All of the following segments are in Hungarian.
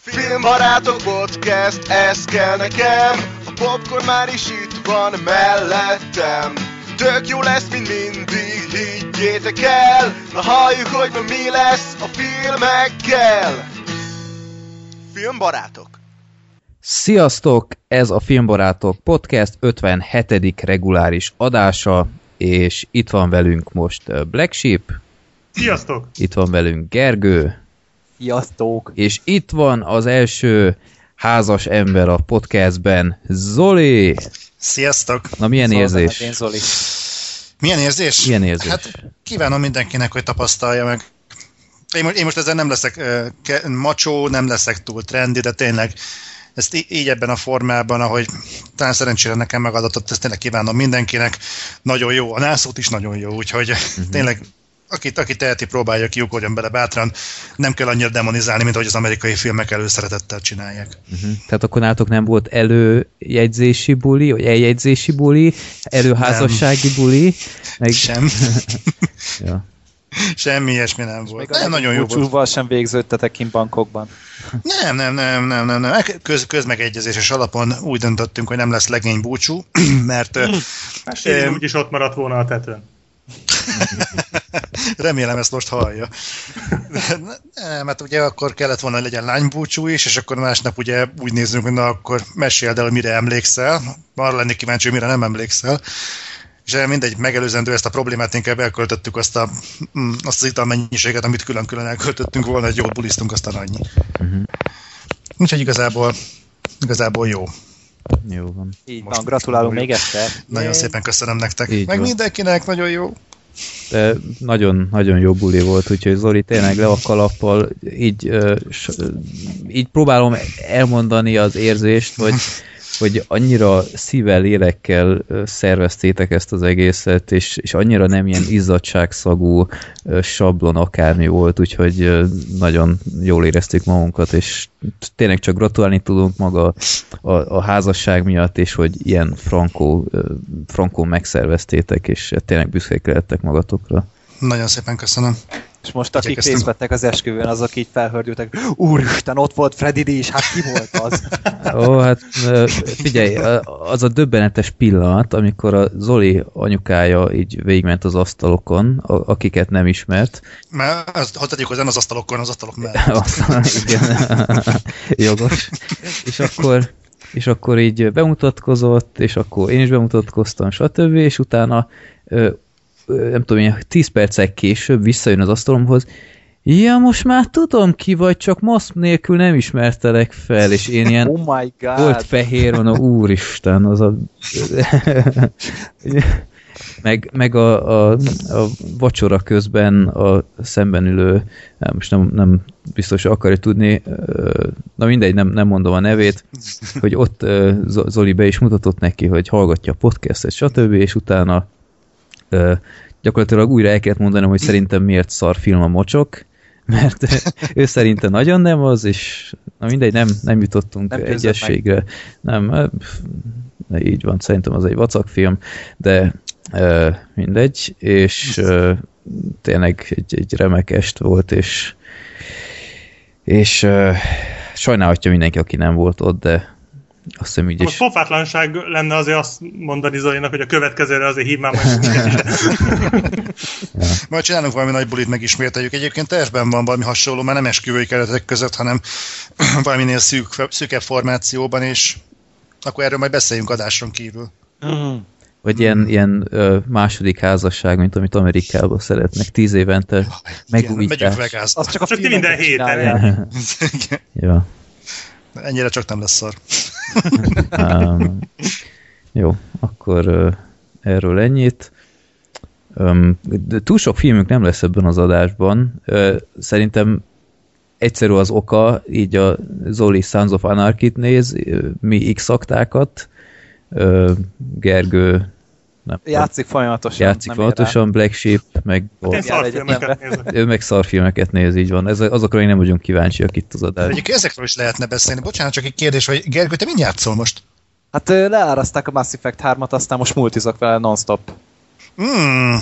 Filmbarátok podcast, ez kell nekem A popcorn már is itt van mellettem Tök jó lesz, mint mindig, higgyétek el Na halljuk, hogy ma mi lesz a filmekkel Filmbarátok Sziasztok! Ez a Filmbarátok Podcast 57. reguláris adása, és itt van velünk most Black Sheep, Sziasztok! itt van velünk Gergő, Sziasztok! és itt van az első házas ember a podcastben, Zoli! Sziasztok! Na milyen Szóval érzés? hát Én Zoli. Milyen érzés? Milyen érzés? Hát kívánom mindenkinek, hogy tapasztalja meg. Én most, én most ezzel nem leszek uh, ke- macsó, nem leszek túl trendi, de tényleg ezt í- így ebben a formában, ahogy talán szerencsére nekem megadatott, ezt tényleg kívánom mindenkinek. Nagyon jó, a nászót is nagyon jó, úgyhogy uh-huh. tényleg akit, aki teheti, próbálja ki, ugorjon bele bátran. Nem kell annyira demonizálni, mint ahogy az amerikai filmek előszeretettel csinálják. Uh-huh. Tehát akkor nálatok nem volt előjegyzési buli, vagy eljegyzési buli, előházassági buli, meg... Sem. Ja. Semmi ilyesmi nem volt. Még Nem, nagyon jó volt. búcsúval sem végződtetek kint bankokban. Nem, nem, nem, nem, nem, nem. Köz, közmegegyezéses alapon úgy döntöttünk, hogy nem lesz legény búcsú, mert Öm. úgyis ott maradt volna a tetőn. Remélem ezt most hallja. Nem, hát ugye akkor kellett volna, hogy legyen lánybúcsú is, és akkor másnap ugye úgy nézzünk, hogy na akkor meséld el, mire emlékszel. Arra lennék kíváncsi, hogy mire nem emlékszel. És mindegy, megelőzendő ezt a problémát, inkább elköltöttük azt, a, mm, azt az italmennyiséget, amit külön-külön elköltöttünk volna, hogy jól bulisztunk, aztán annyi. Uh-huh. Úgyhogy igazából, igazából jó. Jó van. Így Most van, gratulálunk még egyszer. Nagyon Yay. szépen köszönöm nektek. Így Meg van. mindenkinek, nagyon jó. De nagyon, nagyon jó buli volt, úgyhogy Zoli tényleg le a kalappal, így, így próbálom elmondani az érzést, hogy, hogy annyira szívvel, lélekkel szerveztétek ezt az egészet, és, és annyira nem ilyen izzadságszagú sablon akármi volt, úgyhogy nagyon jól éreztük magunkat, és tényleg csak gratulálni tudunk maga a, a házasság miatt, és hogy ilyen frankó, frankó megszerveztétek, és tényleg büszkék lehettek magatokra. Nagyon szépen köszönöm. És most akik Igyekeztünk. részt vettek az esküvőn, azok így felhördültek. Úristen, ott volt Freddy D is, hát ki volt az? Ó, hát figyelj, az a döbbenetes pillanat, amikor a Zoli anyukája így végigment az asztalokon, akiket nem ismert. Mert az, ha tegyük hozzá, nem az asztalokon, az asztalok mellett. Aztán, igen, jogos. És akkor, és akkor így bemutatkozott, és akkor én is bemutatkoztam, stb. És utána, nem tudom, ilyen 10 percek később visszajön az asztalomhoz, Ja, most már tudom ki vagy, csak maszk nélkül nem ismertelek fel, és én ilyen Oh my god! volt fehér, van, a úristen, az a... meg, meg a, a, a vacsora közben a szemben ülő, nem, most nem, nem biztos akarja tudni, na mindegy, nem, nem mondom a nevét, hogy ott Zoli be is mutatott neki, hogy hallgatja a podcastet, stb. és utána gyakorlatilag újra el kellett mondanom, hogy szerintem miért szar film a mocsok, mert ő szerinte nagyon nem az, és na mindegy, nem, nem jutottunk Nem egyességre. Nem, így van, szerintem az egy vacakfilm, de mindegy, és tényleg egy, egy remek est volt, és és sajnálhatja mindenki, aki nem volt ott, de azt hiszem így Most pofátlanság lenne azért azt mondani Zolinak, hogy a következőre azért hív már majd. Majd csinálunk valami nagy bulit, megismételjük. Egyébként tervben van valami hasonló, már nem esküvői keretek között, hanem valaminél szűk, szűkebb formációban, és akkor erről majd beszéljünk adáson kívül. Vagy ilyen, ilyen ö, második házasság, mint amit Amerikában szeretnek, tíz évente Igen, megújítás. megyünk Vegasba. Az csak a Csak minden héten. Ja. Ennyire csak nem lesz szar. Um, jó, akkor uh, erről ennyit. Um, de túl sok filmünk nem lesz ebben az adásban. Uh, szerintem egyszerű az oka, így a Zoli Sons of Anarchy-t néz, mi x aktákat, uh, Gergő nem, Játszik folyamatosan. játszik nem folyamatosan, Black Sheep, meg Én Jár szarfilmeket nézek. ő meg szarfilmeket néz, így van. Ez, azokra én nem vagyunk kíváncsiak itt az adásban. Egyébként ezekről is lehetne beszélni. Bocsánat, csak egy kérdés, hogy Gergő, te mind játszol most? Hát leáraszták a Mass Effect 3-at, aztán most multizok vele non-stop. Hmm.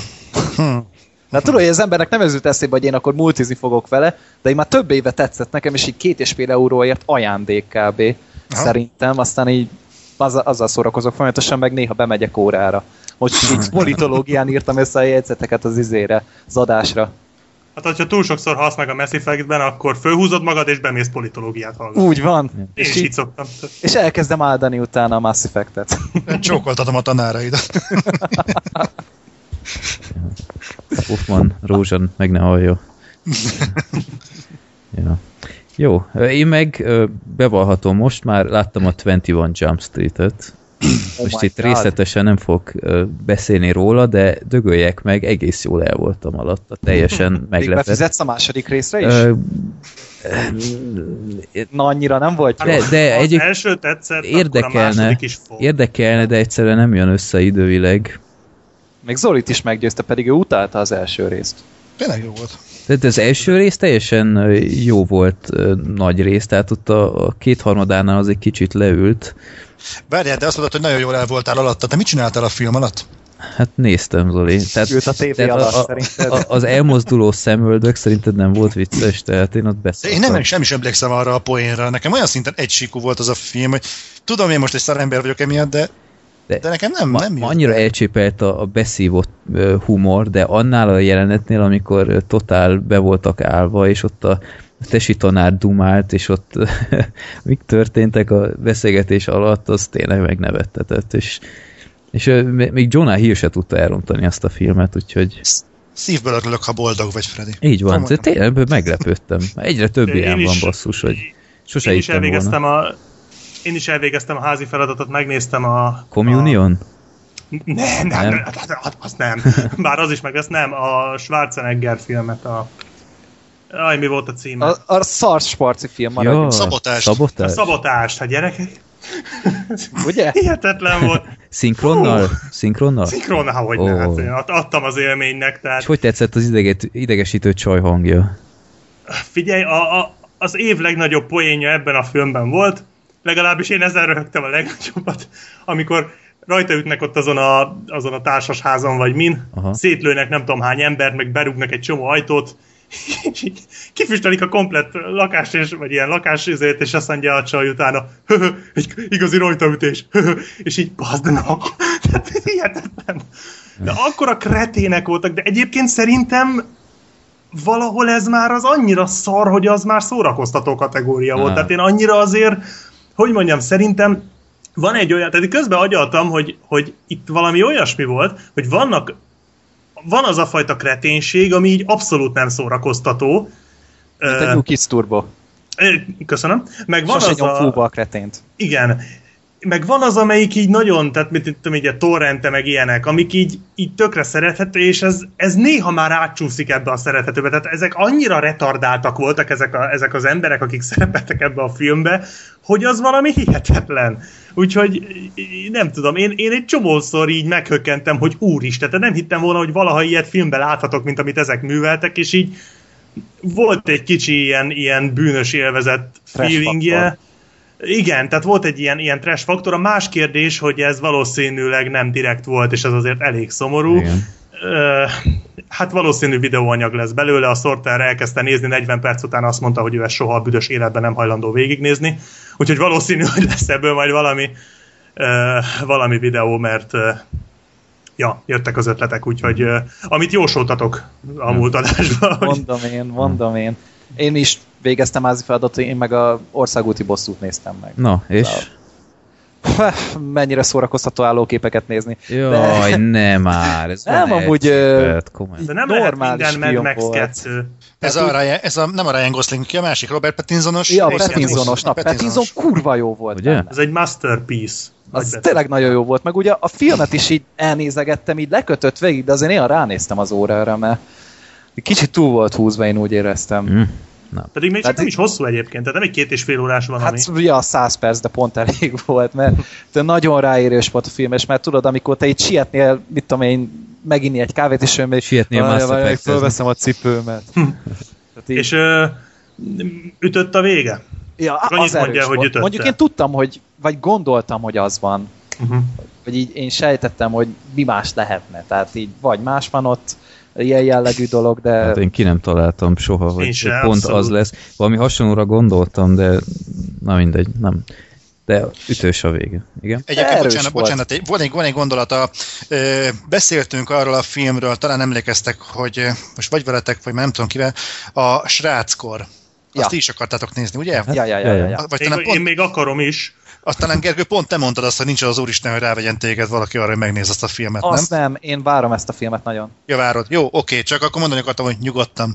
Na tudod, hogy az embernek nem ez eszébe, hogy én akkor multizni fogok vele, de én már több éve tetszett nekem, és így két és fél euróért ajándék kb. Aha. Szerintem, aztán így azzal, azzal szórakozok folyamatosan, meg néha bemegyek órára. Most így politológián írtam össze a jegyzeteket az izére, az adásra. Hát, hogyha túl sokszor halsz meg a Mass Effect-ben, akkor fölhúzod magad, és bemész politológiát hallgatni. Úgy van. Én És, is így így, szoktam. és elkezdem áldani utána a Mass Effect-et. Csókoltatom a tanáraidat. Hoffman, Rózsan, meg ne hallja. ja. Jó, én meg bevallhatom, most már láttam a 21 Jump Street-et. Most my itt God. részletesen nem fog beszélni róla, de dögöljek meg, egész jól el voltam alatta, teljesen Még meglepett. befizetsz a második részre is? Ö, Na, annyira nem volt jó? de, de egyik első tetszett, akkor a érdekelne, is fog. érdekelne, de egyszerűen nem jön össze időileg. Még Zolit is meggyőzte, pedig ő utálta az első részt. Tényleg jó volt. Tehát az első rész teljesen jó volt nagy rész, tehát ott a, a kétharmadánál az egy kicsit leült. Várjál, de azt mondod, hogy nagyon jól el voltál alatta. Te mit csináltál a film alatt? Hát néztem, Zoli. Tehát, Ült a tévé tehát alatt, a, a, szerinted? a, az elmozduló szemöldök szerinted nem volt vicces, tehát én ott De beszéltem. én nem, sem is emlékszem arra a poénra. Nekem olyan szinten egysíkú volt az a film, hogy tudom, én most egy szarember vagyok emiatt, de, De- de nekem nem, Ma, nem jött annyira elcsépelt a, a beszívott humor, de annál a jelenetnél, amikor ö, totál be voltak állva, és ott a tesi tanár dumált, és ott mik történtek a beszélgetés alatt, az tényleg megnevettetett, és, és még Jonah Hill se tudta elrontani azt a filmet, úgyhogy Szívből örülök, ha boldog vagy, Freddy. így van, Komolyan. de tényleg meglepődtem. Egyre több Én ilyen is- van basszus, hogy sose Én is hittem volna. elvégeztem a én is elvégeztem a házi feladatot, megnéztem a... Communion? A, nem, nem, Nem? nem, hát az nem. Bár az is meg lesz, nem. A Schwarzenegger filmet, a... Aj, mi volt a címe? A, a szars sparci film Ja, maradjunk, Szabotást. A Szabotás? szabotást, hát gyerekek. ugye? Hihetetlen volt. Szinkronnal? Szinkronnal? Szinkron, hogy oh. hát én ad- adtam az élménynek, tehát És hogy tetszett az ideget, idegesítő csaj hangja? figyelj, a, a, az év legnagyobb poénja ebben a filmben volt, legalábbis én ezzel röhögtem a legnagyobbat, amikor rajta ütnek ott azon a, azon a társasházon, vagy min, Aha. Szétlőnek nem tudom hány embert, meg berúgnak egy csomó ajtót, és így kifüstelik a komplet lakás, és, vagy ilyen lakás ezért, és azt mondja a csaj utána, "Höhö, egy igazi rajtaütés, höhö, és így bazd. Tehát hihetetlen. De akkor a kretének voltak, de egyébként szerintem valahol ez már az annyira szar, hogy az már szórakoztató kategória volt. Ah. Tehát én annyira azért, hogy mondjam, szerintem van egy olyan, tehát közben agyaltam, hogy, hogy itt valami olyasmi volt, hogy vannak, van az a fajta kreténség, ami így abszolút nem szórakoztató. Mint a New Kids Turbo. Köszönöm. Meg van Sose az a... fúba a kretént. Igen. Meg van az, amelyik így nagyon, tehát mit tudom, így a torrente, meg ilyenek, amik így, így tökre szerethető, és ez, ez néha már átcsúszik ebbe a szerethetőbe. Tehát ezek annyira retardáltak voltak ezek, a, ezek az emberek, akik szerepeltek ebbe a filmbe, hogy az valami hihetetlen. Úgyhogy nem tudom, én, én egy csomószor így meghökkentem, hogy úristen, tehát nem hittem volna, hogy valaha ilyet filmben láthatok, mint amit ezek műveltek, és így volt egy kicsi ilyen, ilyen bűnös élvezet feelingje. faktor. Igen, tehát volt egy ilyen, ilyen trash faktor. A más kérdés, hogy ez valószínűleg nem direkt volt, és ez azért elég szomorú. Igen. Ö, hát valószínű videóanyag lesz belőle, a Sorter elkezdte nézni, 40 perc után azt mondta, hogy ő ezt soha a büdös életben nem hajlandó végignézni. Úgyhogy valószínű, hogy lesz ebből majd valami, ö, valami videó, mert ö, ja, jöttek az ötletek, úgyhogy ö, amit jósoltatok a múlt adásban, Mondom én, mondom én. Én is végeztem házi feladatot, én meg a országúti bosszút néztem meg. Na, és? Heh, Mennyire szórakoztató állóképeket nézni. Jaj, ne már, ez Nem, amúgy, komolyan. de nem normális lehet minden Mad Max volt. 2. Ez a, Ryan, ez a, nem a Ryan Gosling, ki a másik, Robert Pattinsonos? Ja? Pattinsonos. Na, Pattinson kurva jó volt Ugye? benne. Ez egy masterpiece. Nagy Az betű. tényleg nagyon jó volt, meg ugye a filmet is így elnézegettem, így lekötött végig, de azért néha ránéztem az órára, mert kicsit túl volt húzva, én úgy éreztem. Hm. Pedig még csak Tehát nem is hosszú egyébként, tehát nem egy két és fél órás valami. Hát ja, 100 perc, de pont elég volt, mert de nagyon ráérős volt a film, és mert tudod, amikor te így sietnél, mit tudom én, meginni egy kávét, és ő még Sietnél Effect-ezni. Fölveszem a cipőmet. Tehát így- És ö, ütött a vége? ja, annyit az erős mondja, hogy volt. ütötte. Mondjuk én tudtam, hogy, vagy gondoltam, hogy az van, Uh-huh. vagy így én sejtettem, hogy mi más lehetne. Tehát így vagy más van ott, ilyen jellegű dolog, de... Hát én ki nem találtam soha, hogy, hogy pont abszolút. az lesz. Valami hasonlóra gondoltam, de na mindegy, nem. De ütős a vége. Igen? Egyébként, Erős bocsánat, volt. bocsánat, van egy, van egy gondolata. Ö, beszéltünk arról a filmről, talán emlékeztek, hogy most vagy veletek, vagy nem tudom kivel, a Sráckor. Azt Ja. is akartátok nézni, ugye? Ja, ja, ja, ja, ja. Vagy Én, talán én pont, még akarom is. Azt talán Gergő, pont te mondtad azt, hogy nincs az úristen, hogy rávegyen téged valaki arra, hogy megnéz azt a filmet, Azt nem? nem, én várom ezt a filmet nagyon. Ja, várod. Jó, oké, csak akkor mondani akartam, hogy nyugodtan.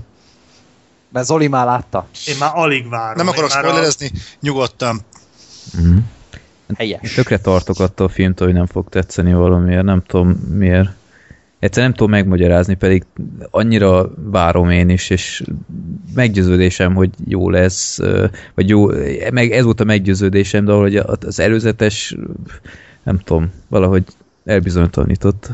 Mert Zoli már látta. Én már alig várom. Nem akarok már a- spoilerezni, nyugodtan. Mhm. Helyes. Tökre tartok attól a filmtől, hogy nem fog tetszeni valamiért, nem tudom miért. Egyszer nem tudom megmagyarázni, pedig annyira várom én is, és meggyőződésem, hogy jó lesz, vagy jó, meg ez volt a meggyőződésem, de valahogy az előzetes, nem tudom, valahogy elbizonytalanított.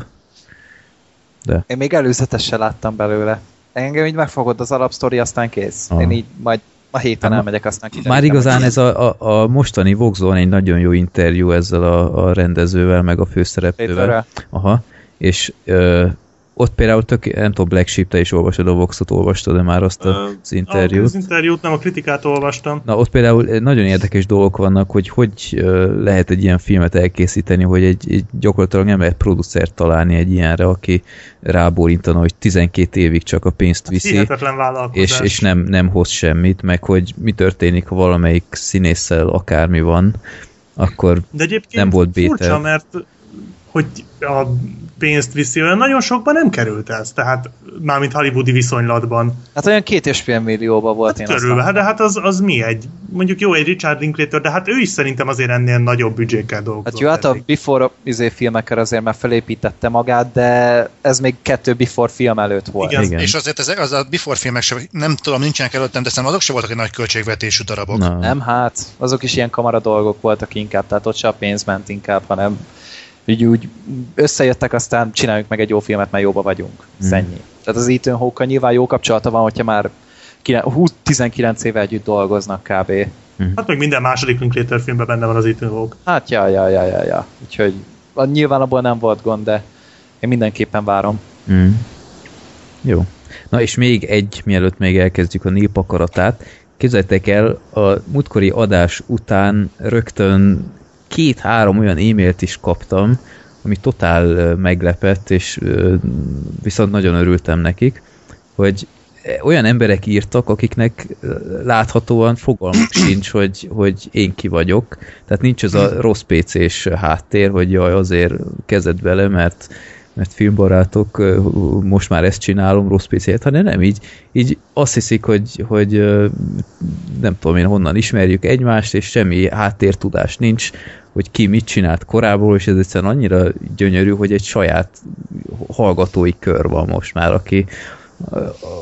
De Én még előzetesen láttam belőle. Engem így megfogod az alapsztori, aztán kész. Aha. Én így majd a héten Hát, elmegyek, aztán Már kiderítem, igazán ez a, a, a mostani Voxon egy nagyon jó interjú ezzel a, a rendezővel, meg a főszereplővel. Péterrel. Aha, és ö, ott például tök, nem tudom, Black Sheep, te is olvasod a Voxot, olvastad de már azt az interjút? Az interjút, nem a kritikát olvastam. Na, ott például nagyon érdekes dolgok vannak, hogy hogy lehet egy ilyen filmet elkészíteni, hogy egy, egy gyakorlatilag nem lehet producert találni egy ilyenre, aki rábólintana, hogy 12 évig csak a pénzt viszi, Hihetetlen vállalkozás. és, és nem, nem hoz semmit, meg hogy mi történik, ha valamelyik színésszel akármi van, akkor De egyébként nem volt bétel. furcsa, mert hogy a pénzt viszi, olyan nagyon sokban nem került ez, tehát mármint hollywoodi viszonylatban. Hát olyan két és fél millióba volt én Hát körülbelül, hát, de hát az, az mi egy? Mondjuk jó, egy Richard Linklater, de hát ő is szerintem azért ennél nagyobb büdzsékkel dolgozott. Hát jó, hát a. Before izé filmekkel azért már felépítette magát, de ez még kettő Before film előtt volt. Igen. igen. És azért ez, az a Before filmek sem, nem tudom, nincsenek előttem, de szerintem azok sem voltak egy nagy költségvetésű darabok. na, Nem, hát azok is ilyen kamara dolgok voltak inkább, tehát ott se a pénz ment inkább, hanem úgy, úgy összejöttek, aztán csináljuk meg egy jó filmet, mert jóba vagyunk. Mm. Ennyi. Tehát az Ethan hawke nyilván jó kapcsolata van, hogyha már kine- 20, 19 éve együtt dolgoznak kb. Hát meg minden második Linklater filmben benne van az Ethan Hawke. Hát ja, ja, ja, ja, ja. Úgyhogy a- nyilván abból nem volt gond, de én mindenképpen várom. Mm. Jó. Na és még egy, mielőtt még elkezdjük a népakaratát. Képzeljétek el, a múltkori adás után rögtön két-három olyan e-mailt is kaptam, ami totál meglepett, és viszont nagyon örültem nekik, hogy olyan emberek írtak, akiknek láthatóan fogalmuk sincs, hogy, hogy én ki vagyok. Tehát nincs az a rossz PC-s háttér, hogy jaj, azért kezdett vele, mert mert filmbarátok, most már ezt csinálom, rossz PC-t, hanem nem, így, így azt hiszik, hogy, hogy nem tudom én honnan ismerjük egymást, és semmi háttértudás nincs, hogy ki mit csinált korából, és ez egyszerűen annyira gyönyörű, hogy egy saját hallgatói kör van most már, aki,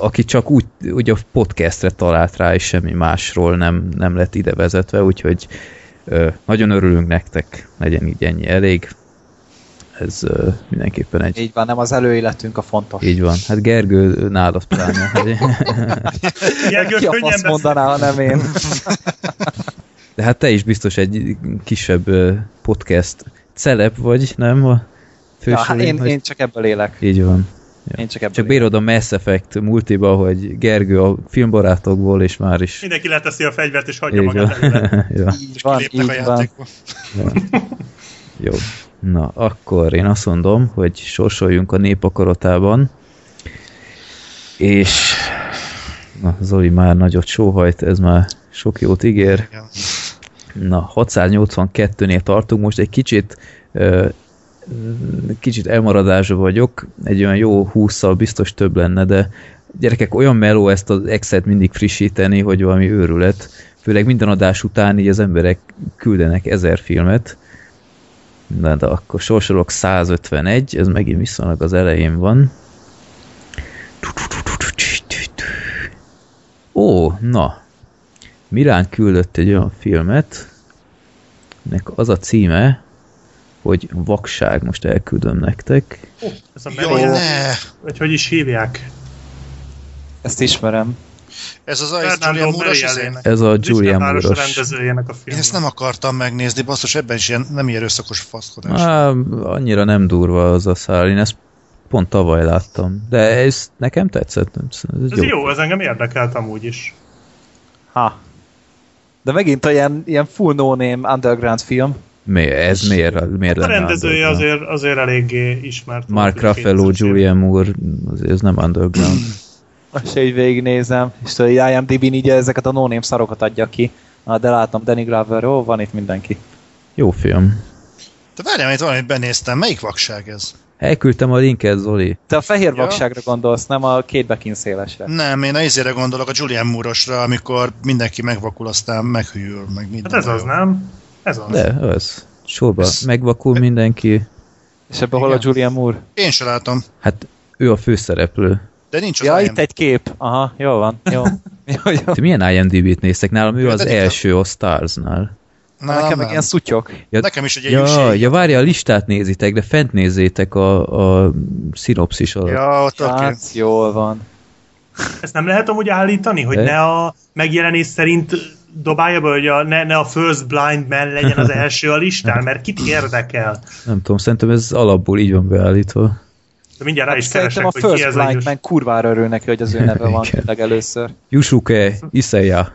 aki csak úgy, úgy a podcastre talált rá, és semmi másról nem, nem lett ide vezetve, úgyhogy nagyon örülünk nektek, legyen így ennyi elég. Ez ö, mindenképpen egy Így van, nem az előéletünk a fontos. így van. Hát Gergő nálad pláne. hogy- Gergő, Ki a fasz mondaná, ha nem én? De hát te is biztos egy kisebb podcast celeb vagy, nem? A Ja, fősor, hát én, vagy- én csak ebből élek. Így van. Én csak ebből Csak bírod a Mass Effect multiba, hogy Gergő a filmbarátokból, és már is Mindenki leteszi a fegyvert és hagyja így magát van. ja, Így van, így van. játékba. jó. Na, akkor én azt mondom, hogy sorsoljunk a népakaratában, és na, Zoli már nagyot sóhajt, ez már sok jót ígér. Na, 682-nél tartunk, most egy kicsit kicsit elmaradásra vagyok, egy olyan jó 20 biztos több lenne, de gyerekek, olyan meló ezt az Excel-t mindig frissíteni, hogy valami őrület. Főleg minden adás után így az emberek küldenek ezer filmet. Na, de akkor sorsolok 151, ez megint viszonylag az elején van. Ó, na. Mirán küldött egy olyan filmet, nek az a címe, hogy Vakság, most elküldöm nektek. Ez a Jaj, ne! vagy hogy is hívják? Ezt ismerem. Ez az Ice Julian? Merielének. Ez a Julian rendezőjének a film. Én ezt nem akartam megnézni, basszus, ebben is ilyen, nem ilyen erőszakos faszkodás. Á, annyira nem durva az a szál. Én ezt pont tavaly láttam. De ez nekem tetszett. Ez, ez Ez jó, ez engem érdekelt amúgy is. Ha. De megint olyan ilyen full no-name underground film. Mi, ez miért, miért A lenne rendezője azért, azért eléggé ismert. Mark Ruffalo, 2000-es évek. Julian Moore, ez nem underground. Most így végignézem, és tudod, IMDb-n így ezeket a no-name szarokat adja ki. De látom, Danny Glover, ó, van itt mindenki. Jó film. De várjál, itt valamit benéztem. Melyik vakság ez? Elküldtem a linket, Zoli. Te a fehér Ja. vakságra gondolsz, nem a két bekin szélesre. Nem, én a izére gondolok, a Julian Moore-osra, amikor mindenki megvakul, aztán meghűl, meg minden. Hát ez az, nem? Ez az. De, az. Sorba Ez- megvakul mindenki. És ebben hol a. Julian Moore? Én se látom, Hát ő a főszereplő. De nincs az Ja, IMDb. itt egy kép. Aha, jó van. Jó. jó, jó. Te milyen IMDb-t néztek? Nálam ő az első a Starsnál. Nálam Nekem meg ilyen szutyok. Ja, Nekem is egy ja, ja, várja, a listát nézitek, de fent nézzétek a, a szinopszis alatt. Ja, ott. Hát, jól van. Ezt nem lehet amúgy állítani, hogy De? ne a megjelenés szerint dobálja be, hogy a, ne, ne a First Blind Man legyen az első a listán, mert kit érdekel? Nem tudom, szerintem ez alapból így van beállítva. De mindjárt rá is Szerintem keresek, a hogy ki First ez a Blind Yus- Man kurvára örül neki, hogy az ő neve van legelőször. Yusuke Iseya.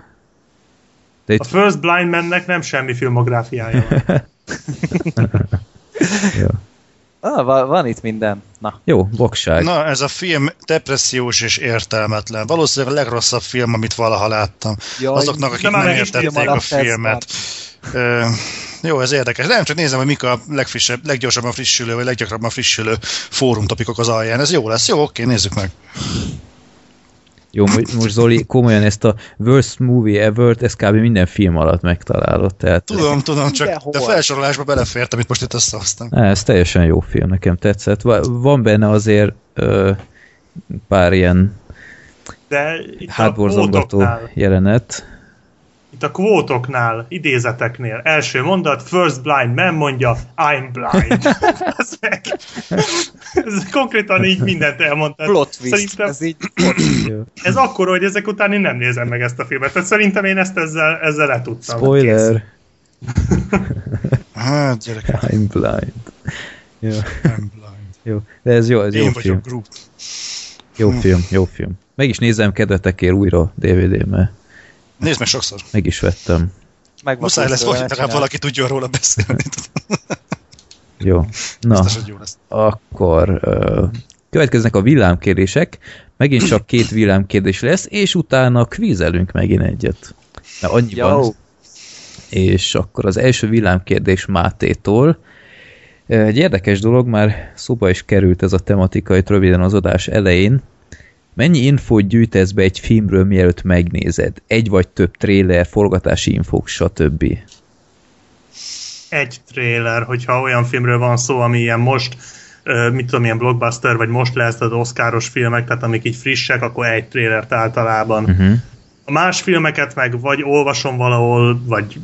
De A itt, First Blind Man-nek nem semmi filmográfiája van. Ah, van, van itt minden. Na, Jó, vakság. Na, ez a film depressziós és értelmetlen. Valószínűleg a legrosszabb film, amit valaha láttam. Jaj, Azoknak, akik nem értették a ez filmet. Jó, ez érdekes. Nem csak nézem, hogy mik a legfrissebb, leggyorsabban frissülő, vagy leggyakrabban frissülő fórumtopikok az alján. Ez jó lesz. Jó, oké, nézzük meg. Jó, mo- most Zoli, komolyan ezt a worst movie ever ezt kb. minden film alatt megtalálod. Tehát Tudom, tudom, csak Mindenhol. de felsorolásba belefért, amit most itt összehoztam. Ez teljesen jó film, nekem tetszett. Va- Van benne azért ö, pár ilyen De hátborzongató jelenet. Itt a kvótoknál, idézeteknél, első mondat, First Blind Man mondja, I'm blind. ez, meg, ez konkrétan így mindent elmondta. plot twist. Szerintem Ez így Jó. ez akkor, hogy ezek után én nem nézem meg ezt a filmet. Tehát szerintem én ezt ezzel, ezzel letudtam. Kész. Spoiler, Hát, gyerekek, I'm blind. Jó, nem blind. jó. De ez jó, ez jó Én film. vagyok Groot. Jó film, jó film. Meg is nézem kedvetekért újra DVD-mmel. Nézd meg sokszor. Meg is vettem. meg Muszáj lesz, hogy legalább valaki tudjon róla beszélni. Jó. Na, Biztos, hogy jó lesz. akkor következnek a villámkérdések. Megint csak két villámkérdés lesz, és utána kvízelünk megint egyet. Mert annyi Jó. van. És akkor az első villámkérdés Mátétól. Egy érdekes dolog, már szóba is került ez a tematika itt röviden az adás elején. Mennyi infót gyűjtesz be egy filmről, mielőtt megnézed? Egy vagy több tréler, forgatási infók, stb. Egy trailer, hogyha olyan filmről van szó, ami ilyen most mit tudom, ilyen blockbuster, vagy most lesz az oszkáros filmek, tehát amik így frissek, akkor egy trailert általában. Uh-huh. A más filmeket meg vagy olvasom valahol, vagy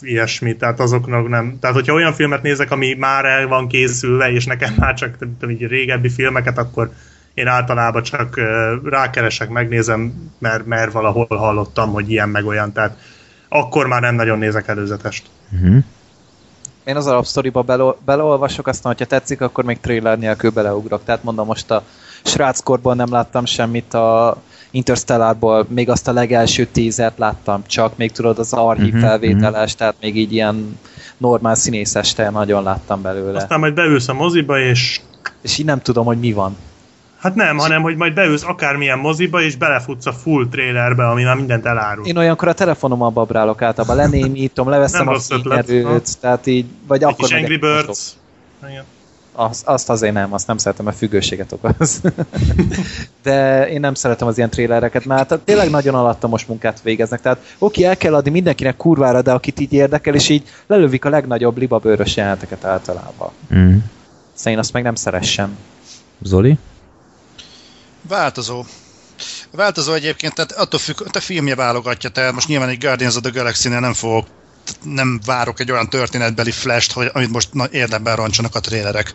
ilyesmi, tehát azoknak nem. Tehát, hogyha olyan filmet nézek, ami már el van készülve, és nekem már csak így régebbi filmeket, akkor én általában csak rákeresek, megnézem, mert, mert valahol hallottam, hogy ilyen meg olyan, tehát akkor már nem nagyon nézek előzetest. Uh-huh. Én az alapsztoriba bele, beleolvasok, aztán, hogyha tetszik, akkor még trailer nélkül beleugrok. Tehát mondom, most a sráckorból nem láttam semmit, a Interstellárból még azt a legelső tízert láttam, csak még tudod az archív Mhm, felvételes, tehát még így ilyen normál színészeste nagyon láttam belőle. Aztán majd beülsz a moziba, és És így nem tudom, hogy mi van. Hát nem, hanem, hogy majd beülsz akármilyen moziba, és belefutsz a full trailerbe, ami már mindent elárul. Én olyankor a telefonommal babrálok általában, lenémítom, leveszem Nem a fényerőt, tehát így, vagy Egy akkor Angry. Birds. Igen. Azt, azt azért nem, azt nem szeretem, mert függőséget okoz. De én nem szeretem az ilyen trélereket, mert hát tényleg nagyon alattomos munkát végeznek. Tehát oké, el kell adni mindenkinek kurvára, de akit így érdekel, és így lelövik a legnagyobb libabőrös jeleneteket általában. Uh-huh. Szóval én azt meg nem szeressem. Zoli? Változó. Változó egyébként, tehát attól függ, a filmje válogatja, tehát most nyilván egy Guardians of the Galaxy-nél nem fogok nem várok egy olyan történetbeli flash hogy amit most érdemben roncsanak a trélerek.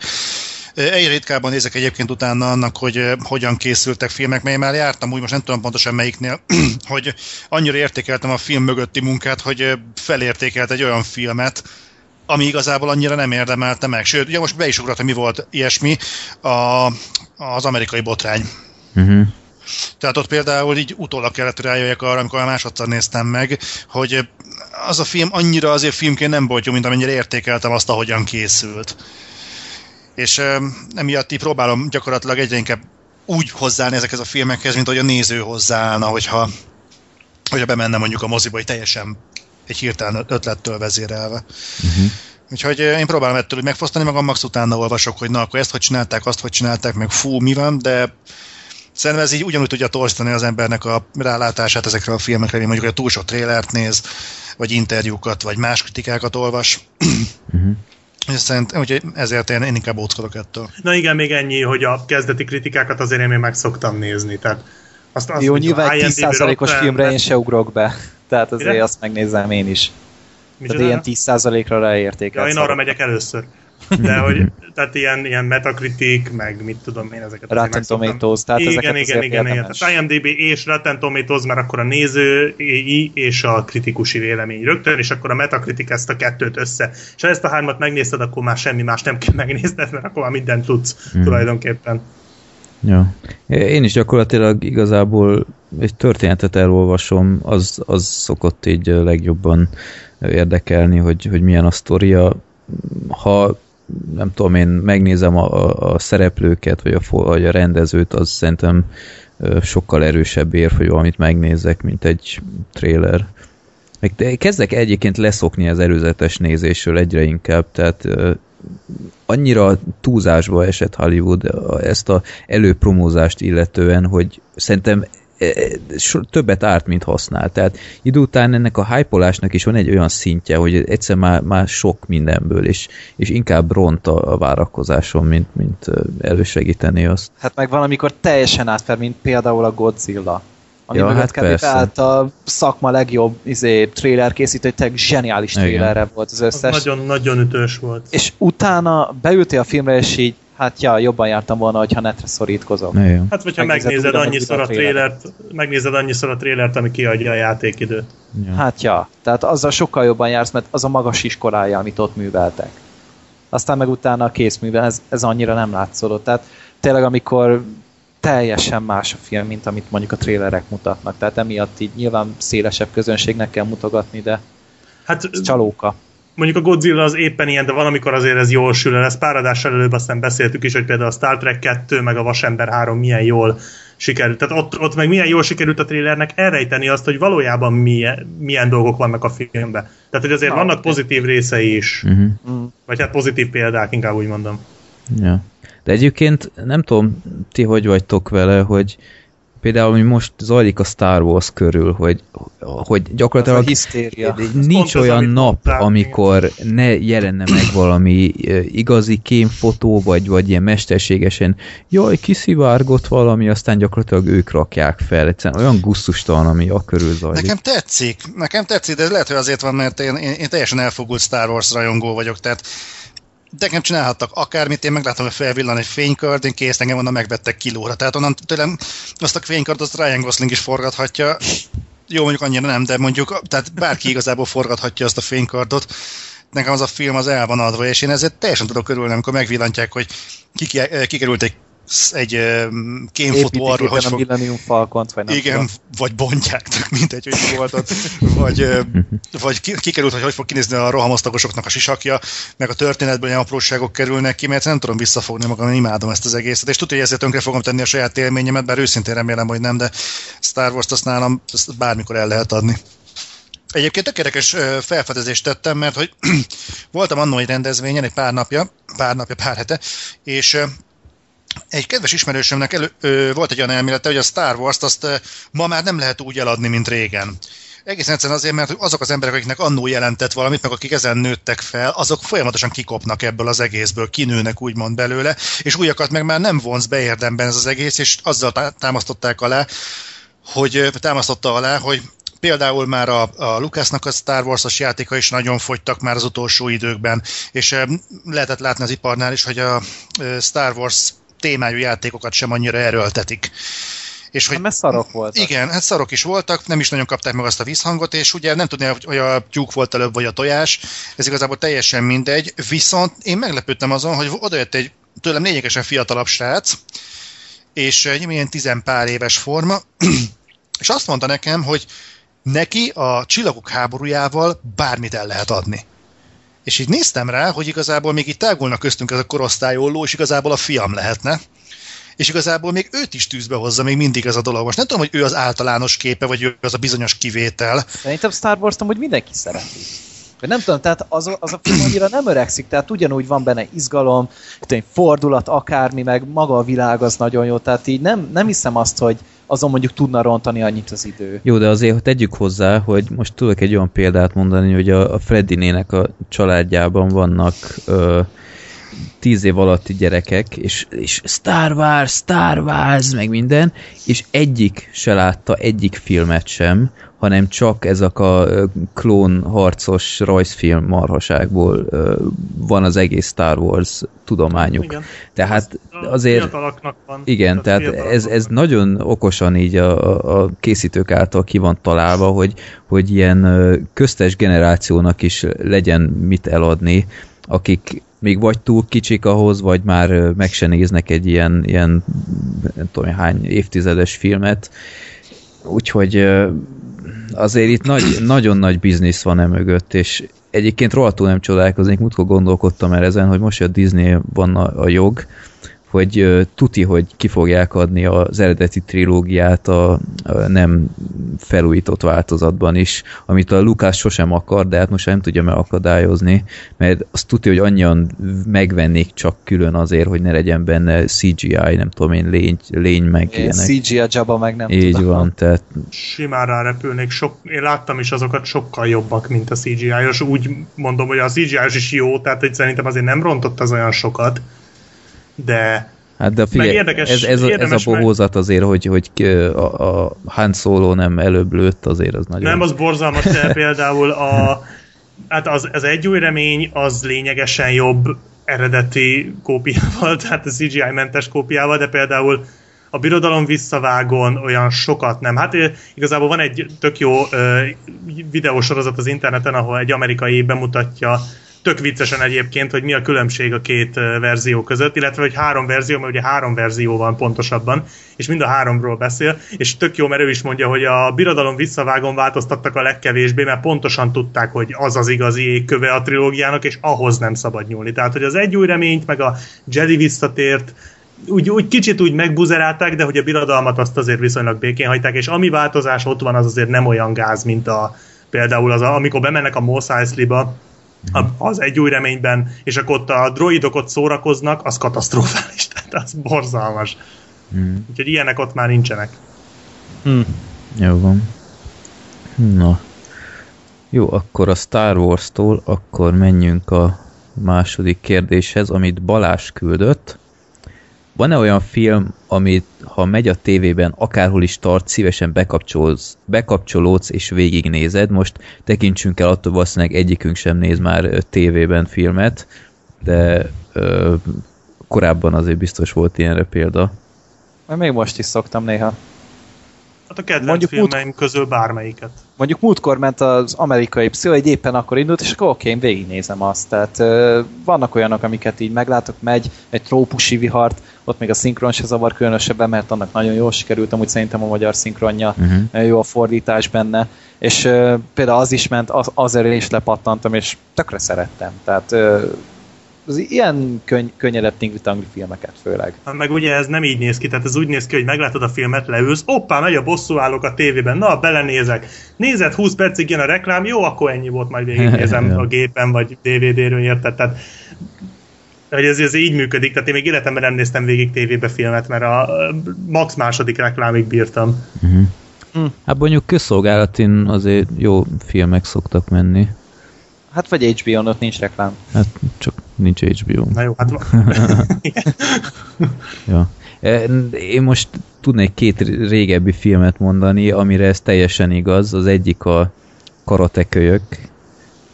Egy ritkában nézek egyébként utána annak, hogy hogyan készültek filmek, mely már jártam úgy, most nem tudom pontosan melyiknél, hogy annyira értékeltem a film mögötti munkát, hogy felértékelt egy olyan filmet, ami igazából annyira nem érdemelte meg. Sőt, ugye most be is ugrott, hogy mi volt ilyesmi, a, az amerikai botrány. Uh-huh. Tehát ott például így utólag kellett rájöjjek arra, amikor a másodszor néztem meg, hogy az a film annyira azért filmként nem volt jó, mint amennyire értékeltem azt, ahogyan készült. És emiatt így próbálom gyakorlatilag egyre inkább úgy hozzáállni ezekhez a filmekhez, mint hogy a néző hozzáállna, hogyha, hogyha bemenne mondjuk a moziba, hogy teljesen egy hirtelen ötlettől vezérelve. Uh-huh. Úgyhogy én próbálom ettől hogy megfosztani magam, max utána olvasok, hogy na, akkor ezt hogy csinálták, azt hogy csinálták, meg fú, mi van, de Szerintem ez így ugyanúgy tudja torzítani az embernek a rálátását ezekre a filmekre, mint mondjuk, hogy a túl sok trélert néz, vagy interjúkat, vagy más kritikákat olvas. Uh-huh. Szerintem, úgyhogy ezért én, én inkább óckodok ettől. Na igen, még ennyi, hogy a kezdeti kritikákat azért én még meg szoktam nézni. Tehát azt, azt Jó, nyilván egy 10%-os filmre én se ugrok be. Tehát azért Mire? azt megnézem én is. Tehát ilyen 10%-ra ráértékel. Ja, én arra megyek először. De hogy, tehát ilyen, ilyen Metacritic, meg mit tudom én ezeket. Rotten Tomatoes, tehát igen, ezeket igen, igen, igen. Tehát IMDB és Rotten Tomatoes, mert akkor a néző és a kritikusi vélemény rögtön, és akkor a Metacritic ezt a kettőt össze. És ha ezt a hármat megnézted, akkor már semmi más nem kell megnézned, mert akkor már mindent tudsz hmm. tulajdonképpen. Ja. Én is gyakorlatilag igazából egy történetet elolvasom, az, az szokott így legjobban érdekelni, hogy, hogy milyen a sztoria. Ha nem tudom én, megnézem a, a, a szereplőket, vagy a, vagy a rendezőt, az szerintem sokkal erősebb ér, hogy valamit megnézzek, mint egy trailer. De kezdek egyébként leszokni az előzetes nézésről egyre inkább, tehát annyira túlzásba esett Hollywood ezt a előpromózást illetően, hogy szerintem többet árt, mint használ. Tehát idő után ennek a hype is van egy olyan szintje, hogy egyszer már, már sok mindenből, és, és inkább ront a, a várakozáson, mint, mint elősegíteni azt. Hát meg valamikor teljesen átfer, mint például a Godzilla. Ami ja, hát kb. a szakma legjobb izé, trailer készítő, tényleg zseniális trailerre volt az összes. Az nagyon, nagyon ütős volt. És utána beültél a filmre, és így Hát ja, jobban jártam volna, hogyha netre szorítkozom. Igen. Hát, hogyha megnézed annyiszor a, trélert, megnézed annyiszor a trélert, ami kiadja a játékidőt. Ja. Hát ja, tehát azzal sokkal jobban jársz, mert az a magas iskolája, amit ott műveltek. Aztán meg utána a készművel, ez, ez annyira nem látszódott. Tehát tényleg, amikor teljesen más a film, mint amit mondjuk a trélerek mutatnak. Tehát emiatt így nyilván szélesebb közönségnek kell mutogatni, de hát, ez csalóka mondjuk a Godzilla az éppen ilyen, de valamikor azért ez jól sül el. Ezt pár adással előbb aztán beszéltük is, hogy például a Star Trek 2 meg a Vasember 3 milyen jól sikerült. Tehát ott, ott meg milyen jól sikerült a trailernek elrejteni azt, hogy valójában milyen, milyen dolgok vannak a filmben. Tehát, hogy azért Na, vannak pozitív részei is. Uh-huh. Vagy hát pozitív példák, inkább úgy mondom. Ja. De egyébként nem tudom, ti hogy vagytok vele, hogy például, ami most zajlik a Star Wars körül, hogy, hogy gyakorlatilag nincs olyan az, nap, mondtál, amikor ne jelenne meg valami igazi kémfotó, vagy, vagy ilyen mesterségesen, jaj, kiszivárgott valami, aztán gyakorlatilag ők rakják fel. Egyszerűen olyan gusztustalan, ami a körül zajlik. Nekem tetszik, nekem tetszik, de lehet, hogy azért van, mert én, én, én teljesen elfogult Star Wars rajongó vagyok, tehát nekem csinálhattak akármit, én meglátom, hogy felvillan egy fénykard, én kész, engem onnan megvettek kilóra. Tehát onnan tőlem azt a fénykard, azt Ryan Gosling is forgathatja. Jó, mondjuk annyira nem, de mondjuk, tehát bárki igazából forgathatja azt a fénykardot. Nekem az a film az el van adva, és én ezért teljesen tudok örülni, amikor megvillantják, hogy kikerült egy egy kémfotó arról, hogy fog... Millennium falcon vagy nem Igen, tudom. vagy bontják, mindegy, hogy volt ott, vagy, vagy kikerült, hogy hogy fog kinézni a rohamosztagosoknak a sisakja, meg a történetben olyan apróságok kerülnek ki, mert nem tudom visszafogni magam, én imádom ezt az egészet, és tudja, hogy ezért tönkre fogom tenni a saját élményemet, bár őszintén remélem, hogy nem, de Star Wars-t azt nálam azt bármikor el lehet adni. Egyébként tökéletes felfedezést tettem, mert hogy voltam annó egy rendezvényen egy pár napja, pár napja, pár hete, és egy kedves ismerősömnek elő, ö, volt egy olyan elmélete, hogy a Star Wars-t azt ö, ma már nem lehet úgy eladni, mint régen. Egészen egyszerűen azért, mert azok az emberek, akiknek annó jelentett valamit, meg akik ezen nőttek fel, azok folyamatosan kikopnak ebből az egészből, kinőnek úgymond belőle, és újakat meg már nem vonz be érdemben ez az egész, és azzal támasztották alá, hogy támasztotta alá, hogy például már a, a Lucasnak a Star Wars-os játéka is nagyon fogytak már az utolsó időkben, és lehetett látni az iparnál is, hogy a Star Wars témájú játékokat sem annyira erőltetik. És hogy, Hát, mert szarok voltak. Igen, hát szarok is voltak, nem is nagyon kapták meg azt a vízhangot, és ugye nem tudni, hogy a tyúk volt előbb, vagy a tojás, ez igazából teljesen mindegy, viszont én meglepődtem azon, hogy odajött egy tőlem lényegesen fiatalabb srác, és egy ilyen tizenpár éves forma, és azt mondta nekem, hogy neki a csillagok háborújával bármit el lehet adni. És így néztem rá, hogy igazából még itt tágulnak köztünk ez a korosztályolló, és igazából a fiam lehetne. És igazából még őt is tűzbe hozza még mindig ez a dolog. Most nem tudom, hogy ő az általános képe, vagy ő az a bizonyos kivétel. Szerintem Star Wars-t amúgy mindenki szereti. Vagy nem tudom, tehát az, az a film annyira nem öregszik, tehát ugyanúgy van benne izgalom, egy fordulat, akármi, meg maga a világ az nagyon jó, tehát így nem, nem hiszem azt, hogy azon mondjuk tudna rontani annyit az idő. Jó, de azért hogy tegyük hozzá, hogy most tudok egy olyan példát mondani, hogy a, a Freddinének a családjában vannak ö, tíz év alatti gyerekek, és, és Star Wars, Star Wars, meg minden, és egyik se látta egyik filmet sem, hanem csak ezek a klón harcos rajzfilm marhaságból van az egész Star Wars tudományuk. Igen. Tehát A azért... Van. Igen, tehát fiatalaknak ez, ez van. nagyon okosan így a, a- készítők által ki van találva, hogy, hogy ilyen köztes generációnak is legyen mit eladni, akik még vagy túl kicsik ahhoz, vagy már meg se néznek egy ilyen, ilyen nem tudom hány évtizedes filmet. Úgyhogy azért itt nagy, nagyon nagy biznisz van e mögött, és egyébként rohadtul nem csodálkoznék, múltkor gondolkodtam el ezen, hogy most, hogy a Disney van a, a jog, hogy tuti, hogy ki fogják adni az eredeti trilógiát a, a nem felújított változatban is, amit a Lukács sosem akar, de hát most nem tudja megakadályozni, mert azt tuti, hogy annyian megvennék csak külön azért, hogy ne legyen benne CGI, nem tudom én, lény, lény meg Ilyen ilyenek. CG a Jabba meg nem Így tudom. van, tehát simán rárepülnék. Sok, én láttam is azokat sokkal jobbak, mint a CGI-os. Úgy mondom, hogy a CGI-os is jó, tehát hogy szerintem azért nem rontott az olyan sokat, de Hát de figyelj, érdekes- ez, ez, ez a bohózat azért, hogy, hogy a, a Han Solo nem előbb lőtt, azért az nagyon... nem az borzalmas, de például a, hát az, az egy új remény az lényegesen jobb eredeti kópiával, tehát a CGI-mentes kópiával, de például a birodalom visszavágon olyan sokat nem. Hát igazából van egy tök jó ö, videósorozat az interneten, ahol egy amerikai bemutatja tök viccesen egyébként, hogy mi a különbség a két verzió között, illetve hogy három verzió, mert ugye három verzió van pontosabban, és mind a háromról beszél, és tök jó, mert ő is mondja, hogy a birodalom visszavágon változtattak a legkevésbé, mert pontosan tudták, hogy az az igazi égköve a trilógiának, és ahhoz nem szabad nyúlni. Tehát, hogy az egy új reményt, meg a Jedi visszatért, úgy, úgy kicsit úgy megbuzerálták, de hogy a birodalmat azt azért viszonylag békén hagyták, és ami változás ott van, az azért nem olyan gáz, mint a például az, a, amikor bemennek a Mos Eisley-ba, az egy új reményben, és akkor ott a droidok ott szórakoznak, az katasztrofális, tehát az borzalmas. Mm. Úgyhogy ilyenek ott már nincsenek. Hm. Jó van. Na. Jó, akkor a Star Wars-tól akkor menjünk a második kérdéshez, amit Balázs küldött. Van-e olyan film, amit ha megy a tévében, akárhol is tart, szívesen bekapcsolsz, bekapcsolódsz és végignézed? Most tekintsünk el attól, valószínűleg egyikünk sem néz már tévében filmet, de ö, korábban azért biztos volt ilyenre példa. Még most is szoktam néha. Hát a kedvenc Mondjuk filmeim közül bármelyiket. Mondjuk múltkor ment az amerikai pszicho, egy éppen akkor indult, és akkor oké, én végignézem azt. Tehát ö, vannak olyanok, amiket így meglátok, megy egy trópusi vihart, ott még a szinkron se zavar különösebben, mert annak nagyon jól sikerült, amúgy szerintem a magyar szinkronja, Uh-huh. jó a fordítás benne, és ö, például az is ment, az, azért is lepattantam, és tökre szerettem. Tehát ö, az ilyen könny, könnyedebb tingli filmeket főleg. Hát Meg ugye ez nem így néz ki, tehát ez úgy néz ki, hogy meglátod a filmet, leülsz, oppá, megy a bosszú állok a tévében, na, belenézek. Nézed, 20 percig jön a reklám, jó, akkor ennyi volt, majd végignézem a gépen, vagy DVD-ről, érted? Tehát hogy ez, ez így működik, tehát én még életemben nem néztem végig tévébe filmet, mert a max második reklámig bírtam. Uh-huh. Hm. Hát mondjuk közszolgálatin azért jó filmek szoktak menni. Hát vagy HBO-n ott nincs reklám. Hát csak nincs HBO. Na jó, hát Ja. Én most tudnék két régebbi filmet mondani, amire ez teljesen igaz. Az egyik a karatekölyök,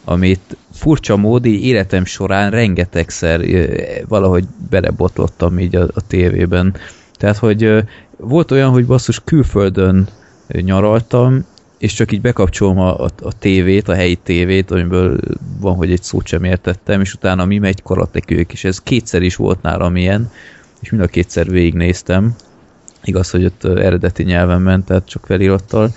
amit furcsa módi életem során rengetegszer valahogy belebotlottam így a, a tévében. Tehát, hogy volt olyan, hogy basszus külföldön nyaraltam, és csak így bekapcsolom a, a, a tévét, a helyi tévét, amiből van, hogy egy szót sem értettem, és utána mi megy karatekők, és ez kétszer is volt nálam ilyen, és mind a kétszer végignéztem. Igaz, hogy ott eredeti nyelven ment, tehát csak felirattal.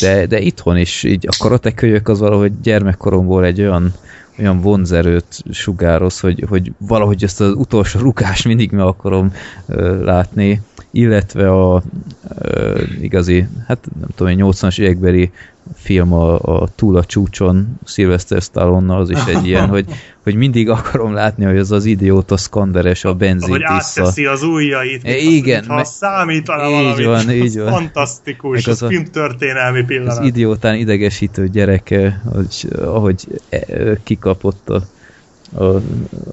De, de itthon is így a karatekölyök az valahogy gyermekkoromból egy olyan olyan vonzerőt sugároz, hogy, hogy valahogy ezt az utolsó rukás mindig meg akarom ö, látni, illetve a ö, igazi, hát nem tudom, egy 80-as évekbeli film a, a Túl a csúcson Sylvester stallone az is egy ilyen, hogy, hogy mindig akarom látni, hogy az az idióta szkanderes a benzint Hogy átteszi az ujjait, e, igen, ha számítana így valamit. van, így van. Fantasztikus, Meg az, az filmtörténelmi pillanat. az idiótán idegesítő gyereke, hogy, ahogy e, kikapott a, a,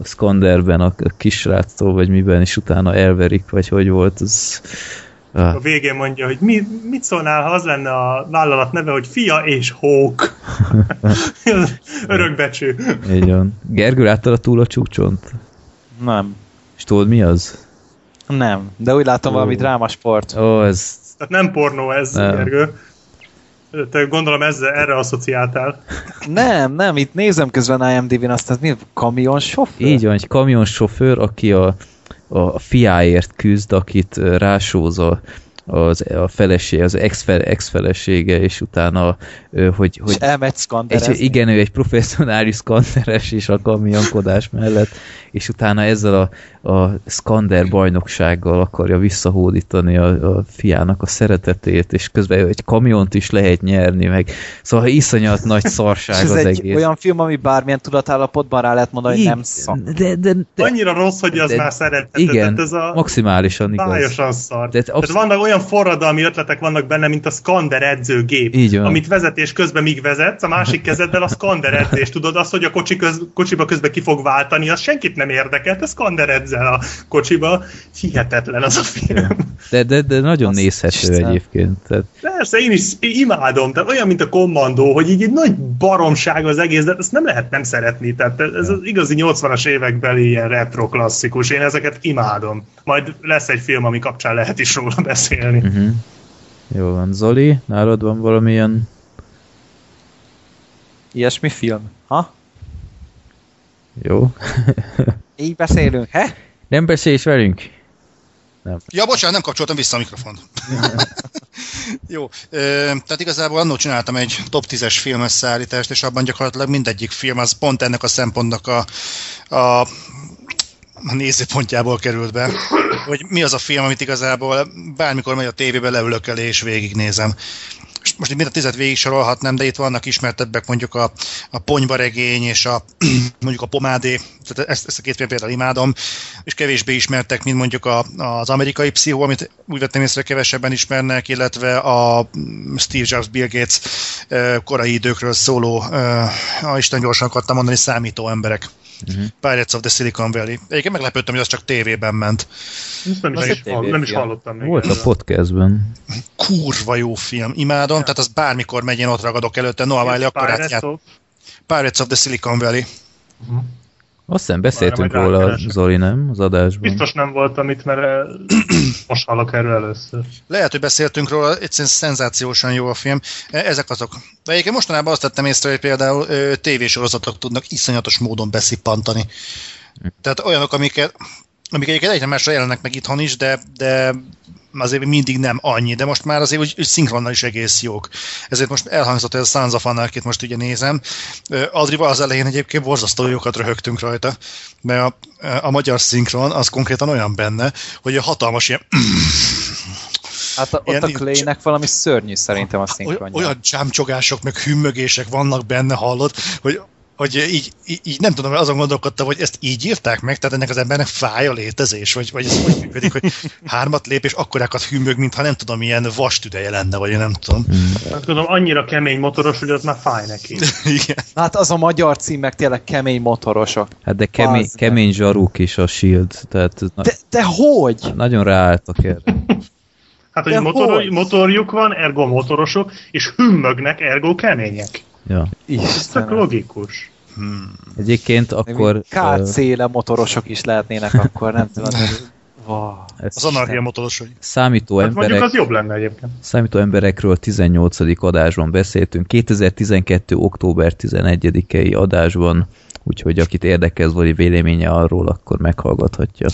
Skanderben a, a kisráctól, vagy miben, és utána elverik, vagy hogy volt, az... Ah, A végén mondja, hogy mi, mit szólnál, ha az lenne a vállalat neve, hogy Fia és Hók. Örökbecső. így van. Gergő, láttad a túl a csúcsont? Nem. És tudod mi az? Nem, de úgy látom valami drámasport. Ó, ez... Tehát nem pornó ez, Nem. Gergő. Te gondolom ezzel, erre asszociáltál. Nem, nem, itt nézem közben IMDb-n azt, ez mi kamion sofőr? Így van, egy kamionsofőr, aki a, a fiáért küzd, akit rásóz a, az, a feleség, az ex-fel, ex-felesége, és utána, ö, hogy, És hogy elmegy egy, igen, ő egy professzionális szkanderes is a kamionkodás mellett, és utána ezzel a, a szkander bajnoksággal akarja visszahódítani a, a fiának a szeretetét, és közben egy kamiont is lehet nyerni, meg szóval iszonyat nagy szarság ez az egy egész. olyan film, ami bármilyen tudatállapotban rá lehet mondani, hogy nem szak. De, de, de, Annyira rossz, hogy az de- már szerethető. igen, Tehát ez a maximálisan igaz. bájosan szar. De Tehát absz- vannak olyan forradalmi ötletek vannak benne, mint a Skander edzőgép, Így van. amit vezetés közben míg vezetsz, a másik kezeddel a Skander edzés. Tudod azt, hogy a kocsi köz, kocsiba közben ki fog váltani, az senkit nem érdekel, te Skander edzel a kocsiba. Hihetetlen az a film. De, de, de nagyon Azt nézhető Isten. egyébként. Tehát, Persze, én is imádom, tehát olyan, mint a kommandó, hogy így egy nagy baromság az egész, de ezt nem lehet nem szeretni, tehát ez az igazi 80-as évekbeli ilyen retro klasszikus, én ezeket imádom. Majd lesz egy film, ami kapcsán lehet is róla beszélni. Uh-huh. Jó van. Zoli, nálad van valamilyen Ilyesmi film. Ha? jó? Így beszélünk, he? Nem beszélsz velünk? Ja, bocsánat, nem kapcsoltam vissza a mikrofont. Jó, tehát igazából annól csináltam egy top 10-es filmes szállítást, és abban gyakorlatilag mindegyik film az pont ennek a szempontnak a, a, a nézőpontjából került be, hogy mi az a film, amit igazából bármikor megy a tévébe, leülök elé és végignézem. És most mind a tizet végig sorolhatnám, de itt vannak ismertebbek mondjuk a, a ponyvaregény és a, mondjuk a pomádé, tehát ezt, ezt a két film például imádom, és kevésbé ismertek, mint mondjuk a, az amerikai pszichó, amit úgy vettem észre kevesebben ismernek, illetve a Steve Jobs, Bill Gates korai időkről szóló, a Isten gyorsan akartam mondani, számító emberek. Uh-huh. Pirates of the Silicon Valley. Egyébként meglepődtem, hogy az csak tévében ment. Nem, Az is, hall, nem is hallottam még. Volt a podcastben. Kurva jó film, imádom, tehát az bármikor megy, én ott ragadok előtte, Noah Wiley akkor of- Pirates of the Silicon Valley. Azt hiszem beszéltünk Várj, majd róla. Zoli, nem? Az adásban. Biztos nem voltam itt, mert eh, most hallok erről először. Lehet, hogy beszéltünk róla, egyszerűen szenzációsan jó a film. E- Ezek azok. De egyébként mostanában azt tettem észre, hogy például tévésorozatok tudnak iszonyatos módon beszippantani. Tehát olyanok, amiket, amik egyébként egyre másra jelennek meg itthon is, de, de azért mindig nem annyi, de most már azért úgy, úgy szinkronnal is egész jók. Ezért most elhangzott ez a Sons of Anarchy-t most ugye nézem. Adrival az elején egyébként borzasztó jókat röhögtünk rajta, mert a, a magyar szinkron az konkrétan olyan benne, hogy a hatalmas ilyen Hát a, ott Ilyen a nincs. Clay-nek valami szörnyű szerintem a szinkronja. olyan csámcsogások, meg hümmögések vannak benne, hallod, hogy, hogy így, így, így, nem tudom, azon gondolkodtam, hogy ezt így írták meg, tehát ennek az embernek fáj a létezés, vagy, vagy ez úgy működik, hogy hármat lép, és akkorákat hümmög, mintha nem tudom, ilyen vastüdeje lenne, vagy én nem tudom. Hát tudom, annyira kemény motoros, hogy az már fáj neki. Igen. Hát az a magyar cím meg tényleg kemény motorosok. Hát de kemény, meg. kemény zsaruk is a Shield, tehát na, De, de hogy? nagyon ráálltak erre. Hát, hogy De motor, hogy? motorjuk van, ergo motorosok, és hümmögnek, ergo kemények. Ja. Ez tök Istenem. Logikus. Egyébként akkor... KC-le motorosok is lehetnének akkor, nem tudom. Ez Az anarchia motorosai. számító, Hát mondjuk emberek, az jobb lenne egyébként. számító emberekről 18. adásban beszéltünk, 2012. október 11-i adásban, úgyhogy akit érdekel Zoli véleménye arról, akkor meghallgathatja.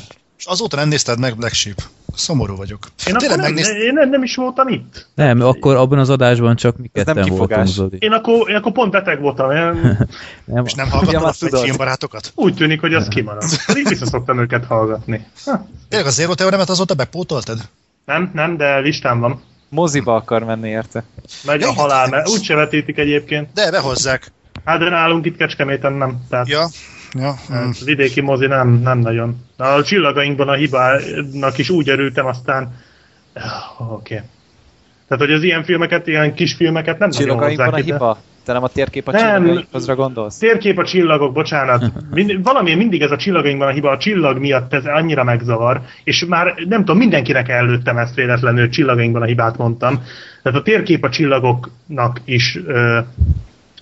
És azóta nem nézted meg Black Sheep. Szomorú vagyok. Én, akkor nem, megnézted? én nem, nem is voltam itt. Nem, akkor abban az adásban csak mi Ez nem ketten voltunk. Zoli. Én akkor, én akkor pont beteg voltam. Én Nem, És nem már a filmbarátokat? úgy tűnik, hogy az kimaradt. Pedig vissza szoktam őket hallgatni. Ha, Tényleg a Zero Teoremet azóta bepótoltad? nem, nem, de listán van. moziba akar menni érte. Megy a halál, mert úgy se vetítik egyébként. De, behozzák. Hát de nálunk itt Kecskeméten nem. Tehát Ja, ja. hát Mm. vidéki mozi nem, nem nagyon. A csillagainkban a hibának is úgy örültem, aztán... Ah, Oké. Okay. Tehát, hogy az ilyen filmeket, ilyen kis filmeket nem Csillagainkban a hiba? Te nem a térkép a Nem. csillagainkhoz gondolsz? Térkép a csillagok, bocsánat. Mind, valami mindig ez a csillagainkban a hiba, a csillag miatt ez annyira megzavar, és már nem tudom, mindenkinek előttem ezt véletlenül, csillagainkban a hibát mondtam. Tehát a térkép a csillagoknak is, ö,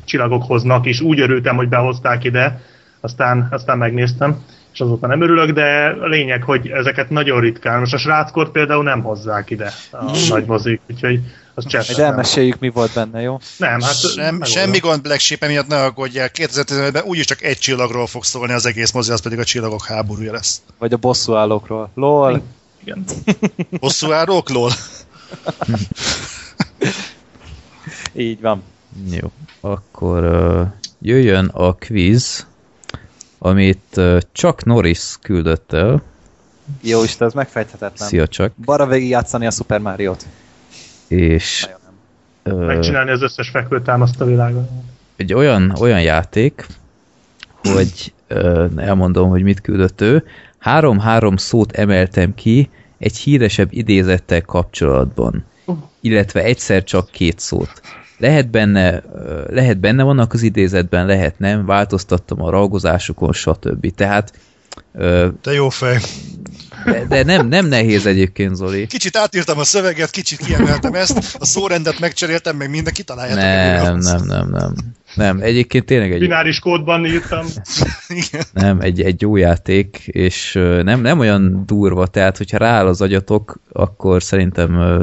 csillagokhoznak is, úgy örültem, hogy behozták ide, aztán, aztán megnéztem, és azóta nem örülök, de a lényeg, hogy ezeket nagyon ritkán. Most a sráckort például nem hozzák ide a nagy mozik, úgyhogy az nem. elmeséljük, mi volt benne, jó? Nem, hát Sem, semmi gond Black Sheep miatt ne aggódjál. 2015-ben úgyis csak egy csillagról fog szólni az egész mozi, az pedig a csillagok háborúja lesz. Vagy a bosszúállókról. LOL. Igen. Hosszú árókról? Így van. Jó, akkor uh, jöjjön a quiz, amit uh, Chuck Norris küldött el. Jó Isten, ez megfejthetetlen. Szia Chuck. Bara végig játszani a Super Mario-t. És uh, Megcsinálni az összes fekvőtámaszt a világon. egy olyan, olyan játék, hogy uh, elmondom, hogy mit küldött ő. Három-három szót emeltem ki egy híresebb idézettel kapcsolatban, illetve egyszer csak két szót. Lehet benne, lehet benne vannak az idézetben, lehet nem, változtattam a ragozásukon, stb. Tehát De jó fej. de, de nem, nem nehéz egyébként, Zoli. Kicsit átírtam a szöveget, kicsit kiemeltem ezt, a szórendet megcseréltem, meg minden kitaláljátok. Nem, nem, nem, nem. Nem, egyébként tényleg egy, Bináris kódban írtam. Igen. nem, egy, egy jó játék, és nem, nem olyan durva, tehát hogyha rááll az agyatok, akkor szerintem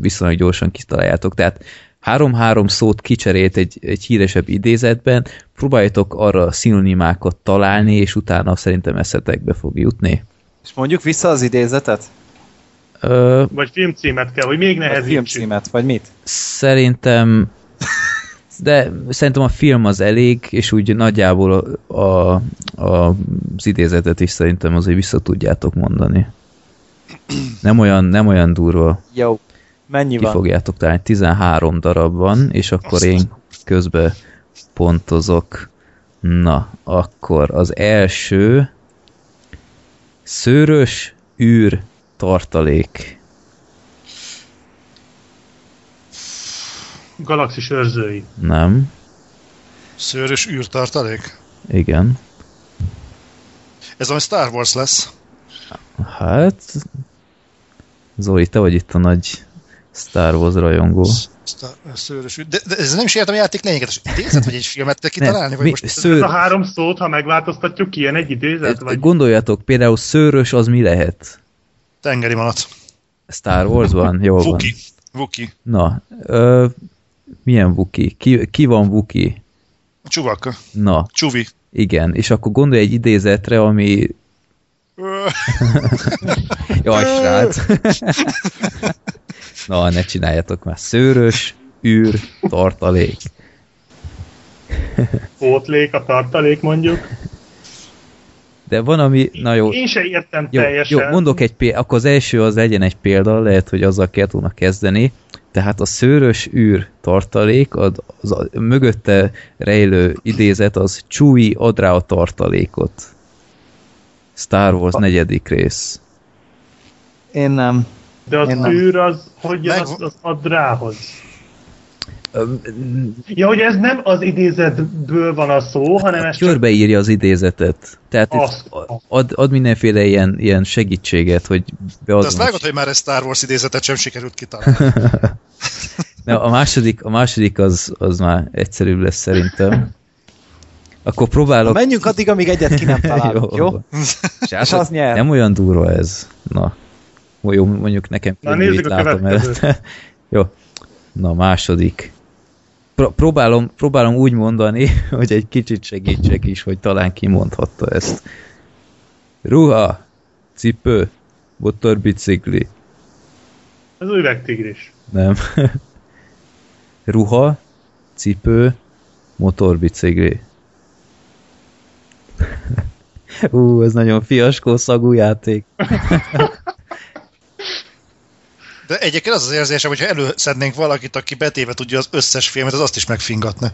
viszonylag gyorsan kitaláljátok. Tehát három-három szót kicserélt egy, egy híresebb idézetben, próbáljatok arra szinonimákat találni, és utána szerintem eszetekbe fog jutni. És mondjuk vissza az idézetet? Ö, Vagy filmcímet kell, hogy még Vagy nehezítsük. filmcímet, vagy mit? Szerintem de szerintem a film az elég, és úgy nagyjából a, a, a, az idézetet is szerintem azért vissza tudjátok mondani. Nem olyan, nem olyan durva. Jó. Mennyi Ki van? fogjátok találni. 13 darab van, és akkor Azt. én közbe pontozok. Na, akkor az első szőrös űr tartalék. Galaxis őrzői. Nem. Szőrös űrtartalék. Igen. Ez ami Star Wars lesz. Hát... Zoli, te vagy itt a nagy Star Wars rajongó. Star, szőrös. De, de, ez nem is értem a játék lényeget. Az idézet, vagy egy filmet kell kitalálni? Nem, Vagy mi, most Ez szőr, a három szót, ha megváltoztatjuk, ki ilyen egy idézet? Vagy... gondoljatok, például szőrös az mi lehet? tengeri vonat. Star Warsban? Jó van. Vuki. Vuki. Na, ö, milyen Vuki? Ki, ki van Vuki? A csuvak. Na, Csuvi. igen, és akkor gondolj egy idézetre, ami... Jaj, srác! Na, ne csináljatok már. Szőrös, űr, tartalék. Pótlék, a tartalék mondjuk. De van, ami... Na jó, Én se értem jó, teljesen. jó mondok egy példa, akkor az első az legyen egy példa, lehet, hogy azzal kell volna kezdeni. Tehát a szőrös űr tartalék, az, az a mögötte rejlő idézet, az Chewie ad rá a tartalékot. Star Wars negyedik rész. Én nem. De az Én űr az, hogy Meg- az, az ad rához. Ja, hogy ez nem az idézetből van a szó, hanem ez csak Körbeírja az idézetet. Tehát Azt. ad, ad mindenféle ilyen, ilyen segítséget, hogy De azt vágod, hogy már egy Star Wars idézetet sem sikerült kitalálni. Na, a második, a második az, az már egyszerűbb lesz szerintem. Akkor próbálok... Menjünk addig, amíg egyet ki nem találunk, jó? És És az nyer. Nem olyan durva ez. Na. Jó, mondjuk nekem Na, nézzük a látom előtte. Jó. Na, második. Pró- próbálom, próbálom úgy mondani, hogy egy kicsit segítsek is, hogy talán kimondhatta ezt. Ruha, cipő, motorbicikli. Ez üvegtigris. Nem. Ruha, cipő, motorbicikli. Ú, ez nagyon fiaskó szagú játék. De egyébként az az érzésem, hogyha előszednénk valakit, aki betéve tudja az összes filmet, az azt is megfingatna.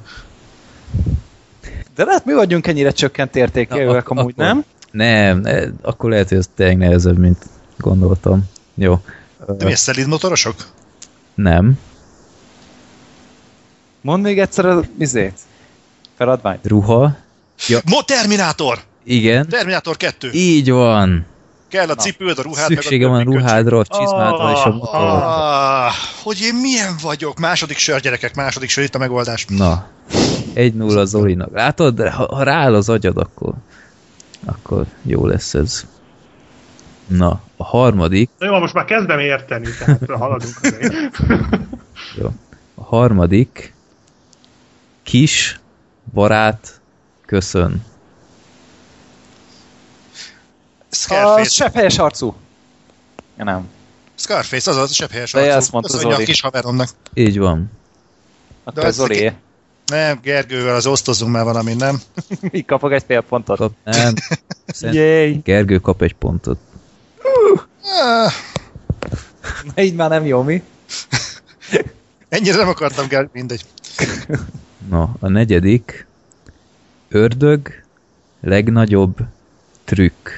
De lehet mi vagyunk ennyire csökkent értékelőek amúgy, akkor- nem? Nem, ne- akkor lehet, hogy ez tényleg nehezebb, mint gondoltam. Jó. De mi, szelid motorosok? Nem. Mondd még egyszer a izét. Feladványt. Ruha. Mo Terminátor! Igen. Terminátor 2! Így van. Kell a cipőd, a ruhád, Szüksége meg a van köcsög. ruhádra, a csizmádra és a Ah, motorra. Ah, hogy én milyen vagyok? Második sör, gyerekek, második sör, itt a megoldás. Na. Egy nulla Zolinak. Látod, ha, ha rááll az agyad, akkor, akkor jó lesz ez. Na, a harmadik, Na jó, most már kezdem érteni, tehát haladunk azért. a harmadik kis barát köszön. A Scarface. sebb helyes arcú. Ja, nem. Scarface, az az a sepphelyes De arcú. ezt mondta Köszönje a Zoli. kis haveromnak. Így van. Akkor az Zoli. Nem, Gergővel az osztozunk már valami, nem? Így kapok egy fél pontot. Kap, nem. Yay. Gergő kap egy pontot. Ah, Na, így már nem jó, mi? ennyire nem akartam, Gergő, mindegy. Na, a negyedik ördög legnagyobb trükk.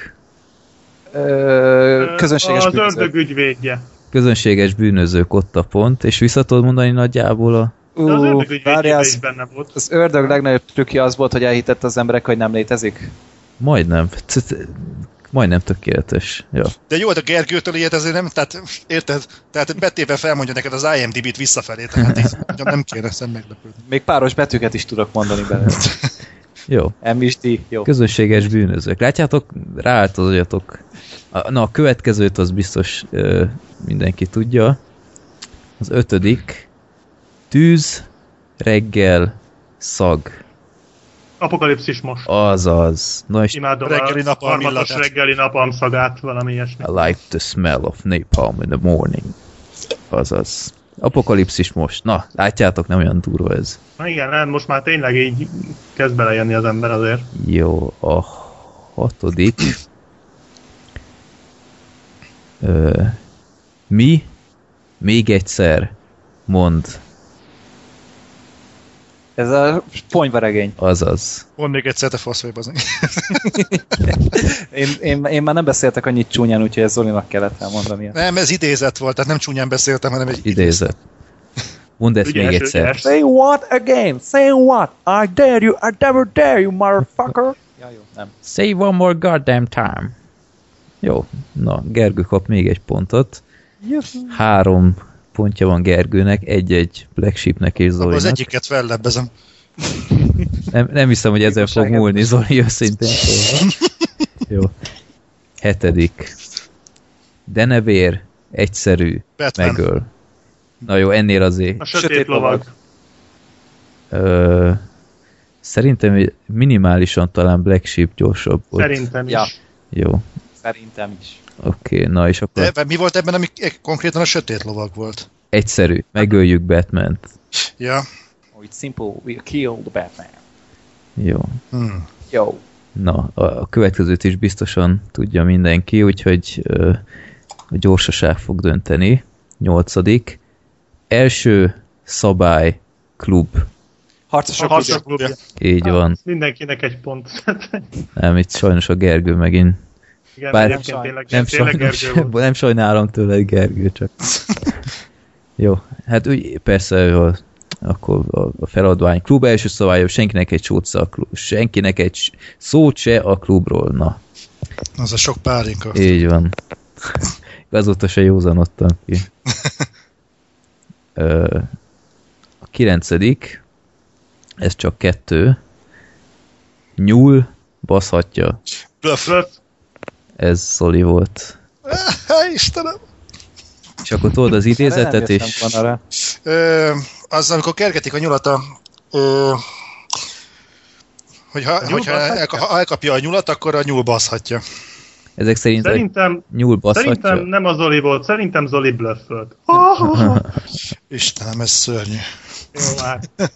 Ö, közönséges Az bűnöző. ördög ügyvédje. Közönséges bűnözők ott a pont, és vissza tudod mondani nagyjából a... De az Ú, ördög várjál, is az, benne volt. az ördög legnagyobb trükkje az volt, hogy elhitette az emberek, hogy nem létezik. Majdnem. Majdnem tökéletes. Ja. De jó, de Gergőtől ilyet azért nem, tehát érted? Tehát betéve felmondja neked az IMDb-t visszafelé, tehát így, nem kéne szem meglepődni. Még páros betűket is tudok mondani belőle. Jó. M is D, jó. Közönséges bűnözők. Látjátok, ráállt az agyatok. A, na, a következőt az biztos ö, mindenki tudja. Az ötödik. Tűz, reggel, szag. Apokalipszis most. Azaz. Na és Imádom Reggeli a napalm harmatos reggeli napalmszagát, valami ilyesmi. I like the smell of napalm in the morning. Azaz. Apokalipszis most. Na, látjátok, nem olyan durva ez. Na igen, nem, most már tényleg így kezd belejönni az ember azért. Jó, a hatodik. Ö, mi még egyszer mond, Ez a ponyvaregény. azaz. Mond még egyszer, te bazd Én, én, én már nem beszéltek annyit csúnyán, úgyhogy ez Zolinak kellett elmondani. Nem, ez idézet volt, tehát nem csúnyán beszéltem, hanem egy Idézet. Mondd ezt Ügyes, még egyszer. ügyes. Say what again? Say what? I dare you, I never dare you, motherfucker! Ja, jó, nem. Say one more goddamn time. Jó, na, Gergő kap még egy pontot. Három pontja van Gergőnek, egy-egy Black Sheepnek és Akkor az Zolinak. egyiket fellebbezem. Nem, nem hiszem, hogy ezen fog múlni, Zoli, őszintén szólva. Jó. Hetedik. Denevér, egyszerű, Batman. megöl. Na jó, ennél azért. A sötét, Sötét lovag. Ö, szerintem minimálisan talán Black Sheep gyorsabb volt. Szerintem is. Ja. Jó, Szerintem is. Oké, okay, na és akkor De mi volt ebben, ami konkrétan a sötét lovag volt? egyszerű, megöljük Batman-t. Ja. Oh, it's simple, we kill the Batman. Jó. Hmm. Jó. Na, a, következőt is biztosan tudja mindenki, úgyhogy ö, a gyorsaság fog dönteni. Nyolcadik. Első szabály klub. A Harcosok klubja. klubja. Így van. Mindenkinek egy pont. Nem, itt sajnos a Gergő megint. Igen, Bár- egyébként tényleg, Nem, tényleg volt. nem sajnálom tőle, Gergő, csak. Jó, hát úgy persze a, akkor a, feladvány klub első szabálya, senkinek egy szót a klub, senkinek egy szót se a klubról, na, Az a sok pálinka. így van. Azóta se józanodtam ki. A kilencedik, ez csak kettő. Nyúl baszhatja. Bluff. Bluff. Ez Zoli volt. Há, Istenem! És akkor tudod az idézetet. Ö, az, amikor kergetik a nyulat a... Ö, hogyha, hogyha elka, ha elkapja a nyulat, akkor a nyúl baszhatja. ezek szerint a Szerintem, nyúl baszhatja. szerintem nem a Zoli volt, szerintem Zoli blöffölt. Istenem, ez szörnyű. Jó, hát.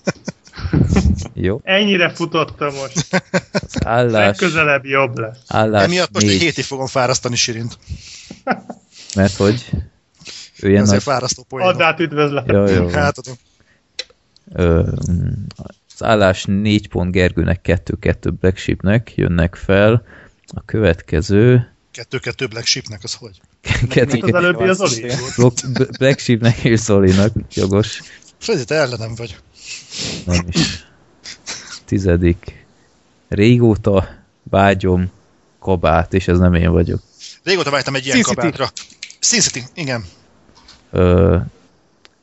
Jó, Ennyire futottam most. az állás, Legközelebb jobb lesz. állás Emiatt most egy hétig fogom fárasztani Sirint. mert hogy ő ilyen Ezért nagy... fárasztó Add poénom. át üdvözletet. Jó, jó. Hát, adom. Ö, az állás 4 pont Gergőnek, 2-2 Black Sheepnek jönnek fel. A következő... Kettő-kettő Black Sheepnek, az hogy? Kettő, Az előbbi az. Block- Black Sheepnek és Zolinak, jogos. Freddy, te ellenem vagy. Nem is. Tizedik. Régóta vágyom kabát, és ez nem én vagyok. Régóta vágytam egy ilyen Sin City. kabátra. Sin City, igen. Ö,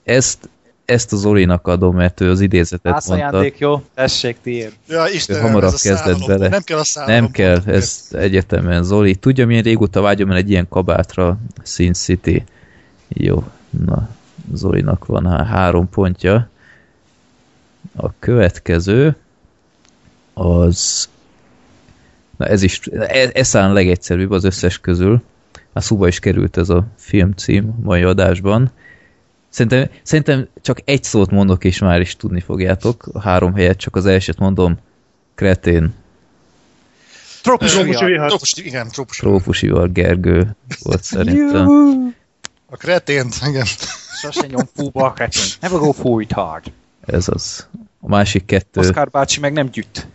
ezt, ezt az Zolinak adom, mert ő az idézetet mondta. Átsajándék, jó? Tessék, tiéd. Ja, Istenem, Ő hamarabb ez a kezdett bele. Nem kell a szállalom. Nem kell, ez egyetemen Zoli. Tudja, milyen régóta vágyom el egy ilyen kabátra Sin City. Jó, na, Zolinak van há- három pontja. A következő az na ez is, ez, ez a legegyszerűbb az összes közül. A szóba is került ez a filmcím mai adásban. Szerintem, szerintem csak egy szót mondok, és már is tudni fogjátok. A három helyet csak az elsőt mondom. Kretén. Trópusi Trópusi vihar. vihar. Trópus, igen, trópus. Trópusival Gergő volt szerintem. A kretént, igen. Sose nyom fúba a kretén. Never go it hard. Ez az. A másik kettő, Oszkár bácsi meg nem gyűjt.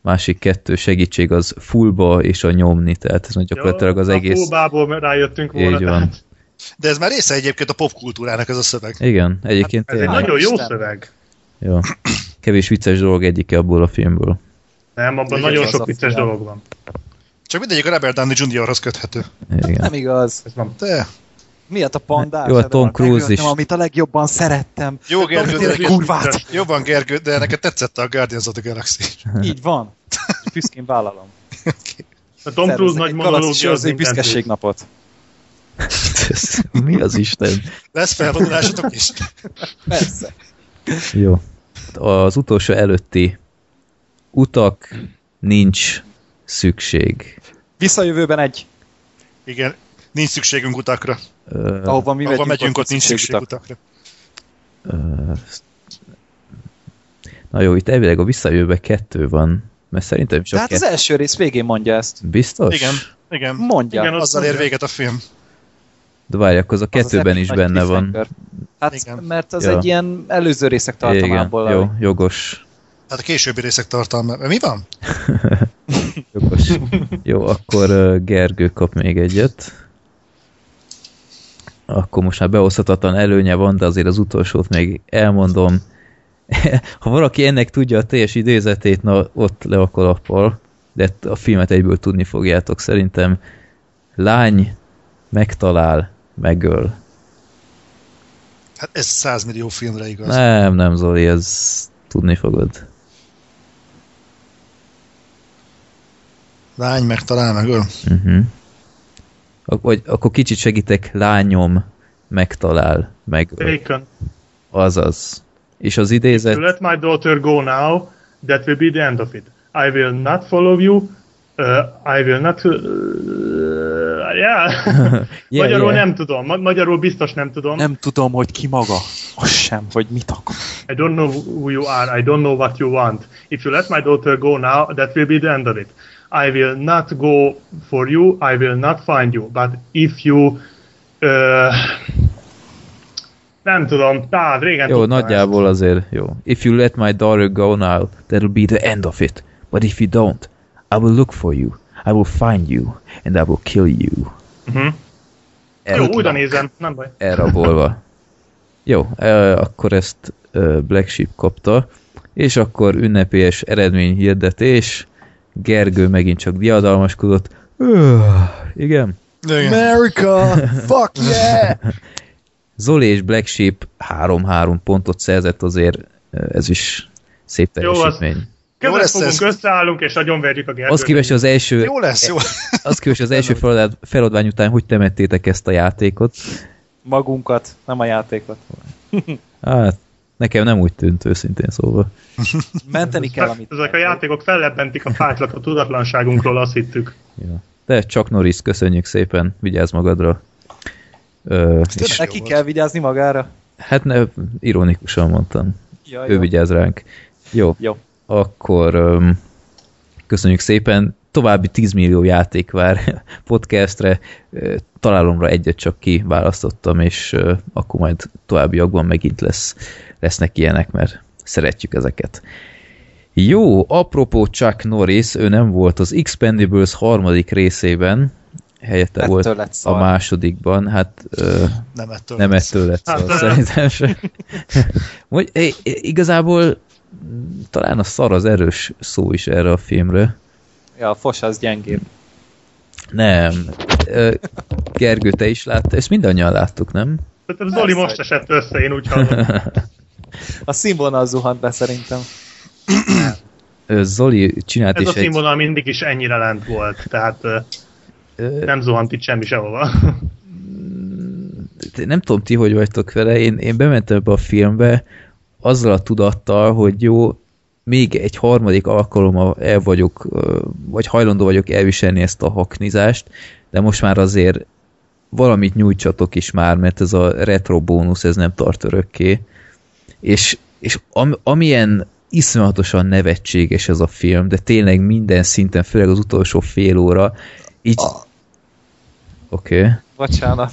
másik kettő segítség az fullba és a nyomni, tehát ez gyakorlatilag az a egész. Fóbából rájöttünk volna. Így van. De ez már része egyébként a popkultúrának ez a szöveg. Igen, egyébként Ez egy nagyon jó Isten. szöveg. Jó. Kevés vicces dolog egyike abból a filmből. Nem, abban nagyon sok a vicces dolog van. Csak mindegyik a Robert Downey Jr.-hoz köthető. Igen. Nem igaz. Ez van. De, Miért a pandás? Jó, a Tom Cruise is. Amit a legjobban szerettem. jó Gergő, de is kurvát! jobban Gergő, de neked tetszett a Guardians of the Galaxy. Így van. Büszkén vállalom. A Tom Cruise nagy monológia az egy büszkeségnapot. Mi az Isten? Lesz felvonulásotok is? Persze. Jó. Az utolsó előtti utak nincs szükség. Visszajövőben egy. Igen, nincs szükségünk utakra. Ö, Ahova mi Ahova megyünk, megyünk, ott nincs szükség utak. utakra. ö, Na jó, itt elvileg a visszajövőbe kettő van, mert szerintem csak Tehát az kettő. első rész végén mondja ezt. Biztos? Igen, igen. Mondja. Igen, Az Azzal ér véget a film. De várj, akkor az a az kettőben epic is benne van. Hát, Igen. mert az Ja. egy ilyen előző részek Igen, tartalmából. jó, jogos. Hát a későbbi részek tartalma. Mi van? Jogos. Jó, akkor Gergő kap még egyet. Akkor most már behozhatatlan előnye van, de azért az utolsót még elmondom. ha valaki ennek tudja a teljes idézetét, na ott le a kalappal, de a filmet egyből tudni fogjátok szerintem. Lány megtalál, megöl. Hát ez 100 millió filmre igaz. Nem, nem Zoli, ez tudni fogod. Lány megtalál megöl. Uh-huh. Ak- vagy akkor kicsit segítek, lányom megtalál, megöl. Taken. Azaz. És az To idézet, let my daughter go now, that will be the end of it. I will not follow you. Uh, I will not... Uh, yeah. Yeah, magyarul yeah. nem tudom. Ma- magyarul biztos nem tudom. Nem tudom, hogy ki maga. Az sem, hogy mit akar. I don't know who you are. I don't know what you want. If you let my daughter go now, that will be the end of it. I will not go for you. I will not find you. But if you... Uh, nem tudom. Tá, régen jó, nagyjából azért jó. If you let my daughter go now, that'll be the end of it. But if you don't, I will look for you. I will find you, and I will kill you. ezt. Uh-huh. El- Jó, újra nézem. Nem baj. elrabolva. Jó, eh, akkor ezt eh, Black Sheep kapta, és akkor ünnepélyes eredményhirdetés. Gergő megint csak diadalmaskodott. Öh, igen. Igen. America! Fuck yeah! Zoli és Black Sheep 3-3 pontot szerzett, azért eh, ez is szép Jó, az- teljesítmény. Között lesz fogunk, ez. összeállunk, és agyonverjük a Gergőt. Az kíváncsi az első, Jó lesz, jó. az kíváncsi az első feladvány, feladvány után, hogy temettétek ezt a játékot. Magunkat, nem a játékot. Hát, nekem nem úgy tűnt őszintén szóval. Menteni kell, amit Ezek a játékok fellebbentik a fájtlat a tudatlanságunkról, azt hittük. Ja. De csak Norris, köszönjük szépen, vigyázz magadra. Ö, és, Neki Jó kell vigyázni magára? hát ne, ironikusan mondtam. Ja, Ő vigyáz ránk. Jó, Jó. akkor öm, köszönjük szépen. További 10 millió játék vár podcastre. Találomra egyet csak kiválasztottam, és akkor majd továbbiakban megint lesz, lesznek ilyenek, mert szeretjük ezeket. Jó, apropó Chuck Norris, ő nem volt az Expendables harmadik részében, helyette Ettől volt lett a másodikban, hát Nem ettől. nem lesz. ettől lett Hát, szar, ö, szerintem se. Vagy, é, igazából talán a szar az erős szó is erre a filmre. Ja, a fos az gyengébb. Nem. Gergő, te is láttad? Ezt mindannyian láttuk, nem? Tehát Zoli Persze. most esett össze, én úgy hallom. A színvonal zuhant be szerintem. Zoli csinált Ez a is egy... színvonal mindig is ennyire lent volt, tehát nem zuhant itt semmi sehova. nem tudom ti, hogy vagytok vele, én, én bementem ebbe a filmbe azzal a tudattal, hogy jó, még egy harmadik alkalommal el vagyok, vagy hajlandó vagyok elviselni ezt a haknizást, de most már azért valamit nyújtsatok is már, mert ez a retro bónusz, ez nem tart örökké. És, és am, amilyen iszonyatosan nevetséges ez a film, de tényleg minden szinten, főleg az utolsó fél óra, így... Oké. Okay. Bocsánat.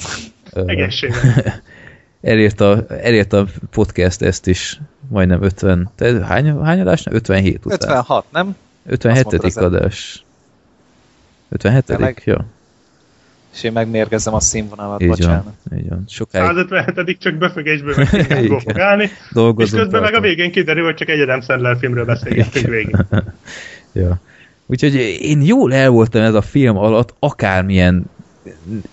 Egészségben. elért a, elért a podcast ezt is majdnem 50, te hány, hány adás? 57 után. 56, nem? 57. Azt mondtad, az adás. 57. Tényleg? Ja, És én megmérgezem a színvonalat, így bocsánat. van. Így van. Sokáig 157 csak befögésből meg színházból Igen. fog állni, és közben meg a végén kiderül, hogy csak egy Adam Sandler filmről beszélgettünk végig. Ja. Úgyhogy én jól el voltam ez a film alatt, akármilyen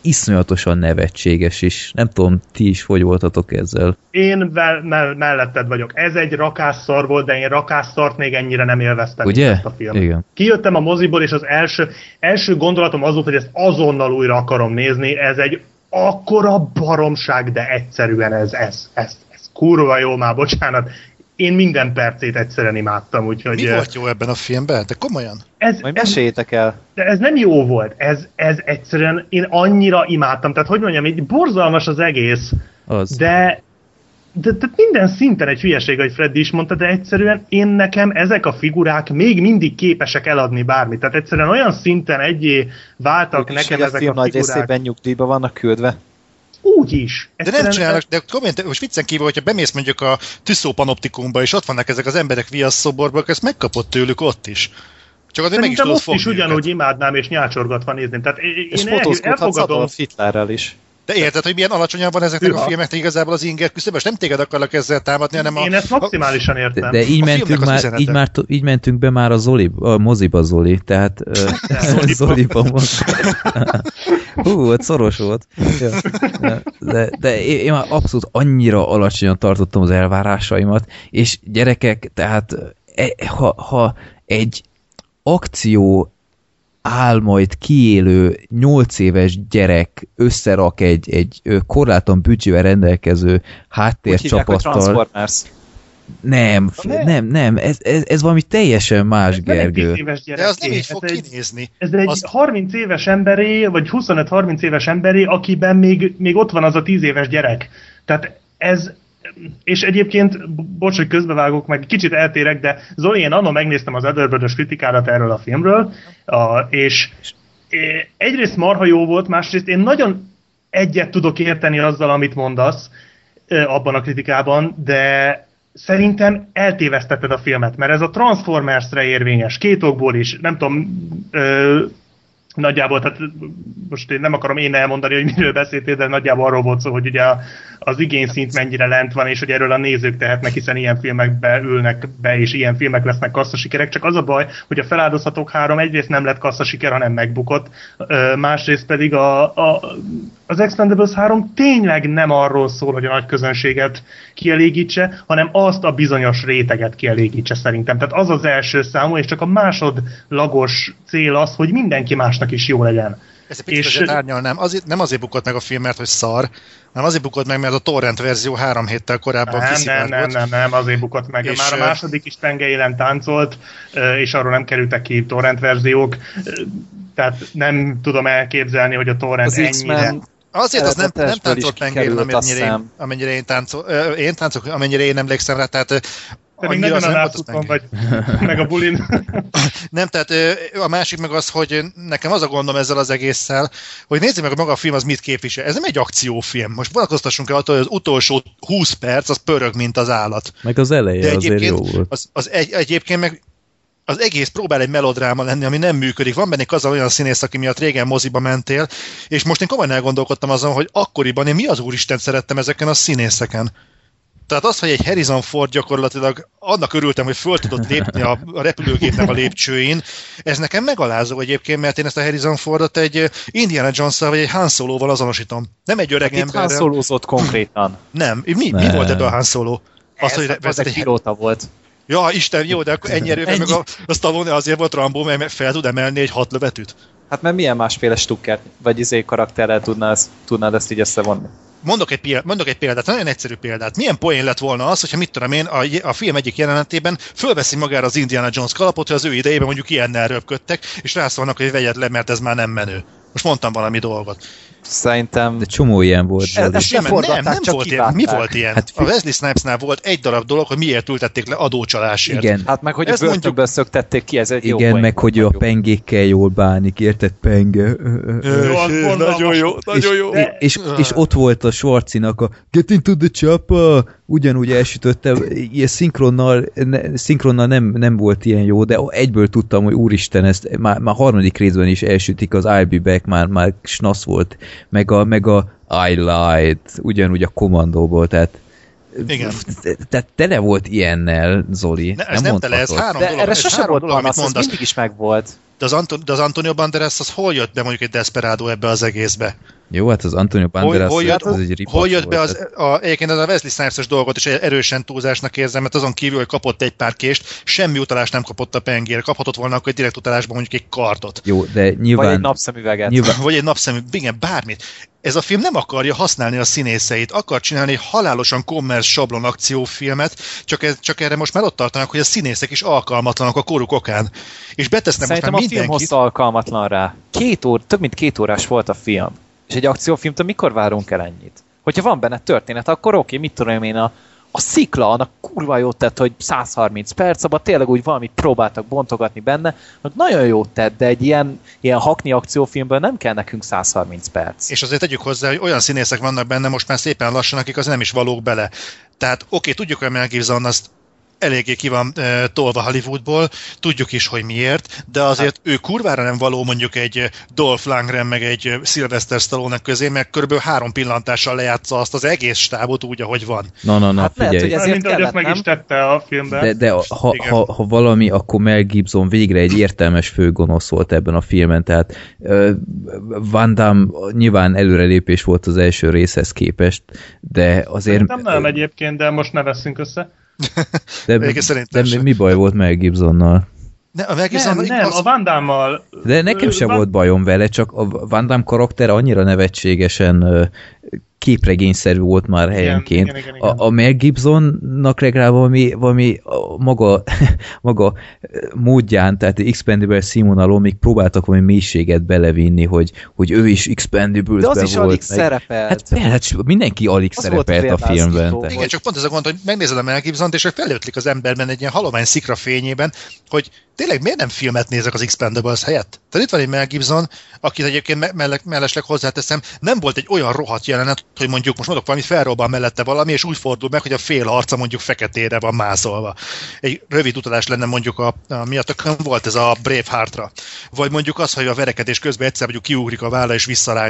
iszonyatosan nevetséges is. Nem tudom, ti is hogy voltatok ezzel. Én vel, mell, melletted vagyok. Ez egy rakásszar volt, de én rakásszart még ennyire nem élveztem Ugye? ezt a filmet. Igen. Kijöttem a moziból, és az első, első gondolatom az volt, hogy ezt azonnal újra akarom nézni. Ez egy akkora baromság, de egyszerűen ez, ez, ez, ez kurva jó már, bocsánat. Én minden percét egyszerűen imádtam, úgyhogy... Mi volt jó ebben a filmben? De komolyan? ez, Majd meséljétek el. de ez nem jó volt. Ez, ez egyszerűen, én annyira imádtam. Tehát, hogy mondjam, így borzalmas az egész, Az. de, de, de minden szinten egy hülyeség, hogy Freddy is mondta, de egyszerűen én nekem ezek a figurák még mindig képesek eladni bármit. Tehát egyszerűen olyan szinten egyé váltak Ők is, nekem a ezek a nagy figurák. részében nyugdíjba vannak küldve. Úgy is. De nem csinálnak, de komolyan, te- most viccen kívül, hogyha bemész mondjuk a Tüsszó panoptikumba, és ott vannak ezek az emberek viasz szoborban, akkor ezt megkapod tőlük ott is. Csak azért meg is ott fogni is ugyanúgy őket. imádnám és nyácsorgatva nézném. Tehát én És én el, elfogadom, Hitlerrel is. De érted, hogy milyen alacsonyan van ezeknek a Hűha. filmeknek igazából az inger küszöb, és nem téged akarlak ezzel támadni, hanem a... én ezt maximálisan De, értem. de így, A mentünk már, így, már, így mentünk be már a, Zoli, a moziba Zoli, tehát ö, Zoliba. Most. Hú, ott szoros volt. Ja. De, de én én már abszolút annyira alacsonyan tartottam az elvárásaimat, és gyerekek, tehát e, ha, ha egy akció áll majd kiélő 8 éves gyerek összerak egy, egy ö, korlátlan büdzsével rendelkező háttércsapattal, nem, Nem. nem, nem, ez, ez, ez valami teljesen más, Ez nem egy 10 Gergő. éves gyerek. De az nem így ez fog egy, kinézni. Ez egy Az- 30 éves emberé, vagy 25-30 éves emberé, akiben még, még ott van az a 10 éves gyerek. Tehát ez, és egyébként, bo- bocs, hogy közbevágok, meg kicsit eltérek, de Zoli, én annak megnéztem az Ederbödös kritikádat erről a filmről, a, és é, egyrészt marha jó volt, másrészt én nagyon egyet tudok érteni azzal, amit mondasz ö, abban a kritikában, de szerintem eltévesztetted a filmet, mert ez a Transformersre érvényes, két okból is, nem tudom, Nagyjából, tehát most én nem akarom én elmondani, hogy miről beszéltél, de nagyjából arról volt szó, hogy ugye az igényszint mennyire lent van, és hogy erről a nézők tehetnek, hiszen ilyen filmekbe ülnek be, és ilyen filmek lesznek kasszasikerek. Csak az a baj, hogy a feláldozhatók három egyrészt nem lett kasszasiker, hanem megbukott, másrészt pedig a, a, az Expendables 3 tényleg nem arról szól, hogy a nagy közönséget kielégítse, hanem azt a bizonyos réteget kielégítse szerintem. Tehát az az első számú, és csak a másodlagos cél az, hogy mindenki másnak is jó legyen. Ez egy picit és... árnyalnám. Azért, nem azért bukott meg a film, mert hogy szar, hanem azért bukott meg, mert a torrent verzió három héttel korábban nem, nem, nem, nem, nem, azért bukott meg. És Már a második is tengelyelen táncolt, és arról nem kerültek ki torrent verziók, tehát nem tudom elképzelni, hogy a torrent az ennyire... Azért az nem, nem táncolt pengélen, amennyire én, amennyire én táncol, én táncol, amennyire én emlékszem rá, tehát pedig nagyon a látszóban vagy, meg a bulin. nem, tehát a másik meg az, hogy nekem az a gondom ezzel az egésszel, hogy nézzük meg, hogy maga a film az mit képvisel. Ez nem egy akciófilm. Most vonatkoztassunk el attól, hogy az utolsó 20 perc az pörög, mint az állat. Meg az eleje De azért jó volt. Az, az egy, egyébként meg az egész próbál egy melodráma lenni, ami nem működik. Van benne az olyan színész, aki miatt régen moziba mentél, és most én komolyan elgondolkodtam azon, hogy akkoriban én mi az úristen szerettem ezeken a színészeken. Tehát az, hogy egy Harrison Ford gyakorlatilag annak örültem, hogy föl tudott lépni a, a repülőgépnek a lépcsőin, ez nekem megalázó egyébként, mert én ezt a Harrison Fordot egy Indiana jones vagy egy Han Solo-val azonosítom. Nem egy öreg ember. Han solo konkrétan. Nem. Mi, mi volt ebben a Han Solo? Az, hogy az egy pilóta volt. Ja, Isten, jó, de akkor ennyi erővel, meg a, a Stallone azért volt Rambo, mert fel tud emelni egy hat lövetűt. Hát mert milyen másféle stukker, vagy izé karakterrel tudnád, tudnád ezt így összevonni? Mondok egy, példát, mondok egy példát, nagyon egyszerű példát. Milyen poén lett volna az, hogyha mit tudom én, a, a film egyik jelenetében fölveszi magára az Indiana Jones kalapot, hogy az ő idejében mondjuk ilyennel röpködtek, és rászólnak, hogy vegyed le, mert ez már nem menő. Most mondtam valami dolgot. Szerintem... De csomó ilyen volt. Ez, ez nem, nem, nem volt ilyen. Mi volt ilyen? Hát, a Wesley Snipesnál volt egy darab dolog, hogy miért ültették le adócsalásért. Igen. Hát meg, hogy ez a börtönből mondjuk... szöktették ki, ez egy Igen, jó meg hogy ő a pengékkel jól bánik, érted? Penge. Nagyon jó, nagyon jó. És, és, és ott volt a Schwarzinak a Get into the chopper, ugyanúgy elsütötte, ilyen szinkronnal, ne, szinkronnal nem, nem volt ilyen jó, de egyből tudtam, hogy úristen, ezt már, már harmadik részben is elsütik, az I'll be back, már, már snasz volt, meg a, meg a I lied, ugyanúgy a kommandóból, tehát igen. Tehát tele volt ilyennel, Zoli. Ne, ez nem, nem tele, ez három de dolog. Erre sose volt dolog, mondasz. mindig is megvolt. De az, Anton, de az Antonio Banderas az hol jött be mondjuk egy Desperado ebbe az egészbe? Jó, hát az Antonio Banderas hol, hol jött, az egy Hol jött be az, a, egyébként az a Wesley Snipes-es dolgot is erősen túlzásnak érzem, mert azon kívül, hogy kapott egy pár kést, semmi utalást nem kapott a pengére. Kaphatott volna akkor egy direkt utalásban mondjuk egy kardot. Jó, de nyilván... Vagy egy napszemüveget. Nyilván... Vagy egy napszemüveget, igen, bármit. Ez a film nem akarja használni a színészeit, akar csinálni egy halálosan kommersz sablon akciófilmet, csak, ez, csak erre most már ott tartanak, hogy a színészek is alkalmatlanak a koruk okán. És betesznek Szerintem most már film alkalmatlan rá. Két óra, több mint két órás volt a film. És egy akciófilmtől mikor várunk el ennyit? Hogyha van benne történet, akkor oké, mit tudom én, a, a szikla, annak kurva jót tett, hogy 130 perc, abban tényleg úgy valamit próbáltak bontogatni benne, hogy nagyon jót tett, de egy ilyen, ilyen hakni akciófilmből nem kell nekünk 130 perc. És azért tegyük hozzá, hogy olyan színészek vannak benne most már szépen lassan, akik az nem is valók bele. Tehát oké, tudjuk, hogy Mel Gibson azt eléggé ki van e, tolva Hollywoodból, tudjuk is, hogy miért, de azért hát. ő kurvára nem való mondjuk egy Dolph Lundgren meg egy Sylvester stallone közé, mert körülbelül három pillantással lejátsza azt az egész stábot úgy, ahogy van. Na, na, na, hát figyelj. Lehet, hogy ezért Mint kellett, meg nem? is tette a filmben. De, de ha, ha, ha, valami, akkor Mel Gibson végre egy értelmes főgonosz volt ebben a filmen, tehát uh, Van Damme nyilván előrelépés volt az első részhez képest, de azért... Nem, nem egyébként, de most ne veszünk össze. De, de mi, mi baj volt Mel Gibsonnal? Ne, a Mel Gibson nem, nem, a Van Damme-mal. De nekem sem Van... volt bajom vele, csak a Van Damme karakter annyira nevetségesen képregényszerű volt már helyenként. Igen, igen, igen, igen. A, a Mel Gibsonnak legalább valami, valami maga, maga módján, tehát Expendable színvonalon még próbáltak valami mélységet belevinni, hogy, hogy ő is Expendables-ben volt. De az is alig szerepelt. Hát, hát mindenki alig az szerepelt a filmben. Igen, csak pont ez a gond, hogy megnézed a Mel Gibson-t, és felötlik az emberben egy ilyen halomány szikra fényében, hogy tényleg miért nem filmet nézek az Expendables helyett? Tehát itt van egy Mel Gibson, akit egyébként me- melle- mellesleg hozzáteszem, nem volt egy olyan rohadt jelenet, hogy mondjuk most mondok valamit, felrobban mellette valami, és úgy fordul meg, hogy a fél arca mondjuk feketére van mászolva. Egy rövid utalás lenne mondjuk a, a miatt volt ez a Braveheartra. Vagy mondjuk az, hogy a verekedés közben egyszer mondjuk kiugrik a válla, és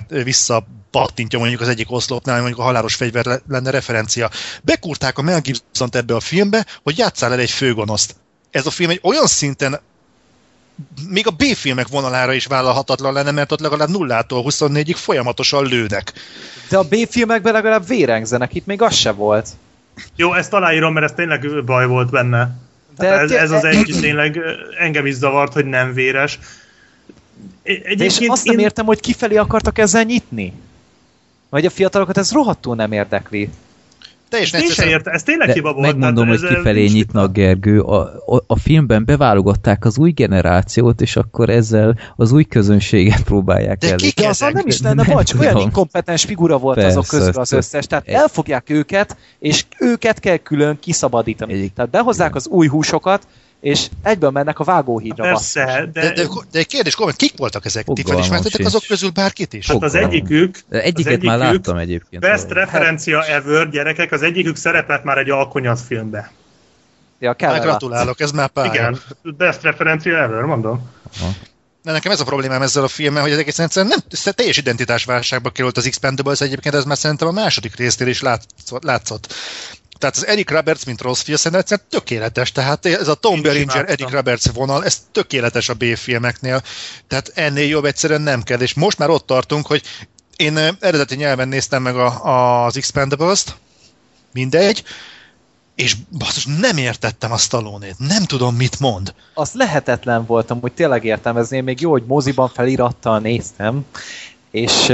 vissza, pattintja mondjuk az egyik oszlopnál, mondjuk a halálos fegyver lenne referencia. Bekurták a Mel Gibson-t ebbe a filmbe, hogy játszál el egy főgonoszt. Ez a film egy olyan szinten még a B-filmek vonalára is vállalhatatlan lenne, mert ott legalább nullától 24-ig folyamatosan lőnek. De a B-filmekben legalább vérengzenek, itt még az se volt. Jó, ezt aláírom, mert ez tényleg baj volt benne. De ez, ez az egy tényleg engem is zavart, hogy nem véres. Egyébként és azt én... nem értem, hogy kifelé akartak ezzel nyitni. Vagy a fiatalokat ez rohadtul nem érdekli. Teljesen ezt, érte, ez tényleg hiba volt. Megmondom, hogy kifelé nyitnak, Gergő. A, a, a filmben beválogatták az új generációt, és akkor ezzel az új közönséget próbálják De elég. De azon nem is lenne baj, csak olyan inkompetens figura volt Persze, azok közül az összes. Tehát elfogják őket, és őket kell külön kiszabadítani. Egy... Tehát behozzák az új húsokat, és egyből mennek a vágóhídra. Persze, de... De, de, de egy kérdés, komment, kik voltak ezek? Ti felismertetek azok közül bárkit is? Hát az egyikük... De egyiket az egyikük, már láttam egyébként. Best referencia ever, gyerekek, az egyikük szerepelt már egy alkonyat filmbe. Ja, kell hát gratulálok, ez már pár. Igen, best referencia ever, mondom. Aha. De nekem ez a problémám ezzel a filmmel, hogy ez egész egyszerűen nem teljes identitásválságba került az Expendables, egyébként ez már szerintem a második résznél is látszott. látszott. Tehát az Eric Roberts, mint rossz film, szerintem egyszerűen tökéletes. Tehát ez a Tom Berenger, Eric Roberts vonal, ez tökéletes a B-filmeknél. Tehát ennél jobb egyszerűen nem kell. És most már ott tartunk, hogy én eredeti nyelven néztem meg a, az Expendables-t, mindegy, és basszus, nem értettem a stallone Nem tudom, mit mond. Az lehetetlen voltam, hogy tényleg értelmezni. Még jó, hogy moziban felirattal néztem, és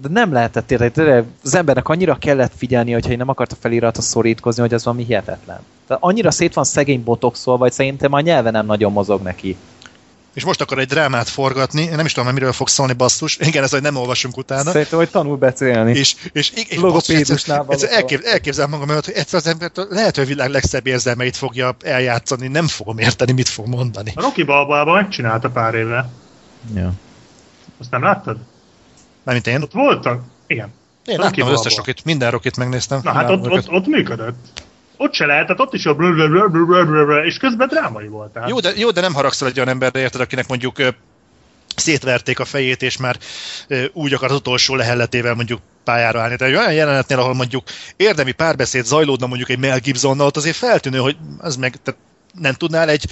de nem lehetett érteni. Az embernek annyira kellett figyelni, hogyha én nem akarta felirata szorítkozni, hogy ez valami hihetetlen. Tehát annyira szét van szegény botoxol, vagy szerintem a nyelve nem nagyon mozog neki. És most akar egy drámát forgatni, én nem is tudom, miről fog szólni basszus. Igen, ez, hogy nem olvasunk utána. Szerintem, hogy tanul beszélni. És, és, és, és elkép, elképzel magam hogy egyszer az ember lehet, hogy a világ legszebb érzelmeit fogja eljátszani, nem fogom érteni, mit fog mondani. A Rocky Balboában megcsinálta pár éve. Ja. Azt nem láttad? Mármint én? Ott voltak? Igen. Én láttam az összes rokit, minden rokit megnéztem. Na hát ott, ott, ott működött. Ott se lehet, tehát ott is a és közben drámai volt. Tehát. Jó, de, jó, de nem haragszol egy olyan emberre, érted, akinek mondjuk szétverték a fejét, és már úgy akar az utolsó lehelletével mondjuk pályára állni. Tehát olyan jelenetnél, ahol mondjuk érdemi párbeszéd zajlódna mondjuk egy Mel Gibsonnal, ott azért feltűnő, hogy az meg, tehát nem tudnál egy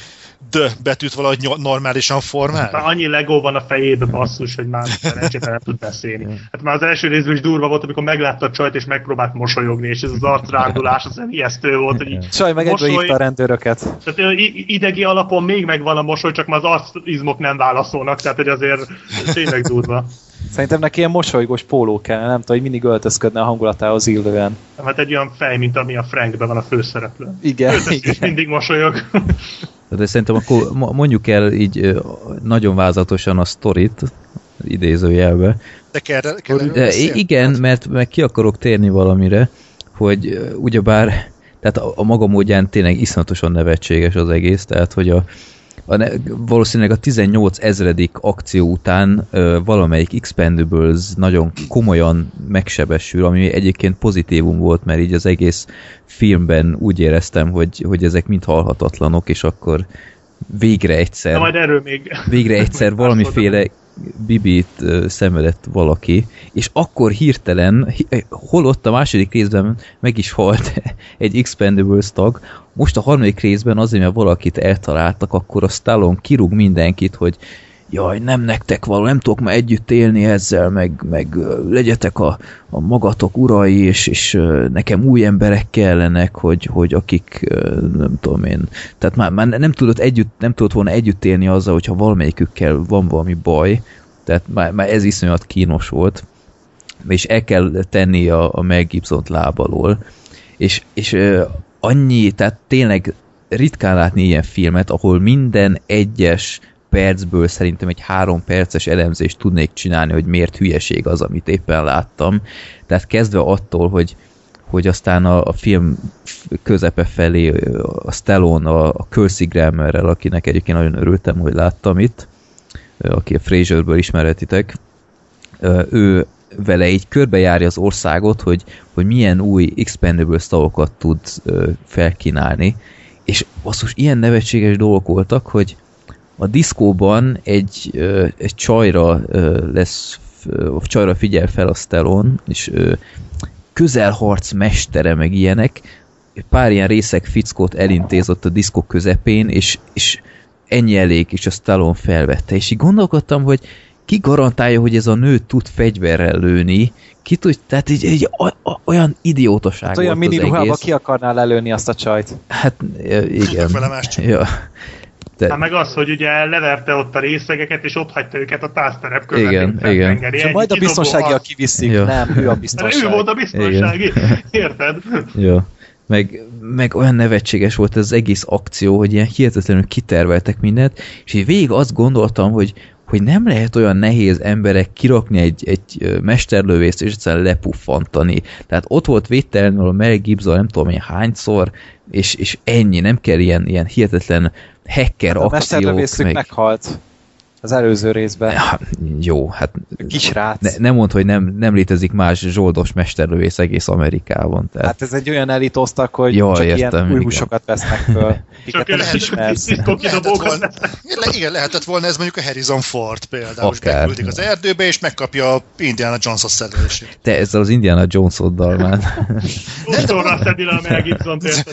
D betűt valahogy normálisan formálni? Már annyi legó van a fejébe basszus, hogy már szerencsére nem tud beszélni. Hát már az első részben is durva volt, amikor meglátta a csajt és megpróbált mosolyogni, és ez az arcrándulás az ijesztő volt. Hogy így Csaj meg mosoly... a rendőröket. Tehát idegi alapon még megvan a mosoly, csak már az arcizmok nem válaszolnak, tehát hogy azért tényleg durva. Szerintem neki ilyen mosolygós póló kell, nem tudom, hogy mindig öltözködne a hangulatához illően. Hát egy olyan fej, mint ami a Frankben van a főszereplő. Igen. Igen. mindig mosolyog. De szerintem akkor mondjuk el így nagyon vázatosan a sztorit, idézőjelbe. De kell, kell De igen, mert meg ki akarok térni valamire, hogy ugyebár tehát a, a maga módján tényleg iszonyatosan nevetséges az egész, tehát hogy a, a, valószínűleg a 18 ezredik akció után ö, valamelyik Expendables nagyon komolyan megsebesül, ami egyébként pozitívum volt, mert így az egész filmben úgy éreztem, hogy, hogy ezek mind halhatatlanok, és akkor végre egyszer, majd erről még végre egyszer valamiféle bibit szenvedett valaki, és akkor hirtelen, holott a második részben meg is halt egy Expendables tag, most a harmadik részben azért, mert valakit eltaláltak, akkor a Stallone kirúg mindenkit, hogy jaj, nem nektek való, nem tudok már együtt élni ezzel, meg, meg legyetek a, a magatok urai, és, és nekem új emberek kellenek, hogy, hogy akik, nem tudom én, tehát már, már nem tudott együtt, nem tudott volna együtt élni azzal, hogyha valamelyikükkel van valami baj, tehát már, már ez iszonyat kínos volt, és el kell tenni a, a Meg Gibson-t lábalól, és, és annyi, tehát tényleg ritkán látni ilyen filmet, ahol minden egyes percből szerintem egy három perces elemzést tudnék csinálni, hogy miért hülyeség az, amit éppen láttam. Tehát kezdve attól, hogy hogy aztán a, a film közepe felé a Stallone a, a Kelsey Grammerrel, akinek egyébként nagyon örültem, hogy láttam itt, aki a Fraserből ismeretitek, ő vele így körbejárja az országot, hogy, hogy milyen új Expendables tavokat tud felkínálni, és basszus, ilyen nevetséges dolgok voltak, hogy a diszkóban egy, egy csajra lesz, csajra figyel fel a Stallone, és közelharc mestere, meg ilyenek, pár ilyen részek fickót elintézott a diszkó közepén, és, és ennyi elég, és a Stallone felvette. És így gondolkodtam, hogy ki garantálja, hogy ez a nő tud fegyverrel lőni, ki tud, tehát így, így olyan idiótaság hát olyan mini ruhába ki akarnál lelőni azt a csajt? Hát igen. Ja. De... Hát meg az, hogy ugye leverte ott a részegeket, és ott hagyta őket a tázterep között. Igen, igen. És majd a biztonsági, aki viszik. Ja. Nem, ő a biztonsági. Ő volt a biztonsági, igen. érted? Ja. Meg, meg olyan nevetséges volt ez az egész akció, hogy ilyen hihetetlenül kiterveltek mindent, és így végig azt gondoltam, hogy, hogy nem lehet olyan nehéz emberek kirakni egy, egy mesterlövészt és egyszerűen lepuffantani. Tehát ott volt védtelenül a Mel Gibson nem tudom én hányszor, és, és ennyi, nem kell ilyen, ilyen hihetetlen hacker hát a akciók. meg... meghalt az előző részben. Ja, jó, hát... Kisrác. Ne, nem mond, hogy nem, nem létezik más zsoldos mesterlövész egész Amerikában. Tehát... Hát ez egy olyan elitoztak, hogy Jó, csak értem, ilyen új húsokat vesznek föl. csak nem ismersz. Le, igen, lehetett volna ez mondjuk a Harrison Ford például, Akár. hogy az erdőbe, és megkapja a Indiana Jones-os szerelését. Te ezzel az Indiana Jones-oddal már.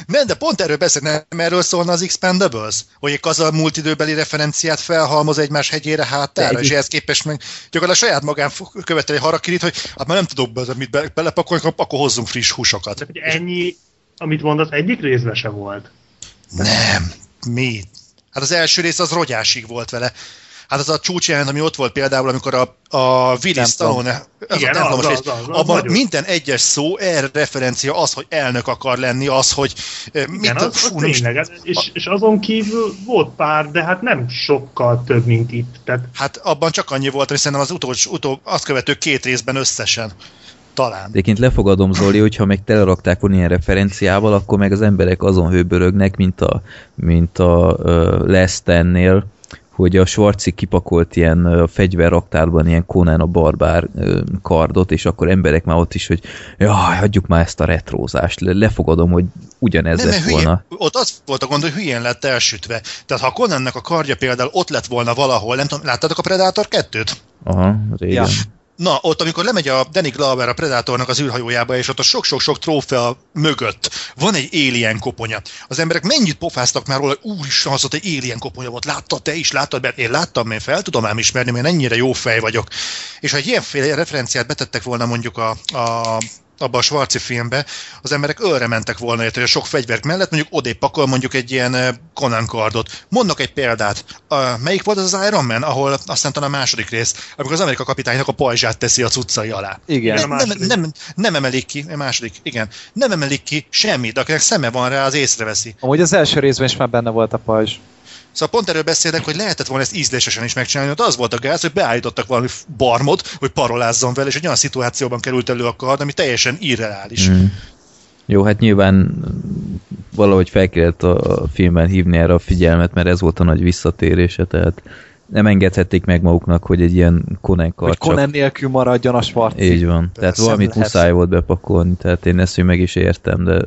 nem, de pont erről beszél, nem erről szólna az Expendables? Hogy az a multidőbeli referenciát felhalmoz egymás hegyére, hátára, és ehhez képest meg gyakorlatilag saját magán követel egy harakirit, hogy hát már nem tudok be, mit be, belepakolni, akkor hozzunk friss húsokat. hogy ennyi, amit mondasz, egyik részben se volt. Nem. Mi? Hát az első rész az rogyásig volt vele. Hát az a csúcsjelent, ami ott volt például, amikor a, a Willy Stallone, az Igen, a az, az, az, az, abban az minden egyes szó erre referencia az, hogy elnök akar lenni, az, hogy Igen, mit az, az fú, tényleg, most, és, és azon kívül volt pár, de hát nem sokkal több, mint itt. Tehát... Hát abban csak annyi volt, hogy szerintem az utolsó, utol, azt követő két részben összesen. Talán. Egyébként lefogadom, Zoli, hogyha meg telerakták volna ilyen referenciával, akkor meg az emberek azon hőbörögnek, mint a, mint a uh, Lestennél, hogy a Schwarzi kipakolt ilyen uh, fegyverraktárban ilyen Conan a barbár kardot, és akkor emberek már ott is, hogy jaj, hagyjuk már ezt a retrózást. Le, lefogadom, hogy ugyanez Nem, lett hülye, volna. Ott az volt a gond, hogy hülyén lett elsütve. Tehát ha Conannek a kardja például ott lett volna valahol, nem tudom, láttatok a Predator 2-t? Aha, régen. Ja. Na, ott, amikor lemegy a Danny Glover a Predatornak az űrhajójába, és ott a sok-sok-sok trófea mögött van egy alien koponya. Az emberek mennyit pofáztak már róla, hogy úristen, az ott egy alien koponya volt. Láttad te is, láttad, mert én láttam, én fel tudom ám ismerni, mert ennyire jó fej vagyok. És ha egy ilyenféle referenciát betettek volna mondjuk a, a abban a Schwarzi filmben, az emberek ölre mentek volna, hogy a sok fegyvert mellett mondjuk odébb pakol mondjuk egy ilyen Conan kardot. Mondok egy példát. Uh, melyik volt az az Iron Man, ahol aztán talán a második rész, amikor az Amerika kapitánynak a pajzsát teszi a cuccai alá. Igen. Nem, nem, nem, nem emelik ki, a második, igen. Nem emelik ki semmit, de akinek szeme van rá, az észreveszi. Amúgy az első részben is már benne volt a pajzs. Szóval pont erről beszélek, hogy lehetett volna ezt ízlésesen is megcsinálni, de az volt a gáz, hogy beállítottak valami barmot, hogy parolázzon vele, és egy olyan szituációban került elő a kard, ami teljesen irreális. Mm. Jó, hát nyilván valahogy fel kellett a filmben hívni erre a figyelmet, mert ez volt a nagy visszatérése, tehát nem engedhették meg maguknak, hogy egy ilyen Conan kar Hogy Conan nélkül maradjon a Schwarzi. Így van. Tehát valamit lehet. muszáj volt bepakolni, tehát én ezt meg is értem, de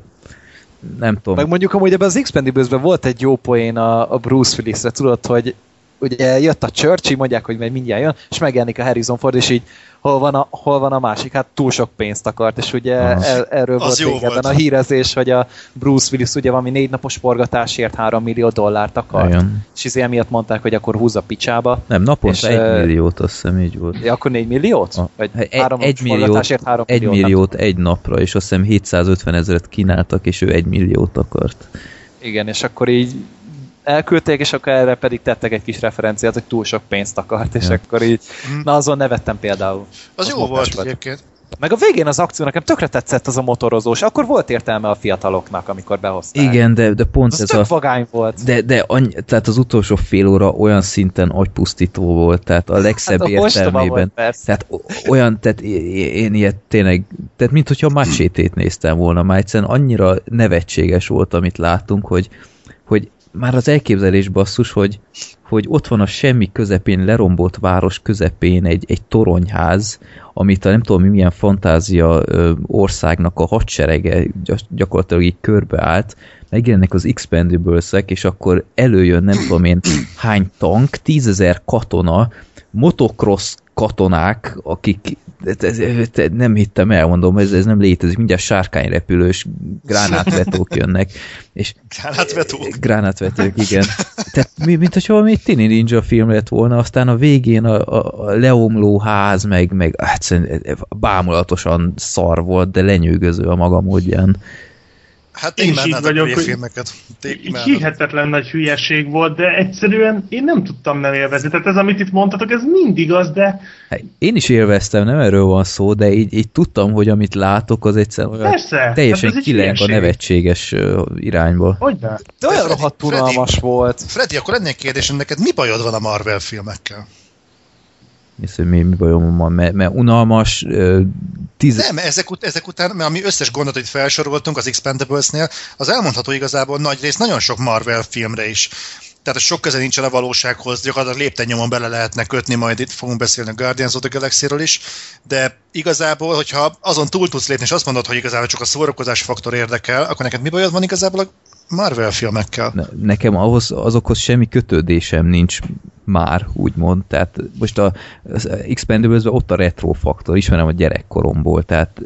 nem tudom. Meg mondjuk amúgy ebben az expendables volt egy jó poén a, a Bruce Willisre, tudod, hogy ugye jött a Churchill, mondják, hogy majd mindjárt jön, és megjelenik a Harrison Ford, és így hol van a, hol van a másik? Hát túl sok pénzt akart, és ugye el, erről az volt régebben a hírezés, hogy a Bruce Willis ugye valami négy napos forgatásért 3 millió dollárt akart. Igen. És ezért miatt mondták, hogy akkor húzza picsába. Nem, naponta egy milliót, azt hiszem így volt. Ja, akkor 4 milliót? A, Vagy egy, három egy milliót, 3 egy milliót egy napra, és azt hiszem 750 ezeret kínáltak, és ő egy milliót akart. Igen, és akkor így elküldték, és akkor erre pedig tettek egy kis referenciát, hogy túl sok pénzt akart, és ja. akkor így, mm. na azon nevettem például. Az, az jó volt egyébként. Meg a végén az akció nekem tökre tetszett az a motorozós, akkor volt értelme a fiataloknak, amikor behozták. Igen, de, de pont Az ez tök a... vagány volt. De, de annyi, tehát az utolsó fél óra olyan szinten agypusztító volt, tehát a legszebb Hát a értelmében. volt, persze. tehát olyan, tehát én ilyet tényleg, tehát mint hogyha macsétét néztem volna, már egyszerűen annyira nevetséges volt, amit láttunk, hogy, hogy már az elképzelés basszus, hogy, hogy ott van a semmi közepén, lerombolt város közepén egy, egy toronyház, amit a nem tudom mi milyen fantázia országnak a hadserege gy- gyakorlatilag így körbeállt, megjelennek az expendables és akkor előjön nem tudom én hány tank, tízezer katona, motocross katonák, akik nem hittem el, mondom, ez, ez nem létezik, mindjárt sárkányrepülős gránátvetók jönnek, és Gránátvetók. gránátvetők, igen. Tehát mi, mint hogyha valami Tini Ninja film lett volna, aztán a végén a, a, a leomló ház, meg, meg hát szerintem bámulatosan szar volt, de lenyűgöző a maga módján. Hát Én én is így vagyok, a hogy- filmeket. Hihetetlen nagy hülyeség volt, de egyszerűen én nem tudtam nem élvezni. Tehát ez, amit itt mondtatok, ez mind igaz, de Hát Én is élveztem, nem erről van szó, de így, így tudtam, hogy amit látok, az egyszerűen olyan persze. teljesen hát ez egy kileng a nevetséges ö, irányba. Hogyne? De olyan rohadt unalmas volt. Freddy, akkor lennék kérdésem neked, mi bajod van a Marvel filmekkel? Hisz, hogy mi, mi bajom van, mert, mert unalmas, tíz, Nem, ezek, ut- ezek után, mert ami összes gondot, hogy felsoroltunk az Expendables-nél, az elmondható igazából nagy rész nagyon sok Marvel filmre is. Tehát sok köze nincsen a valósághoz, gyakorlatilag lépten bele lehetne kötni, majd itt fogunk beszélni a Guardians of the Galaxy-ről is, de igazából, hogyha azon túl tudsz lépni, és azt mondod, hogy igazából csak a szórakozás faktor érdekel, akkor neked mi bajod van igazából a Marvel filmekkel? Ne- nekem ahhoz, azokhoz semmi kötődésem nincs már, úgymond. Tehát most a, az expendables ott a retro faktor, ismerem a gyerekkoromból, tehát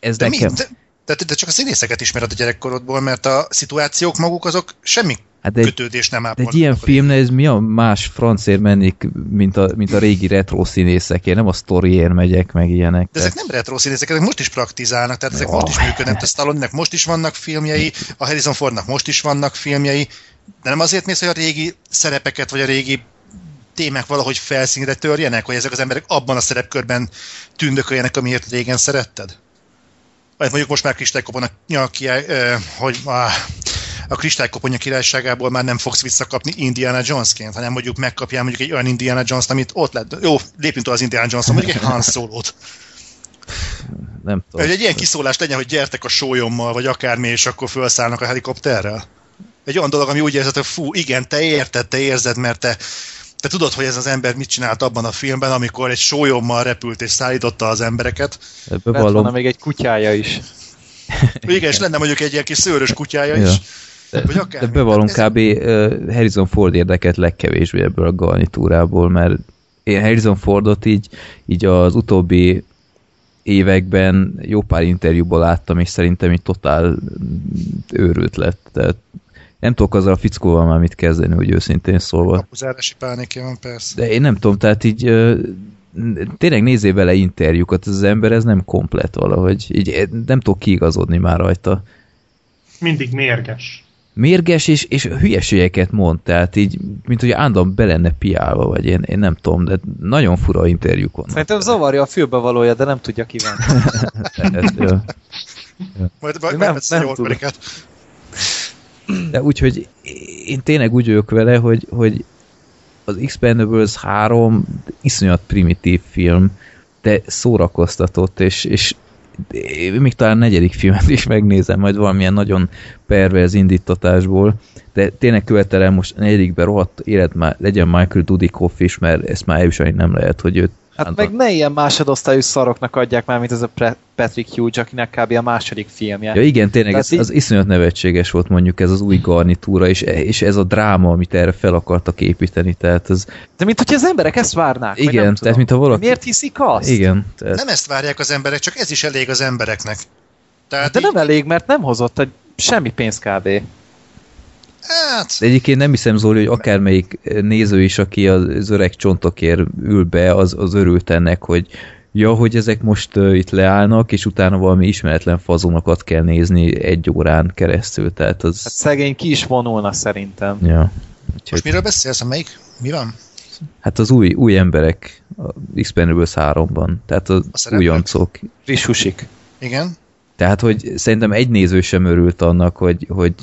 ez De, mi, nekem... de, de, de csak a színészeket ismered a gyerekkorodból, mert a szituációk maguk azok semmi Hát de, kötődés nem de ápolnak. egy ilyen filmnél ez mi a más francért mennék, mint a, mint a régi retro színészekért, nem a sztoriért megyek, meg ilyenek. De ezek nem retro színészek, ezek most is praktizálnak, tehát ezek Jó. most is működnek. A stallone most is vannak filmjei, a Harrison Fordnak most is vannak filmjei, de nem azért mész, hogy a régi szerepeket, vagy a régi témák valahogy felszínre törjenek, hogy ezek az emberek abban a szerepkörben tündököljenek, amiért régen szeretted? Mondjuk most már kristálykopon a, király, ö, hogy a, a kristálykoponya királyságából már nem fogsz visszakapni Indiana Jonesként, hanem mondjuk megkapjál mondjuk egy olyan Indiana Jones-t, amit ott lett. Jó, lépjünk az Indiana jones mondjuk egy Han Solo-t. nem tudom. Hogy egy ilyen kiszólás legyen, hogy gyertek a sólyommal, vagy akármi, és akkor felszállnak a helikopterrel? Egy olyan dolog, ami úgy érzed, hogy fú, igen, te érted, te érzed, mert te, te tudod, hogy ez az ember mit csinált abban a filmben, amikor egy sólyommal repült és szállította az embereket. Lett volna Bevallom, még egy kutyája is. Igen, és lenne mondjuk egy ilyen kis szőrös kutyája Ja. is. de, Vagy akár. de bevallom Ez- kb. uh, Harrison Ford érdekelt legkevésbé ebből a garnitúrából, mert én Harrison Fordot így, így az utóbbi években jó pár interjúból láttam, és szerintem így totál őrült lett. Tehát nem tudok azzal a fickóval már mit kezdeni, hogy őszintén szólva. Kapuzárási pánikja van, persze. De én nem tudom, tehát így tényleg nézzél vele interjúkat, ez az ember, ez nem komplet valahogy. Így eh, nem tudok kiigazodni már rajta. Mindig mérges. Mérges és, és hülyeségeket mond, tehát így, mint hogy állandóan be lenne piálva, vagy én, én nem tudom, de nagyon fura interjúk vannak. Szerintem zavarja a fülbevalója, de nem tudja kivenni. Tehát, ö, Majd Nem- nem, nem nem. De úgyhogy én tényleg úgy vagyok vele, hogy, hogy az Expendables 3 iszonyat primitív film, de szórakoztatott, és, és még talán negyedik filmet is megnézem, majd valamilyen nagyon perverz indítatásból, de tényleg követelem most negyedikben rohadt élet már legyen Michael Dudikoff is, mert ezt már elviselni nem lehet, hogy őt Hát meg ne ilyen másodosztályú szaroknak adják már, mint ez a Patrick Hughes, akinek kb. a második filmje. Ja igen, tényleg, Tehát ez, így- az iszonyat nevetséges volt mondjuk ez az új garnitúra, és, és ez a dráma, amit erre fel akartak építeni, tehát ez, De mint hogyha az emberek ezt várnák. Igen, nem tehát mintha valaki- Miért hiszik azt? igen, tehát, Nem ezt várják az emberek, csak ez is elég az embereknek. Tehát De így, nem elég, mert nem hozott egy semmi pénz kb. Hát, De egyébként nem hiszem, Zoli, hogy akármelyik néző is, aki az öreg csontokért ül be, az, az örült ennek, hogy ja, hogy ezek most uh, itt leállnak, és utána valami ismeretlen fazonokat kell nézni egy órán keresztül, tehát az... Hát szegény ki is vonulna szerintem. ja. Úgyhogy, most miről beszélsz? Melyik? Mi van? hát az új, új emberek, a Expendables 3-ban. Tehát az újoncok. Friss husik. Igen. Tehát, hogy szerintem egy néző sem örült annak, hogy, hogy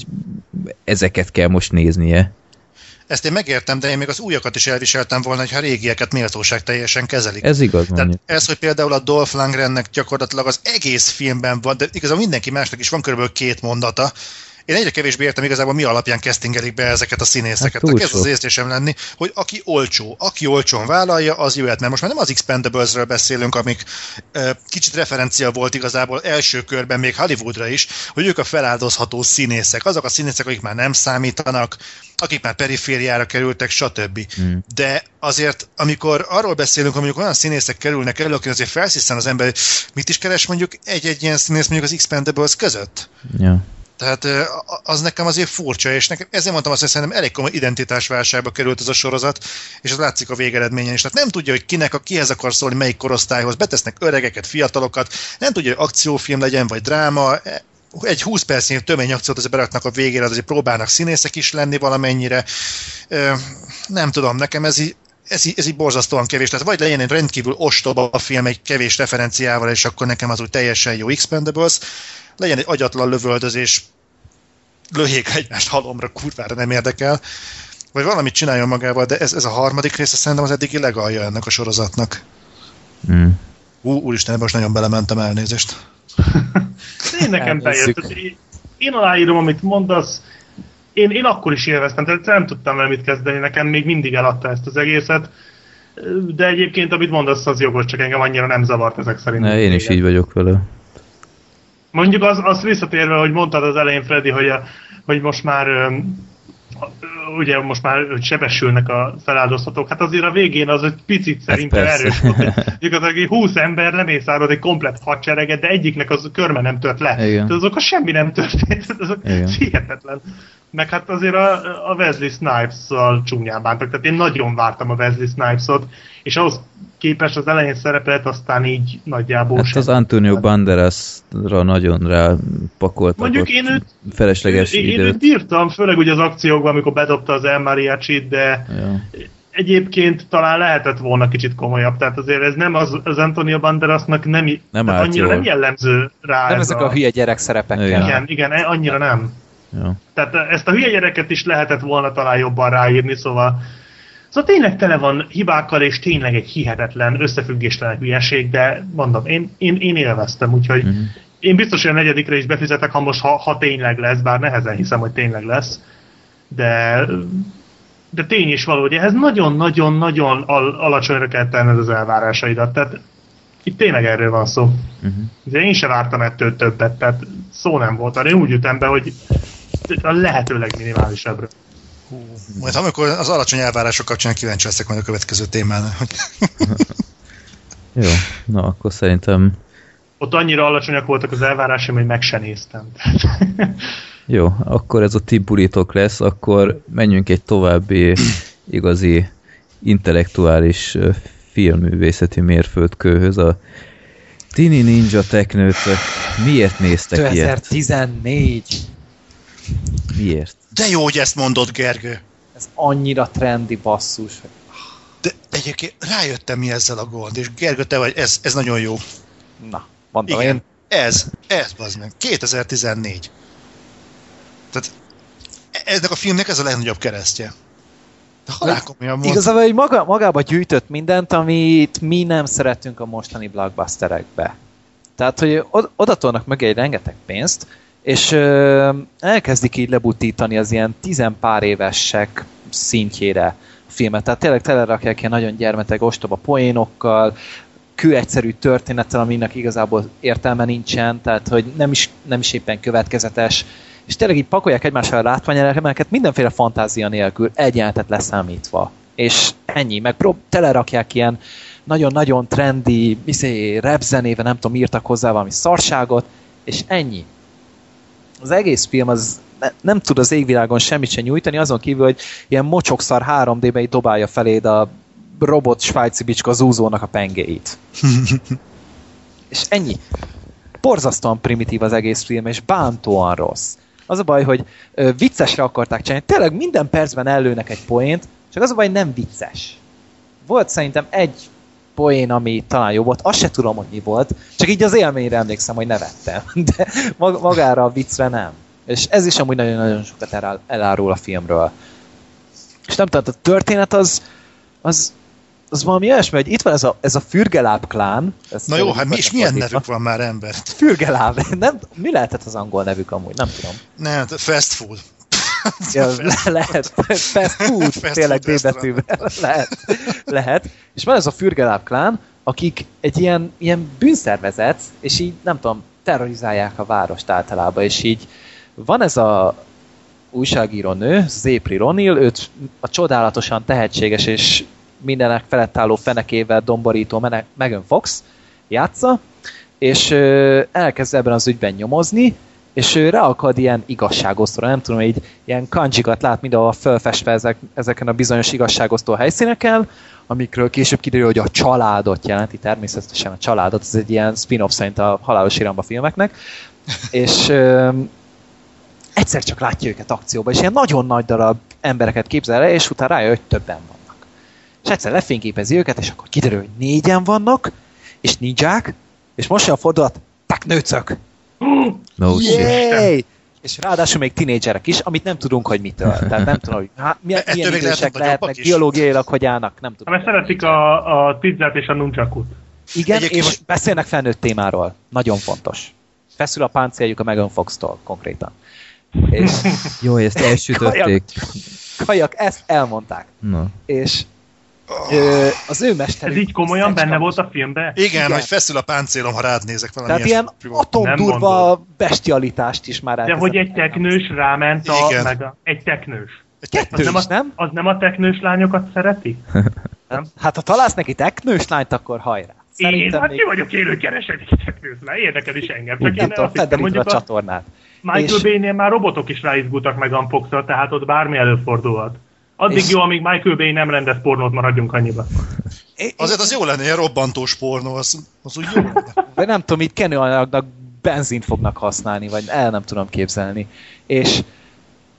ezeket kell most néznie. Ezt én megértem, de én még az újakat is elviseltem volna, hogyha a régieket méltóság teljesen kezelik. Ez igaz, Tehát mondjuk. ez, hogy például a Dolph Lundgrennek gyakorlatilag az egész filmben van, de igazából mindenki másnak is van körülbelül két mondata, én egyre kevésbé értem igazából mi alapján castingelik be ezeket a színészeket. Hát ez az érzésem lenni, hogy aki olcsó, aki olcsón vállalja, az jöhet. Mert most már nem az Expendables-ről beszélünk, amik ö, kicsit referencia volt igazából első körben még Hollywoodra is, hogy ők a feláldozható színészek. Azok a színészek, akik már nem számítanak, akik már perifériára kerültek, stb. Hmm. De azért, amikor arról beszélünk, hogy mondjuk olyan színészek kerülnek elő, akik azért felsziszen az ember, mit is keres mondjuk egy-egy ilyen színész mondjuk az Expendables között? Ja. Tehát az nekem azért furcsa, és nekem, ezért mondtam azt, hogy szerintem elég komoly identitásválságba került ez a sorozat, és az látszik a végeredményen is. Tehát nem tudja, hogy kinek, a kihez akar szólni, melyik korosztályhoz, betesznek öregeket, fiatalokat, nem tudja, hogy akciófilm legyen, vagy dráma, E, egy 20 percnyi tömény akciót azért beraknak a végére, azért próbálnak színészek is lenni valamennyire. Nem tudom, nekem ez így, ez, így- ez így borzasztóan kevés. Tehát vagy legyen egy rendkívül ostoba a film egy kevés referenciával, és akkor nekem az úgy teljesen jó Expendables, legyen egy agyatlan lövöldözés, lőjék egymást halomra, kurvára nem érdekel, vagy valamit csináljon magával, de ez, ez a harmadik része szerintem az eddigi legalja ennek a sorozatnak. Hmm. Ú, úristen, most nagyon belementem elnézést. Én nekem bejött. Elnézzük. Tehát én- Én aláírom, amit mondasz. Én, én akkor is élveztem, tehát nem tudtam vele mit kezdeni, nekem még mindig eladta ezt az egészet. De egyébként, amit mondasz, az jogos, csak engem annyira nem zavart ezek szerint. Ne, én is így vagyok vele. Mondjuk az, az visszatérve, hogy mondtad az elején, Freddy, hogy, a, hogy most már ugye most már sebesülnek a feláldozhatók, hát azért a végén az egy picit szerintem erős volt. hogy Gyakorlatilag 20 ember lemészárod egy komplet hadsereget, de egyiknek az körme nem tört le. Igen. Tehát azok a semmi nem történt, azok Igen. hihetetlen. Meg hát azért a, a Wesley Snipes-szal csúnyán bántak, tehát én nagyon vártam a Wesley Snipes-ot, és ahhoz képest az elején szerepelt, aztán így nagyjából Hát sem. az Antonio Banderasra nagyon rápakoltak Mondjuk ott én őt- felesleges én, én őt időt. bírtam, főleg ugye az akciókban, amikor bedobta az El Mariachi-t, de Ja. egyébként talán lehetett volna kicsit komolyabb. Tehát azért ez nem az, az Antonio Banderasnak nem, Nem annyira jól. nem jellemző rá Nem ez ezek a hülye gyerek szerepek. Igen. Igen, annyira nem. Ja. Tehát ezt a hülye gyereket is lehetett volna talán jobban ráírni, szóval Szóval tényleg tele van hibákkal, és tényleg egy hihetetlen, összefüggéstelen hülyeség, de mondom, én, én, én élveztem, úgyhogy Mhm. én biztos, hogy a negyedikre is befizetek, ha most, ha, ha tényleg lesz, bár nehezen hiszem, hogy tényleg lesz. De, de tény is való, hogy ehhez nagyon-nagyon-nagyon al- alacsonyra kell tenned az elvárásaidat. Tehát itt tényleg erről van szó. Mhm. De én se vártam ettől többet, tehát szó nem volt. arra. Én úgy ütem be, hogy a lehető legminimálisabbra. Majd amikor az alacsony elvárások kapcsán kíváncsi leszek majd a következő témán. Jó, na akkor szerintem Ott annyira alacsonyak voltak az elvárásaim, hogy meg se néztem. jó, akkor ez a ti bulitok lesz, akkor menjünk egy további igazi intellektuális filmművészeti mérföldkőhöz, a Tini Ninja Teknőtök. Miért néztek ilyet? 2014. Miért? De jó, hogy ezt mondod, Gergő. Ez annyira trendi basszus. De egyébként rájöttem, mi ezzel a gond, és Gergő, te vagy, ez, ez nagyon jó. Na, mondtam Igen, én. ez, ez, bazd meg. 2014. Tehát ennek a filmnek ez a legnagyobb keresztje. Mondom. Igazából hogy maga, magába gyűjtött mindent, amit mi nem szeretünk a mostani blockbusterekbe. Tehát, hogy od- oda tolnak mögé egy rengeteg pénzt, és ö, elkezdik így lebutítani az ilyen tizenpár évesek szintjére a filmet. Tehát tényleg telerakják ilyen nagyon gyermeteg ostoba poénokkal, kő egyszerű történettel, aminek igazából értelme nincsen, tehát hogy nem is, nem is éppen következetes, és tényleg így pakolják egymással a látványelemeket mindenféle fantázia nélkül, egy jelenetet leszámítva. És ennyi, meg prób- telerakják ilyen nagyon-nagyon trendi, izé, rap zenével, nem tudom, írtak hozzá valami szarságot, és ennyi. Az egész film az ne, nem tud az égvilágon semmit sem nyújtani, azon kívül, hogy ilyen mocsokszar 3D-be így dobálja feléd a robot svájci bicska zúzónak a pengéit. és ennyi. Borzasztóan primitív az egész film, és bántóan rossz. Az a baj, hogy ö, viccesre akarták csinálni. Tényleg minden percben ellőnek egy poént, csak az a baj, nem vicces. Volt szerintem egy poén, ami talán jó volt, azt se tudom, hogy mi volt, csak így az élményre emlékszem, hogy nevettem, de mag- magára a viccre nem. És ez is amúgy nagyon-nagyon sokat elá- elárul a filmről. És nem tudom, a történet az, az, az valami olyasmi, hogy itt van ez a, ez a fürgeláb klán. Ez Na jó, hát mi, és milyen nevük van már ember? Fürgeláb. Nem, mi lehetett az angol nevük amúgy? Nem tudom. Nem, fast food. Ja, le, lehet. Fast food, Fast tényleg food betűvel. Lehet. lehet. És van ez a Fürgeláb klán, akik egy ilyen, ilyen bűnszervezet, és így nem tudom, terrorizálják a várost általában, és így van ez a újságíró nő, Zépri Ronil, őt a csodálatosan tehetséges és mindenek felett álló fenekével domborító Megan Fox játsza, és ö, elkezd ebben az ügyben nyomozni, és ő ráakad ilyen igazságosztóra, nem tudom, így ilyen kanjikat lát mindenhol fölfestve ezek, ezeken a bizonyos igazságosztó helyszíneken, amikről később kiderül, hogy a családot jelenti, természetesen a családot, ez egy ilyen spin-off szerint a halálos iramba filmeknek, és ö, egyszer csak látja őket akcióban, és ilyen nagyon nagy darab embereket képzel el, és utána rájön, hogy többen vannak. És egyszer lefényképezi őket, és akkor kiderül, hogy négyen vannak, és ninják, és most jön a fordulat, teknőcök! No shit. Yay! És ráadásul még tinédzserek is, amit nem tudunk, hogy mitől. Tehát nem tudom, hogy hát, milyen, Ettől milyen idősek lehetnek lehetnek, nagyobbak is. biológiailag hogy állnak, nem tudom. Mert szeretik a, a pizzát és a nuncsakut. Igen, Egyébként és most- beszélnek felnőtt témáról. Nagyon fontos. Feszül a páncéljuk a Megan Fox-tól konkrétan. És Jó, ezt elsütötték. kajak ezt elmondták. Na. És ö, az ő mester. Ez így komolyan benne volt a filmben? Igen, Igen. hogy feszül a páncélom, ha rád nézek valami Tehát ilyen atomdurva bestialitást is már De hogy egy teknős ráment a... Igen. Meg a egy teknős. Egy Kettő nem is, a, nem? Az nem a teknős lányokat szereti? Nem? Hát ha találsz neki teknős lányt, akkor hajrá. Én, Szerintem hát még, ki vagyok én, keresek egy teknős lány. Érdekel is engem. Csak nem én tudom, azt hittem, a mondjuk a csatornát. Michael és- Bay-nél már robotok is ráizgultak meg a fox tehát ott bármi előfordulhat. Addig És- jó, amíg Michael Bay nem rendez pornót, maradjunk annyiba. É- Azért az jó lenne, ilyen robbantós pornó, az, az úgy jó lenne. Vagy nem tudom, itt kenőanyagnak benzint fognak használni, vagy el nem tudom képzelni. És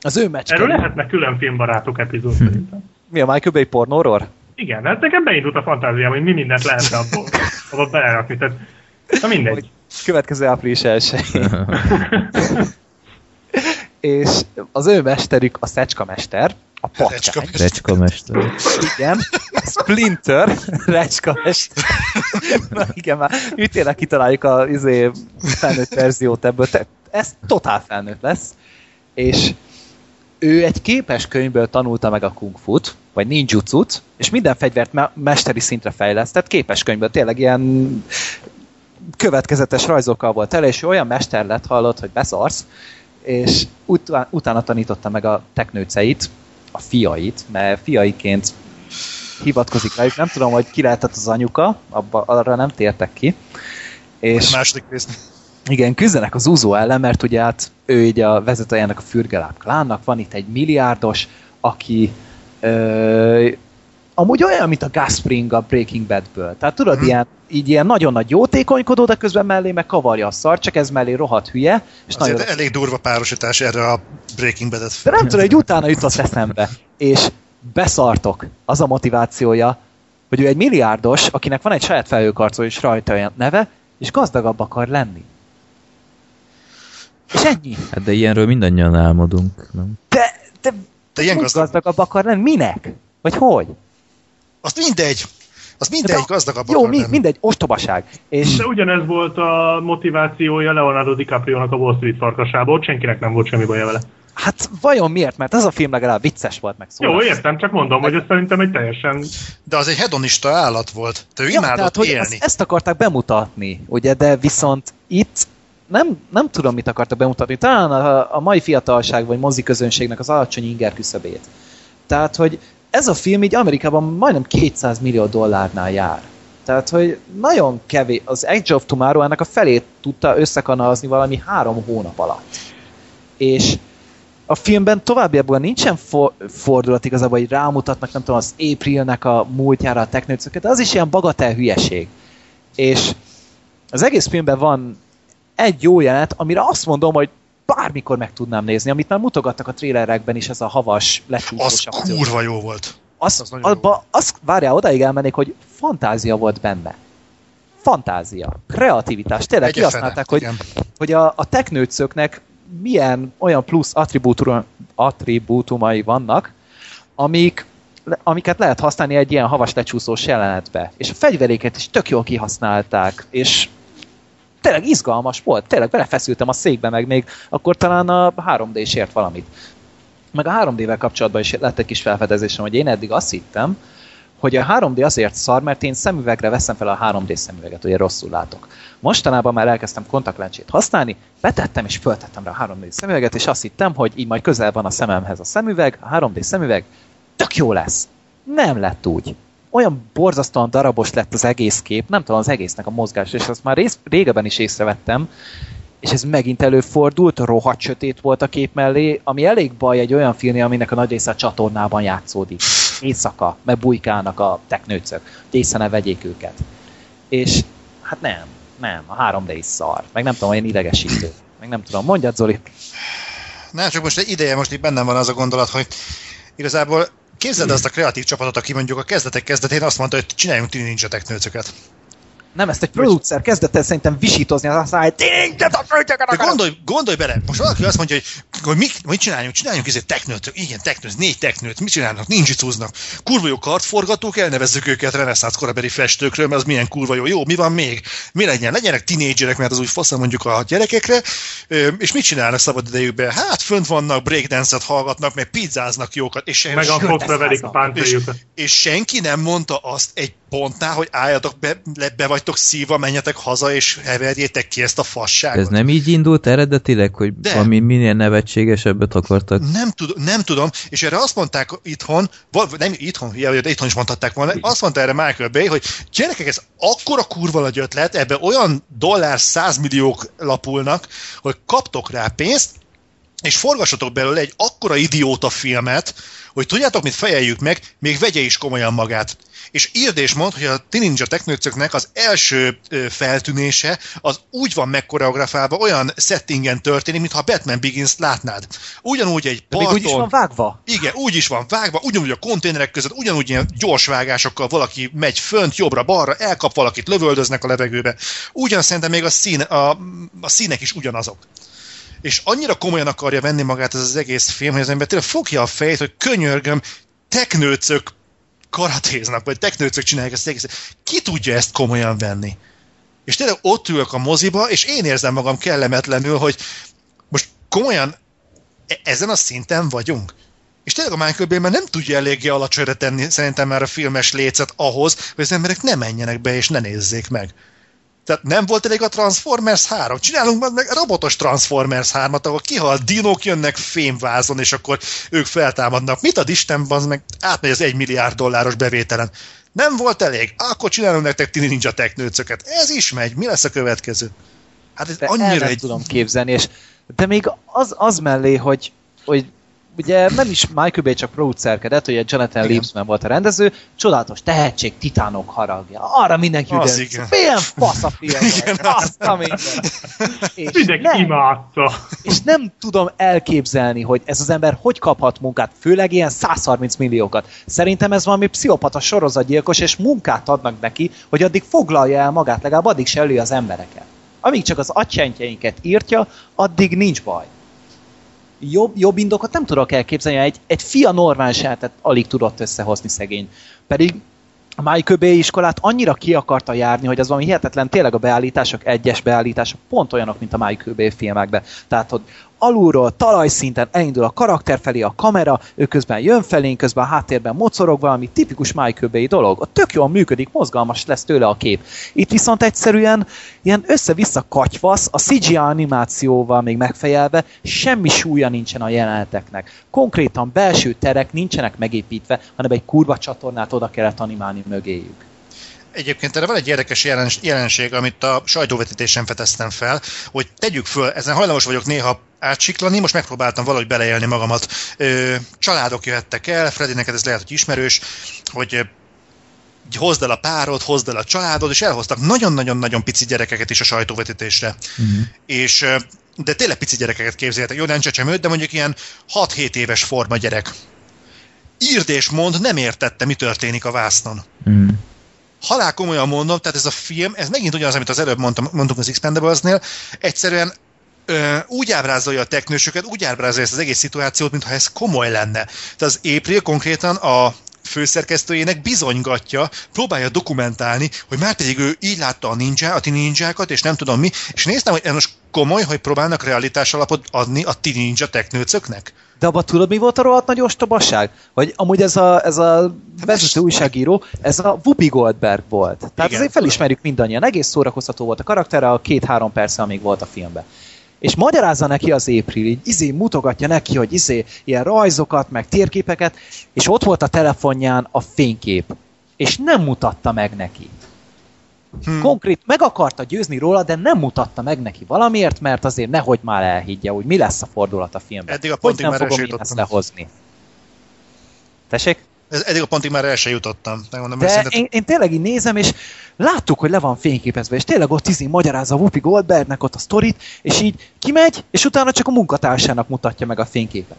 az ő meccs. Erről lehetne külön filmbarátok epizód Hm. szerintem. Mi a Michael Bay pornóról? Igen, hát nekem beindult a fantáziám, hogy mi mindent lehetne abból, abba belerakni. Tehát, na mindegy. Hogy következő április 1 És az ő mesterük a Szecska mester, a patkány. Recska mester. Igen, Splinter, Recska mester. Na igen, már mi tényleg kitaláljuk a izé, felnőtt verziót ebből. Te, ez totál felnőtt lesz. És ő egy képes könyvből tanulta meg a kung fut, vagy ninjutsu-t, és minden fegyvert me- mesteri szintre fejlesztett, képes könyvből, tényleg ilyen következetes rajzokkal volt tele, és olyan mester lett, hallott, hogy beszarsz, és utá- utána tanította meg a teknőceit, a fiait, mert fiaiként hivatkozik rájuk, nem tudom, hogy ki lehetett az anyuka, abba, arra nem tértek ki, és A második rész. igen, küzdenek az úzó ellen, mert ugye hát ő így a vezetőjének a Fürgeláb klánnak, van itt egy milliárdos, aki ö, amúgy olyan, mint a Gus Fring a Breaking Badből. Tehát tudod, Mhm. ilyen, így ilyen nagyon nagy jótékonykodó, de közben mellé meg kavarja a szar, csak ez mellé rohadt hülye, és Azért nagyon elég durva párosítás erre a Breaking Bad-et. de nem tudom, hogy utána jutott eszembe. És beszartok. Az a motivációja, hogy ő egy milliárdos, akinek van egy saját felhőkarcoló és rajta olyan neve, és gazdagabb akar lenni. És ennyi. Hát de ilyenről mindannyian álmodunk, nem? De, de, De ilyen gazdag. gazdagabb akar lenni? Minek? Vagy hogy? Azt mindegy. Az mindegy, De- gazdagabb Jó, mi, mindegy, ostobaság. És De ugyanez volt a motivációja Leonardo DiCaprio-nak a Wall Street farkasából, ott senkinek nem volt semmi baja vele. hát vajon miért? Mert ez a film legalább vicces volt meg Jó, szórakoztató. értem, csak mondom, hogy ez szerintem egy teljesen... De az egy hedonista állat volt. Te ő Ja, imádott tehát, hogy élni. ezt, ezt akarták bemutatni, ugye, de viszont itt nem, nem tudom, mit akartak bemutatni. Talán a, a mai fiatalság vagy moziközönségnek az alacsony inger küszöbét. Tehát, hogy ez a film így Amerikában majdnem 200 millió dollárnál jár. Tehát, hogy nagyon kevés, az Edge of Tomorrow ennek a felét tudta összekanalazni valami három hónap alatt. És a filmben továbbiakban nincsen for, fordulat igazából, hogy rámutatnak, nem tudom, az Aprilnek a múltjára a teknőcöket, az is ilyen bagatel hülyeség. És az egész filmben van egy jó jelenet, amire azt mondom, hogy bármikor meg tudnám nézni, amit már mutogattak a trélerekben is, ez a havas, Az lecsúszós akció. kurva jó volt. az, Az nagyon jó abba, az, várjál, odaig elmennék, hogy fantázia volt benne. Fantázia, kreativitás. Tényleg Egyefele, kihasználták, hogy, igen. hogy a, a teknőcöknek milyen olyan plusz attribútum, attribútumai vannak, amik, amiket lehet használni egy ilyen havas lecsúszós jelenetbe. És a fegyveréket is tök jól kihasználták, és tényleg izgalmas volt, tényleg belefeszültem a székbe, meg még akkor talán a 3D is ért valamit. Meg a 3D-vel kapcsolatban is lett egy kis felfedezésem, hogy én eddig azt hittem, hogy a 3D azért szar, mert én szemüvegre veszem fel a 3D szemüveget, ugye rosszul látok. Mostanában már elkezdtem kontaktlencsét használni, betettem és föltettem rá a 3D szemüveget, és azt hittem, hogy így majd közel van a szememhez a szemüveg, a 3D szemüveg, tök jó lesz. Nem lett úgy. Olyan borzasztóan darabos lett az egész kép, nem tudom, az egésznek a mozgás, és azt már rész, régebben is észrevettem, és ez megint előfordult, rohadt sötét volt a kép mellé, ami elég baj egy olyan filmnél, aminek a nagy része a csatornában játszódik. Éjszaka, mert bujkálnak a teknőcök, hogy észre ne vegyék őket. És hát nem, nem, a 3D is szar. Meg nem tudom, olyan idegesítő. Meg nem tudom, mondjad Zoli. Nem, csak most egy ideje, most itt bennem van az a gondolat, hogy igazából képzeld azt a kreatív csapatot, aki mondjuk a kezdetek kezdetén azt mondta, hogy csináljunk Tini Ninja teknőcöket. Nem, ezt egy producer kezdett el szerintem visítozni az száját. De gondolj, gondolj bele, most valaki azt mondja, hogy, hogy mit, mit csináljunk, csináljunk ezért teknőt, igen, teknőt, négy teknőt, mit csinálnak, ninjitsuznak. Kurva jó kartforgatók, elnevezzük őket reneszánsz korabeli festőkről, mert az milyen kurva jó. Jó, mi van még? Mi legyen? Legyenek tinédzserek, mert az úgy faszal mondjuk a gyerekekre, és mit csinálnak szabad idejükben? Hát fönt vannak, breakdance-et hallgatnak, meg pizzáznak jókat, és Meg a a és- és senki nem mondta azt egy pontnál, hogy álljatok be, le, be vagytok szívva, menjetek haza, és heverjétek ki ezt a fasságot. Ez nem így indult eredetileg, hogy De. valami minél nevetségesebbet akartak? Nem, tud, nem tudom, és erre azt mondták itthon, val- nem itthon, de itthon is mondhatták volna, azt mondta erre Michael Bay, hogy gyerekek, ez akkora kurva nagy ötlet, ebbe olyan dollár százmilliók lapulnak, hogy kaptok rá pénzt, és forgassatok belőle egy akkora idióta filmet, hogy tudjátok, mit fejeljük meg, még vegye is komolyan magát. És írd és mond, hogy a Teen Ninja teknőcöknek az első feltűnése az úgy van megkoreografálva, olyan settingen történik, mintha Batman Begins-t látnád. Ugyanúgy egy De még parton, úgy is van vágva. igen, úgy is van vágva, ugyanúgy a konténerek között, ugyanúgy ilyen gyors vágásokkal valaki megy fönt, jobbra-balra, elkap valakit, lövöldöznek a levegőbe. Ugyan szerintem még a, szín, a, a színek is ugyanazok. És annyira komolyan akarja venni magát ez az egész film, hogy az ember tényleg fogja a fejét, hogy könyörgöm, teknőcök karatéznak, vagy teknőcök csinálják ezt egészet. Ki tudja ezt komolyan venni? És tényleg ott ülök a moziba, és én érzem magam kellemetlenül, hogy most komolyan e- ezen a szinten vagyunk. És tényleg a Michael Bay már nem tudja eléggé alacsonyra tenni szerintem már a filmes lécet ahhoz, hogy az emberek ne menjenek be és ne nézzék meg. Tehát nem volt elég a Transformers 3? Csinálunk meg robotos Transformers 3-at, ahol kihalt dinók jönnek fémvázon, és akkor ők feltámadnak. Mit ad Isten, az meg átmegy az egy milliárd dolláros bevételen. Nem volt elég? Akkor csinálunk nektek Tini Ninja teknőcöket. Ez is megy. Mi lesz a következő? Hát ez De annyira egy... tudom képzelni, és de még az, az mellé, hogy, hogy ugye nem is Michael Bay csak producerkedett, ugye Jonathan Igen. Liebsman volt a rendező, csodálatos tehetség, titánok haragja. Arra mindenki Az üdön. igen. Milyen fasz a film Igen. Azt a minden. És Mindenki nem, imádta. és nem tudom elképzelni, hogy ez az ember hogy kaphat munkát, főleg ilyen 130 milliókat. Szerintem ez valami pszichopata sorozatgyilkos, és munkát adnak neki, hogy addig foglalja el magát, legalább addig se öli az embereket. Amíg csak az atyentjeinket írtja, addig nincs baj. Jobb, jobb indokot nem tudok elképzelni, egy, egy fia normális életet alig tudott összehozni szegény. Pedig a Michael Bay iskolát annyira ki akarta járni, hogy az valami hihetetlen, tényleg a beállítások, egyes beállítások pont olyanok, mint a Michael Bay filmekben. Tehát, hogy alulról, talajszinten elindul a karakter felé a kamera, ő közben jön felénk, közben a háttérben mocorog valami tipikus Michael Bay dolog. Ott tök jól működik, mozgalmas lesz tőle a kép. Itt viszont egyszerűen ilyen össze-vissza katyvasz, a CGI animációval még megfejelve, semmi súlya nincsen a jeleneteknek. Konkrétan belső terek nincsenek megépítve, hanem egy kurva csatornát oda kellett animálni mögéjük. Egyébként erre van egy érdekes jelens, jelenség, amit a sajtóvetítésen feteztem fel, hogy tegyük föl, ezen hajlamos vagyok néha átsiklani, most megpróbáltam valahogy beleélni magamat. Ö, családok jöhettek el, Freddy, neked ez lehet, hogy ismerős, hogy így hozd el a párod, hozd el a családod, és elhoztak nagyon-nagyon-nagyon pici gyerekeket is a sajtóvetítésre. Mhm. És, de tényleg pici gyerekeket képzeljetek, jó, nem csecsemőt, de mondjuk ilyen 6-7 éves forma gyerek. írd és mond, nem értette, mi történik a vásznon. Mm. Halál komolyan mondom, tehát ez a film, ez megint ugyanaz, amit az előbb mondtam, mondtunk az Expendables-nél, egyszerűen ö, úgy ábrázolja a teknősöket, úgy ábrázolja ezt az egész szituációt, mintha ez komoly lenne. Tehát az April konkrétan a főszerkesztőjének bizonygatja, próbálja dokumentálni, hogy már pedig ő így látta a ninja, a ti ninjákat, és nem tudom mi, és néztem, hogy most komoly, hogy próbálnak realitás alapot adni a ti ninja teknőcöknek. De abban tudod, mi volt a rohadt nagy ostobaság? Hogy amúgy ez a, ez a vezető újságíró, ez a Whoopi Goldberg volt. Tehát Igen, azért felismerjük mindannyian. Egész szórakoztató volt a karaktere a két-három perce, amíg volt a filmben. És magyarázza neki az April, így izé mutogatja neki, hogy izé ilyen rajzokat, meg térképeket, és ott volt a telefonján a fénykép. És nem mutatta meg neki. Hmm. Konkrét, meg akarta győzni róla, de nem mutatta meg neki valamiért, mert azért nehogy már elhiggye, hogy mi lesz a fordulat a filmben. Eddig a hogy pontig nem már fogom én ezt lehozni. Tessék? Ez, eddig a pontig már el sem jutottam. Megmondom De én, én tényleg így nézem, és láttuk, hogy le van fényképezve, és tényleg ott izé magyarázza Whoopi Goldbergnek ott a sztorit, és így kimegy, és utána csak a munkatársának mutatja meg a fényképet.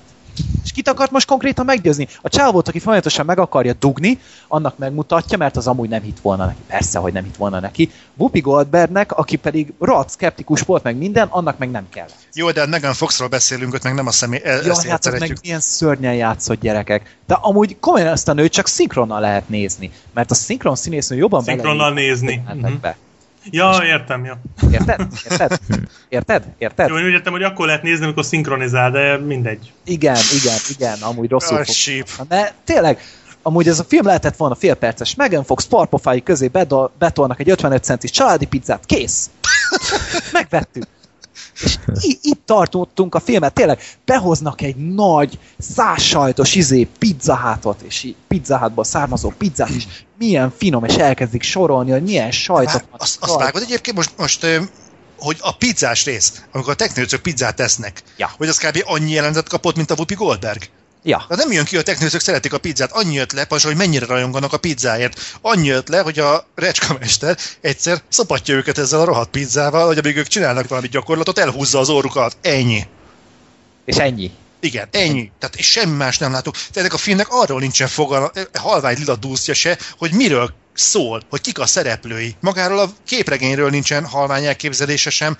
És kit akart most konkrétan meggyőzni? A csávót, aki folyamatosan meg akarja dugni, annak megmutatja, mert az amúgy nem hitt volna neki. Persze, hogy nem hitt volna neki. Whoopi Goldbergnek, aki pedig rohadt szkeptikus volt meg minden, annak meg nem kell. Jó, de hát Megan Foxról beszélünk, ott meg nem a személy, e- Ja, ezt hát meg milyen szörnyen játszott gyerekek. De amúgy komolyan ezt a nőt csak szinkronnal lehet nézni, mert a szinkron színésznő jobban Szinkronnal beleillik a nézni. Ja, értem, ja. Érted? Érted? Érted? Érted? Jó, én úgy értem, hogy akkor lehet nézni, amikor szinkronizál, de mindegy. Igen, igen, igen, amúgy rosszul Ah, fog. De tényleg, amúgy ez a film lehetett volna fél perces. Megan Fox parpofái közé bedol, betolnak egy 55 centis családi pizzát, kész! Megvettük. És itt tartottunk a filmet, tényleg behoznak egy nagy, százsajtos izé pizzahátot, és pizzahátból származó pizzát is, milyen finom, és elkezdik sorolni, hogy milyen sajtok Vár, van. azt, azt vágod egyébként most, most hogy a pizzás rész, amikor a technőcök pizzát tesznek, Ja. hogy az kb. annyi jelenetet kapott, mint a Whoopi Goldberg. Ja, Hát nem jön ki, a technőcök szeretik a pizzát, annyi jött le, pasra, hogy mennyire rajonganak a pizzáért. Annyi jött le, hogy a recskamester egyszer szopatja őket ezzel a rohadt pizzával, hogy amíg ők csinálnak valami gyakorlatot, elhúzza az orrukat. Ennyi. és ennyi. Igen, ennyi. Tehát és semmi más nem látok. Tehát ennek a filmnek arról nincsen fogalma, halvány lila dúszja se, hogy miről szól, hogy kik a szereplői. Magáról a képregényről nincsen halvány elképzelése sem.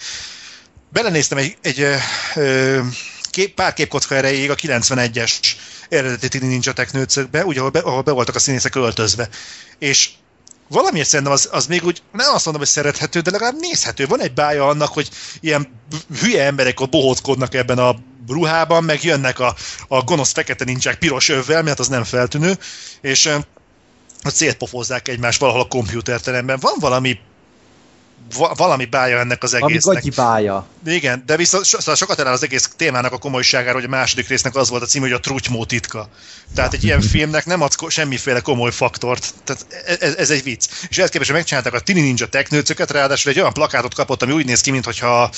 Belenéztem egy, egy ö, ö, kép, pár képkocka erejéig a 91-es eredeti Ninja Technőcökbe, úgy, ahol be, ahol be voltak a színészek öltözve. És valamiért szerintem az, az még úgy, nem azt mondom, hogy szerethető, de legalább nézhető. Van egy bája annak, hogy ilyen hülye emberek ott bohóckodnak ebben a ruhában, meg jönnek a, a gonosz fekete nincsák piros övvel, mert az nem feltűnő, és ö, hogy szétpofozzák egymást valahol a kompjúterteremben. Van valami va- valami bája ennek az egésznek. gagyi bája. Igen, de viszont so, szóval sokat elál az egész témának a komolyságára, hogy a második résznek az volt a cím, hogy a trutymó titka. Tehát egy ilyen filmnek nem adsz semmiféle komoly faktort. Tehát e- ez, ez egy vicc. És ehhez képest megcsinálták a Tini Ninja teknőcöket, ráadásul egy olyan plakátot kapott, ami úgy néz ki, mintha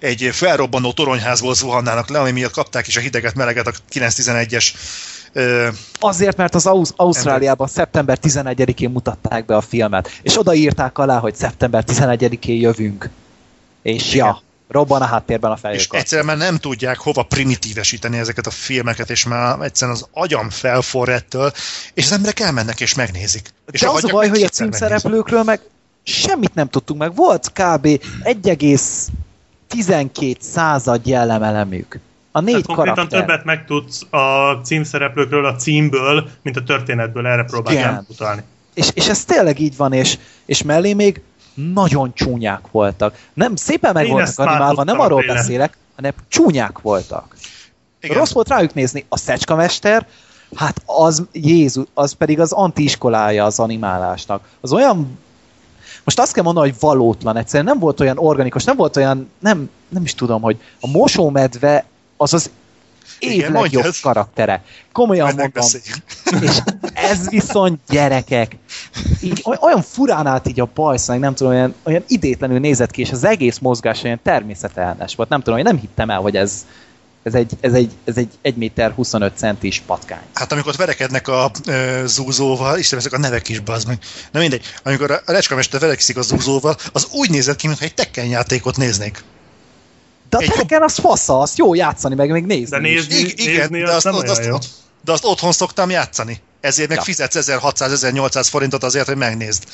egy felrobbanó toronyházból zuhannának le, ami miatt kapták is a hideget, meleget a 911-es ö, Azért, mert az Ausz- Ausztráliában szeptember 11-én mutatták be a filmet, és odaírták alá, hogy szeptember 11-én jövünk. És Igen. ja, robban a háttérben a és fejőkar. egyszerűen már nem tudják hova primitívesíteni ezeket a filmeket, és már egyszerűen az agyam felforr ettől, és az emberek elmennek és megnézik. És De az a baj, hogy a címszereplőkről meg semmit nem tudtunk meg. Volt kb. 1,12 század jellemelemük. A négy Tehát konkrétan karakter. többet megtudsz a címszereplőkről, a címből, mint a történetből, erre próbálják utalni. És, és ez tényleg így van, és, és mellé még nagyon csúnyák voltak. Nem, szépen meg Én voltak animálva, nem arról trailer. beszélek, hanem csúnyák voltak. Igen. Rossz volt rájuk nézni. A Szecskamester, hát az Jézus, az pedig az antiiskolája az animálásnak. Az olyan most azt kell mondani, hogy valótlan egyszerűen, nem volt olyan organikus, nem volt olyan, nem, nem is tudom, hogy a mosómedve az az év Igen, legjobb mondjad. karaktere. Komolyan Majd mondom. És ez viszont gyerekek. Így, oly- olyan furán állt így a bajsz, meg nem tudom, olyan, olyan idétlenül nézett ki, és az egész mozgás olyan természetellenes volt. Nem tudom, én nem hittem el, hogy ez, ez egy, ez egy, ez egy 1 méter 25 centis patkány. Hát amikor ott verekednek a ö, zúzóval, Isten, ezek a nevek is, bazd meg. Na mindegy, amikor a recskamester verekszik a zúzóval, az úgy nézett ki, mintha egy tekken játékot néznék. De a Egy- Tekken az fasza, azt jó játszani, meg még nézni De is. nézni, Igen, igen, nézni de azt azt, nem azt, olyan azt, jó. azt de azt otthon szoktam játszani. Ezért meg Ja. fizetsz 1600-1800 forintot azért, hogy megnézd.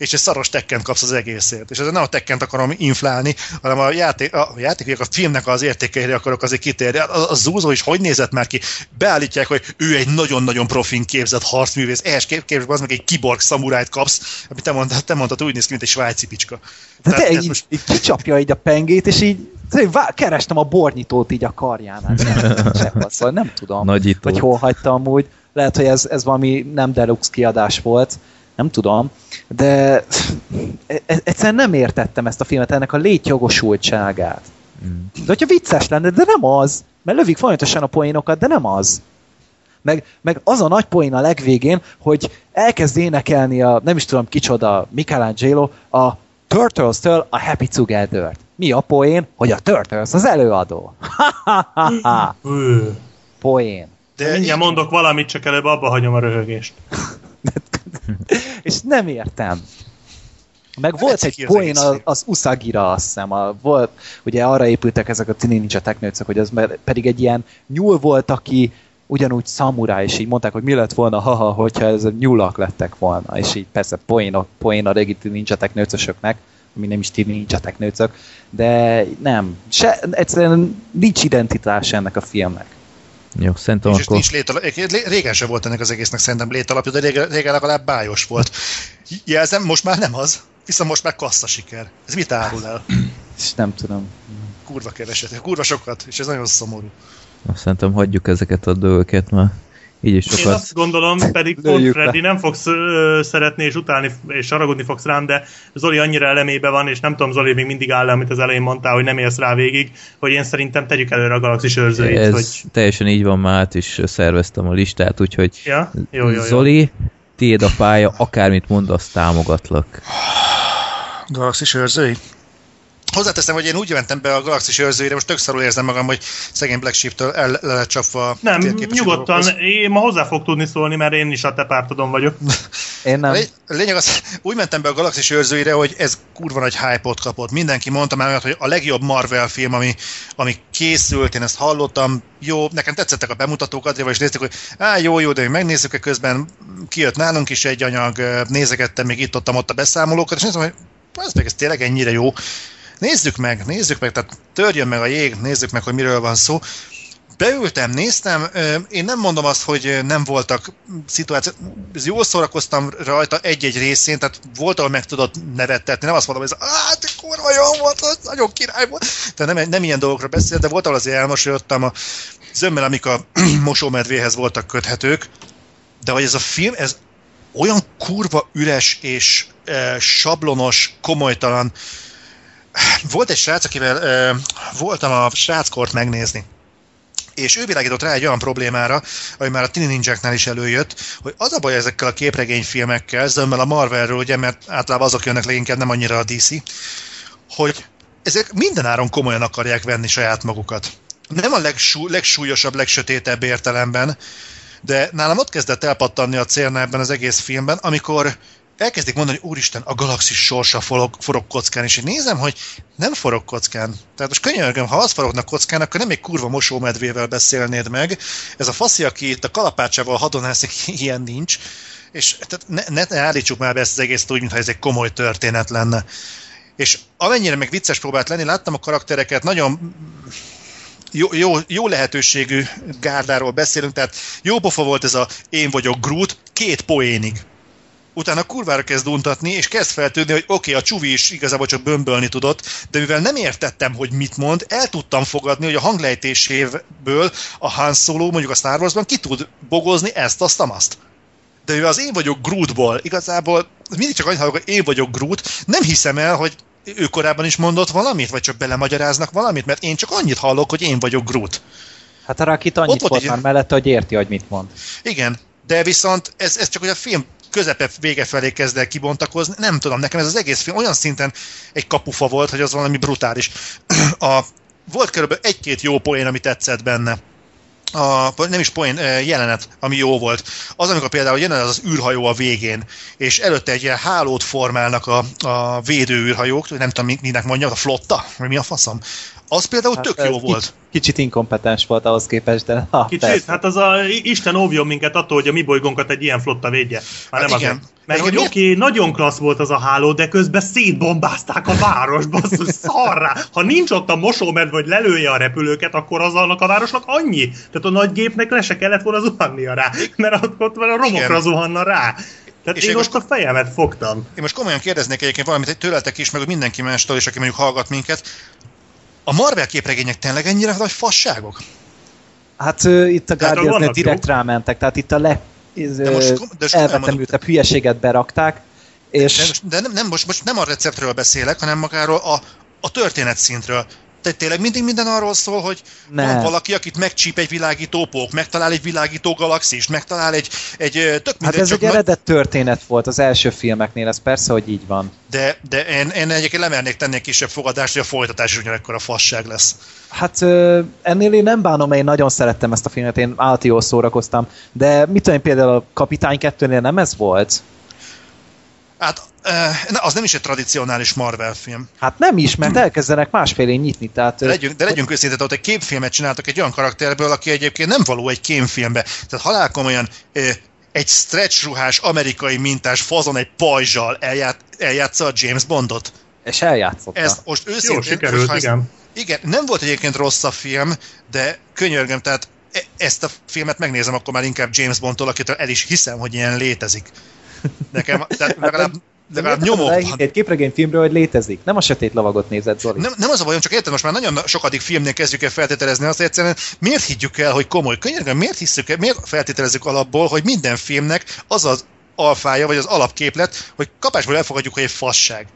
És egy szaros tekkent kapsz az egészért. És ezzel nem a tekkent akarom inflálni, hanem a játék, a játék, a filmnek az értékeire akarok azért kitérni. A, a Zúzó is hogy nézett már ki? Beállítják, hogy ő egy nagyon-nagyon profin képzett harcművész. Ehhez kép, képzeld, az meg egy kiborg szamurájt kapsz, amit te mondtad, te mondtad, úgy néz ki, mint egy svájci picska. De Tehát te így, most- így kicsapja így a pengét, és így kerestem a bornyitót így a karjánál. Nem, szóval nem tudom, Nagyító. hogy hol hagyta amúgy. Lehet, hogy ez, ez valami nem deluxe kiadás volt, nem tudom, de e- egyszerűen nem értettem ezt a filmet, ennek a létjogosultságát. Mm. De hogyha vicces lenne, de nem az, mert lövik folyamatosan a poénokat, de nem az. Meg, meg az a nagy poén a legvégén, hogy elkezd énekelni a, nem is tudom kicsoda, Michelangelo, a Turtles-től a Happy Together-t. Mi a poén? Hogy a Turtles az előadó. Poén. De mindjárt mondok valamit, csak előbb abba hagyom a röhögést. És nem értem. Meg volt Tetszik egy poén az, az Usagira, azt hiszem. A, volt, ugye arra épültek ezek a Tini Ninja Teknőcök, hogy az pedig egy ilyen nyúl volt, aki ugyanúgy szamurá, és így mondták, hogy mi lett volna, haha, hogyha ez a nyulak lettek volna. És így persze poén a, poén a régi Tini Ninja Teknőcösöknek, ami nem is Tini Ninja Teknőcök, de nem. Se, egyszerűen nincs identitás ennek a filmnek. Jó, szerintem És, és akkor... nincs létalap, régen sem volt ennek az egésznek szerintem létalapja, de régen, régen legalább bájos volt. Jelzem, most már nem az, viszont most már kassza siker. Ez mit árul el? És nem tudom. Kurva keveset, kurva sokat, és ez nagyon szomorú. Szerintem hagyjuk ezeket a dolgokat, mert így is Én sokat... azt gondolom, pedig pont. Freddy nem fogsz ö, szeretni és utálni és haragudni fogsz rám, de Zoli annyira elemébe van, és nem tudom, Zoli még mindig áll le, amit az elején mondtál, hogy nem élsz rá végig, hogy én szerintem tegyük előre a galaxis őrzőit, Ez hogy... teljesen így van, már át is szerveztem a listát, úgyhogy Ja? Jó, jó, jó. Zoli, tiéd a pálya, akármit mondasz, támogatlak. Galaxis őrzői? Hozzáteszem, hogy én úgy mentem be a Galaxis őrzőire, most tök szarul érzem magam, hogy szegény Black Sheep-től el lett csapva Nem, nyugodtan, dolgokhoz. én ma hozzá fog tudni szólni, mert én is a te pártodon vagyok. Én nem. A lény- a lényeg az, úgy mentem be a Galaxis őrzőire, hogy ez kurva nagy hype-ot kapott. Mindenki mondta már, olyat, hogy a legjobb Marvel film, ami, ami készült, én ezt hallottam, jó, nekem tetszettek a bemutatók, Adriával is néztük, hogy á, jó, jó, de még megnézzük-e közben, kijött nálunk is egy anyag, nézegettem még itt ott, ott a beszámolókat, és néztem, hogy ez meg ez tényleg ennyire jó. Nézzük meg, nézzük meg, tehát törjön meg a jég, nézzük meg, hogy miről van szó. Beültem, néztem, én nem mondom azt, hogy nem voltak szituációk, jól szórakoztam rajta egy-egy részén, tehát volt, ahol meg tudod nevettetni, nem azt mondom, hogy de kurva jó volt, az nagyon király volt, tehát nem, nem ilyen dolgokra beszél, de volt, ahol azért elmosolyodtam, a zömmel, amik a mosómedvéhez voltak köthetők, de hogy ez a film, ez olyan kurva üres és e, sablonos, komolytalan. Volt egy srác, akivel e, voltam a sráckort megnézni, és ő világított rá egy olyan problémára, ami már a Tini Ninjáknál is előjött, hogy az a baj ezekkel a képregényfilmekkel, zömmel a Marvelről, ugye, mert általában azok jönnek leginkább, nem annyira a DC, hogy ezek mindenáron komolyan akarják venni saját magukat. Nem a legsú, legsúlyosabb, legsötétebb értelemben, de nálam ott kezdett elpattanni a célna ebben az egész filmben, amikor elkezdik mondani, hogy úristen, a galaxis sorsa forog, forog kockán, és én nézem, hogy nem forog kockán. Tehát most könyörgöm, ha az forognak kockán, akkor nem egy kurva mosómedvével beszélnéd meg. Ez a faszi, aki itt a kalapácsával hadonászik, ilyen nincs. És tehát ne, ne állítsuk már be ezt az egészet úgy, mintha ez egy komoly történet lenne. És amennyire meg vicces próbált lenni, láttam a karaktereket, nagyon jó, jó, jó lehetőségű gárdáról beszélünk, tehát jó pofa volt ez a én vagyok Groot, két poénig. Utána kurvára kezd untatni, és kezd feltűnni, hogy oké, okay, a csuvi is igazából csak bömbölni tudott, de mivel nem értettem, hogy mit mond, el tudtam fogadni, hogy a hanglejtéséből a Han Solo, mondjuk a Star Warsban ki tud bogozni ezt, azt, azt. De mivel az én vagyok Grootból, igazából mindig csak annyit hallok, hogy én vagyok Groot, nem hiszem el, hogy ő korábban is mondott valamit, vagy csak belemagyaráznak valamit, mert én csak annyit hallok, hogy én vagyok Groot. Hát a Rakit annyit Ott volt volt egy- már mellette, hogy érti, hogy mit mond. Igen, de viszont ez, ez csak hogy a film közepe vége felé kezd el kibontakozni. Nem tudom, nekem ez az egész film olyan szinten egy kapufa volt, hogy az valami brutális. A, volt körülbelül egy-két jó poén, ami tetszett benne. A, nem is poén, eh, jelenet, ami jó volt. Az, amikor például jön az az űrhajó a végén, és előtte egy ilyen hálót formálnak a, a védő űrhajók, nem tudom, mi- minek mondja, a flotta, vagy mi a faszom. Az például hát tök jó kicsit, volt. Kicsit inkompetens volt ahhoz képest, de ha, Kicsit, persze. hát az a Isten óvjon minket attól, hogy a mi bolygónkat egy ilyen flotta védje. Már Hát nem igen. azért. Mert hogy oké, okay, nagyon klassz volt az a háló, de közben szétbombázták a város, basszus, szarrá. Ha nincs ott a mosómedve, hogy lelője a repülőket, akkor az annak a városnak annyi. Tehát a nagy gépnek le se kellett volna zuhannia rá, mert ott, ott már a romokra Igen. zuhanna rá. Tehát És én én most most- a fejemet fogtam. Én most komolyan kérdeznék egyébként valamit tőletek is, meg mindenki mástól is, aki mondjuk hallgat minket. A Marvel képregények tényleg ennyire nagy fasságok? Hát ö, itt a Hát, guardians direkt jók. rámentek, tehát itt a ez, De most de hülyeséget berakták, és De, de nem, nem, most, most nem a receptről beszélek, hanem magáról a, a történet szintről. Tehát tényleg mindig minden arról szól, hogy Nem. van valaki, akit megcsíp egy világító pók, megtalál egy világító galaxist, megtalál egy, egy tök hát mindegy, ez egy eredet történet volt az első filmeknél, ez persze, hogy így van. De, de én, én egyébként lemernék tenni egy kisebb fogadást, hogy a folytatás is ugyanekkor a fasság lesz. Hát ennél én nem bánom, én nagyon szerettem ezt a filmet, én állati jól szórakoztam, de mit tudom én, például a Kapitány 2-nél nem ez volt? Hát az nem is egy tradicionális Marvel film. Hát nem is, mert elkezdenek másfélén nyitni, tehát... De legyünk, de legyünk őszintén, ott egy képfilmet csináltak egy olyan karakterből, aki egyébként nem való egy kémfilmbe. Tehát halálkomolyan egy stretch ruhás, amerikai mintás fazon egy pajzsal elját, eljátsza a James Bondot. És eljátszotta. Ezt most őszintén... Jó, sikerült, ezt- igen. Igen, nem volt egyébként rossz a film, de könyörgöm, tehát e- ezt a filmet megnézem, akkor már inkább James Bondtól, akitől el is hiszem, hogy ilyen létezik. Nekem, tehát legalább, legalább nyomok van. Egy képregényfilmről, hogy létezik. Nem a sötét lavagot nézett, Zoli. Nem, nem az a bajom, csak érted, most már nagyon sokadik filmnél kezdjük el feltételezni azt, hogy egyszerűen miért higgyük el, hogy komoly könyörgöm, miért hiszük el, miért feltételezzük alapból, hogy minden filmnek az az alfája, vagy az alapképlet, hogy kapásból elfogadjuk, hogy egy fasság.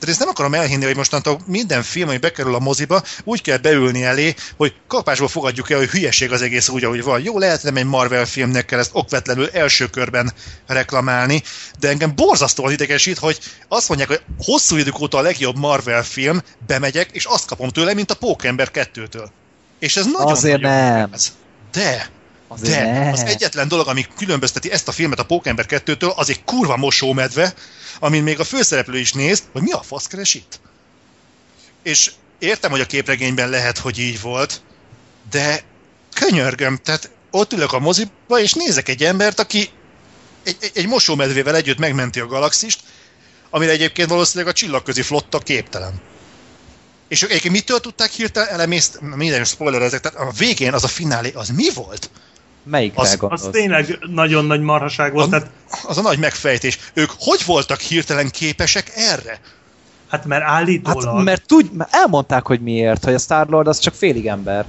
Tehát ezt nem akarom elhinni, hogy mostantól minden film, ami bekerül a moziba, úgy kell beülni elé, hogy kapásból fogadjuk el, hogy hülyeség az egész úgy, ahogy van. Jó, lehet, nem egy Marvel filmnek kell ezt okvetlenül első körben reklamálni, de engem borzasztóan idegesít, hogy azt mondják, hogy hosszú idők óta a legjobb Marvel film, bemegyek, és azt kapom tőle, mint a Pókember 2-től. És ez nagyon Azért nagyon nem. gáz. De, Azért de ne. az egyetlen dolog, ami különbözteti ezt a filmet a Pókember 2-től, az egy kurva mosómedve, amin még a főszereplő is néz, hogy mi a fasz keres itt. És értem, hogy a képregényben lehet, hogy így volt, de könyörgöm, tehát ott ülök a moziba, és nézek egy embert, aki egy, egy, egy mosómedvével együtt megmenti a galaxist, amire egyébként valószínűleg a csillagközi flotta képtelen. És ők egyébként mitől tudták hirtelen elemészt, minden spoiler ezek, tehát a végén az a finálé, az mi volt? Melyikre az-? Az tényleg nagyon nagy marhaság volt. A- Tehát, Az a nagy megfejtés. Ők hogy voltak hirtelen képesek erre? hát mert állítólag... Hát, mert tudj, mert elmondták, hogy miért, hogy a Star-Lord az csak félig ember.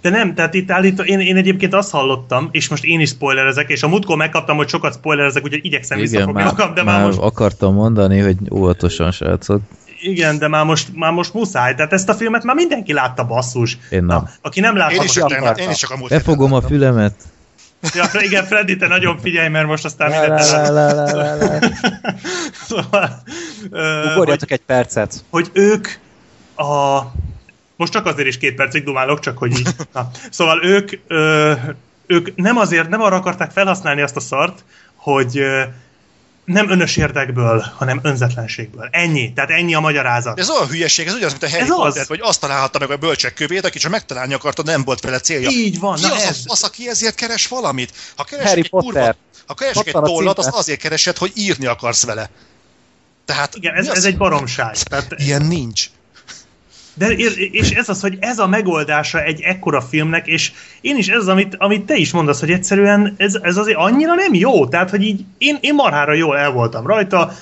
De nem, tehát itt állító, én, én egyébként azt hallottam, és most én is spoilerezek, és a múltkor megkaptam, hogy sokat spoilerezek, úgyhogy igyekszem visszafogni magam, de már, már most, akartam mondani, hogy óvatosan, srácok. Igen, de már most, már most muszáj. Tehát ezt a filmet már mindenki látta basszus. Én nem. Na, aki nem látta, Én is, akarta. én is csak a múlt Befogom a fülemet. Ja, igen, Freddy, te nagyon figyelj, mert most aztán mindent szóval, Ugorjatok egy percet. hogy ők a... Most csak azért is két percig dumálok, csak hogy így. Na. Szóval ők, ö, ők nem azért, nem arra akarták felhasználni azt a szart, hogy ö, nem önös érdekből, hanem önzetlenségből. Ennyi. Tehát ennyi a magyarázat. Ez olyan hülyeség, ez ugyanaz, mint a Harry Ez az. Potter, hogy azt találhatta meg a bölcsek kövét, aki csak megtalálni akarta, nem volt vele célja. Így van, Ki na az, ez. Az, aki ezért keres valamit? Ha keresek Harry egy Potter. kurva, ha keresek egy tollat, azt azért keresed, hogy írni akarsz vele. Tehát Igen, ez, az? ez egy baromság. Tehát, Ilyen nincs. De, és ez az, hogy ez a megoldása egy ekkora filmnek, és én is ez az, amit, amit te is mondasz, hogy egyszerűen ez, ez azért annyira nem jó. Tehát, hogy így én, én marhára jól el voltam rajta,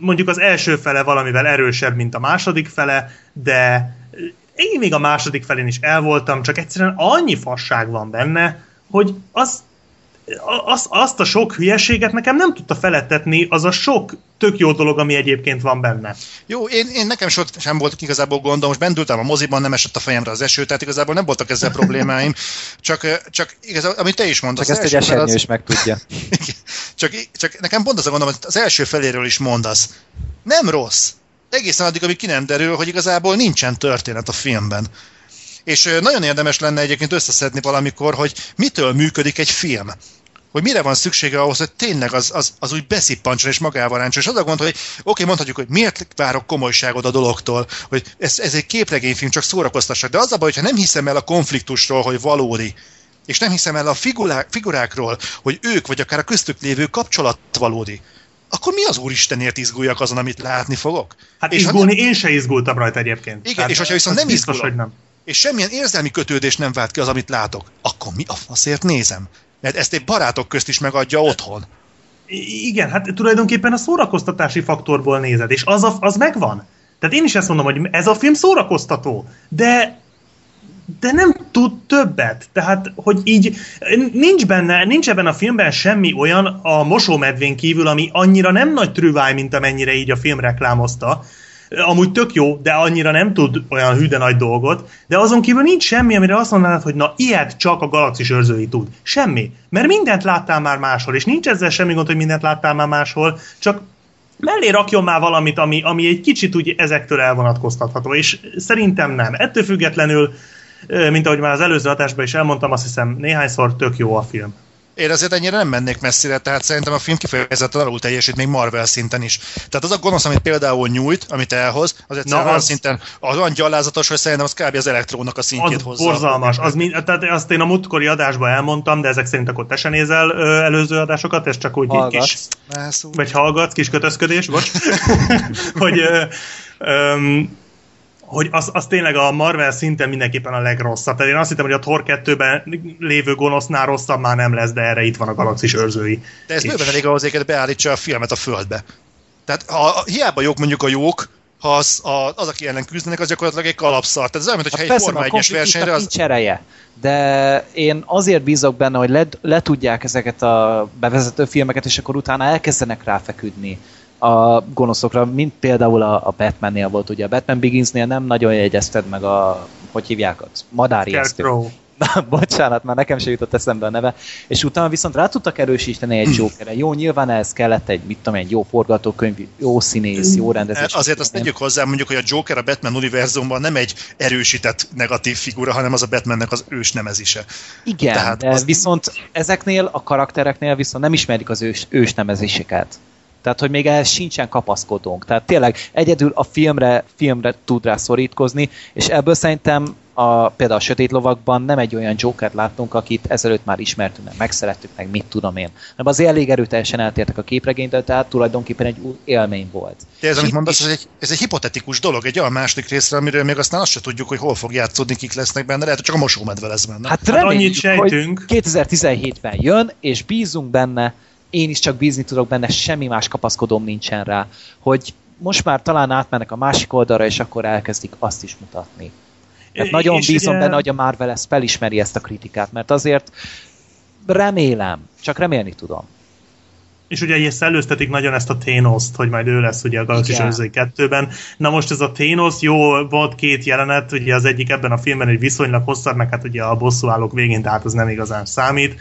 mondjuk az első fele valamivel erősebb, mint a második fele, de én még a második felén is el voltam, csak egyszerűen annyi fasság van benne, hogy az, az, azt a sok hülyeséget nekem nem tudta felettetni az a sok tök jó dolog, ami egyébként van benne. Jó, én, én nekem sem volt igazából gondom, most bendültem a moziban, nem esett a fejemre az eső, tehát igazából nem voltak ezzel problémáim, csak, csak igazából, amit te is mondasz, Csak ezt egy esernyő az- is megtudja. Csak, csak nekem pont az a gondom, hogy az első feléről is mondasz. Nem rossz. Egészen addig, amíg ki nem derül, hogy igazából nincsen történet a filmben. És nagyon érdemes lenne egyébként összeszedni valamikor, hogy mitől működik egy film. Hogy mire van szüksége ahhoz, hogy tényleg az, az, az úgy beszippancson és magával ráncson. És az a gond, hogy oké, mondhatjuk, hogy miért várok komolyságot a dologtól, hogy ez, ez egy képregényfilm, csak szórakoztassak. De az a baj, hogyha nem hiszem el a konfliktusról, hogy valódi, és nem hiszem el a figurák, figurákról, hogy ők, vagy akár a köztük lévő kapcsolat valódi, akkor mi az úristenért izguljak azon, amit látni fogok? Hát és izgulni, nem, én se izgultam rajta egyébként. Igen, Tehát és hogyha viszont nem biztos, izgulok, hogy nem. és semmilyen érzelmi kötődés nem vált ki az, amit látok, akkor mi a faszért nézem? Mert ezt egy barátok közt is megadja otthon. Igen, hát tulajdonképpen a szórakoztatási faktorból nézed, és az, a, az megvan. Tehát én is ezt mondom, hogy ez a film szórakoztató, de de nem tud többet. Tehát, hogy így nincs benne, nincs ebben a filmben semmi olyan a mosómedvén kívül, ami annyira nem nagy trüváj, mint amennyire így a film reklámozta. Amúgy tök jó, de annyira nem tud olyan hű de nagy dolgot, de azon kívül nincs semmi, amire azt mondanád, hogy na, ilyet csak a galaxis őrzői tud. Semmi. Mert mindent láttál már máshol, és nincs ezzel semmi gond, hogy mindent láttál már máshol, csak mellé rakjon már valamit, ami, ami egy kicsit úgy ezektől elvonatkoztatható, és szerintem nem. Ettől függetlenül, mint ahogy már az előző adásban is elmondtam, azt hiszem néhányszor tök jó a film. Én azért ennyire nem mennék messzire, tehát szerintem a film kifejezetten alul teljesít még Marvel szinten is. Tehát az a gonosz, amit például nyújt, amit elhoz, az egyszerűen Na, az- szinten az olyan gyalázatos, hogy szerintem az kb. az elektrónak a szintjét Az hozza. borzalmas. Az mind, tehát azt én a múltkori adásban elmondtam, de ezek szerint akkor te se nézel ö, előző adásokat, ez csak úgy Hallgatsz. kis Mászó. vagy hallgatsz, kis kötözködés, bocs, hogy, ö, öm, hogy az, az tényleg a Marvel szinten mindenképpen a legrosszabb. Tehát én azt hittem, hogy a Thor 2-ben lévő gonosznál rosszabb már nem lesz, de erre itt van a galaxis őrzői. De ez bőven elég ahhoz, hogy beállítsa a filmet a földbe. Tehát ha, hiába jók mondjuk a jók, ha az, a, az aki ellen küzdenek, az gyakorlatilag egy kalapszar. Tehát ez olyan, mintha egy persze, Forma a 1-es konfliktusnak versenyre az... nincs ereje, de én azért bízok benne, hogy le, le tudják ezeket a bevezető filmeket, és akkor utána elkezdenek ráfeküdni a gonoszokra, mint például a, a Batmannél volt, ugye a Batman Beginsnél nem nagyon jegyezted meg a, hogy hívják madárjesztő. Scarecrow. Na, bocsánat, már nekem sem jutott eszembe a neve. És utána viszont rá tudtak erősíteni egy Jokerre. Jó, nyilván ez kellett egy, mit tudom, egy jó forgatókönyv, jó színész, jó rendezés. Azért azt tegyük hozzá, mondjuk, hogy a Joker a Batman univerzumban nem egy erősített negatív figura, hanem az a Batmannek az ősnemezise. Igen, Tehát de az- viszont ezeknél a karaktereknél viszont nem ismerik az ős, ősnemezéseket. Tehát, hogy még ehhez sincsen kapaszkodónk. Tehát tényleg egyedül a filmre, filmre tud rá szorítkozni, és ebből szerintem a, például a Sötét Lovakban nem egy olyan Jokert láttunk, akit ezelőtt már ismertünk, meg megszerettük, meg mit tudom én. Nem azért elég erőteljesen eltértek a képregénytől, tehát tulajdonképpen egy új élmény volt. De ez, amit mondasz, ez egy, ez egy hipotetikus dolog, egy olyan második részre, amiről még aztán azt se tudjuk, hogy hol fog játszódni, kik lesznek benne, lehet, hogy csak a mosómedve lesz benne. Hát, Hát reméljük, annyit sejtünk. hogy 2017-ben jön, és bízunk benne, én is csak bízni tudok benne, semmi más kapaszkodóm nincsen rá, hogy most már talán átmennek a másik oldalra, és akkor elkezdik azt is mutatni. Tehát nagyon bízom ugye- benne, hogy a Marvel ezt felismeri ezt a kritikát, mert azért remélem, csak remélni tudom. És ugye ezt előztetik nagyon ezt a Thanos-t, hogy majd ő lesz ugye a Galaxis. Őrzői 2-ben. Na most ez a Thanos, jó, volt két jelenet, ugye az egyik ebben a filmben egy viszonylag hosszabb, meg hát ugye a bosszúállók végén, tehát az nem igazán számít.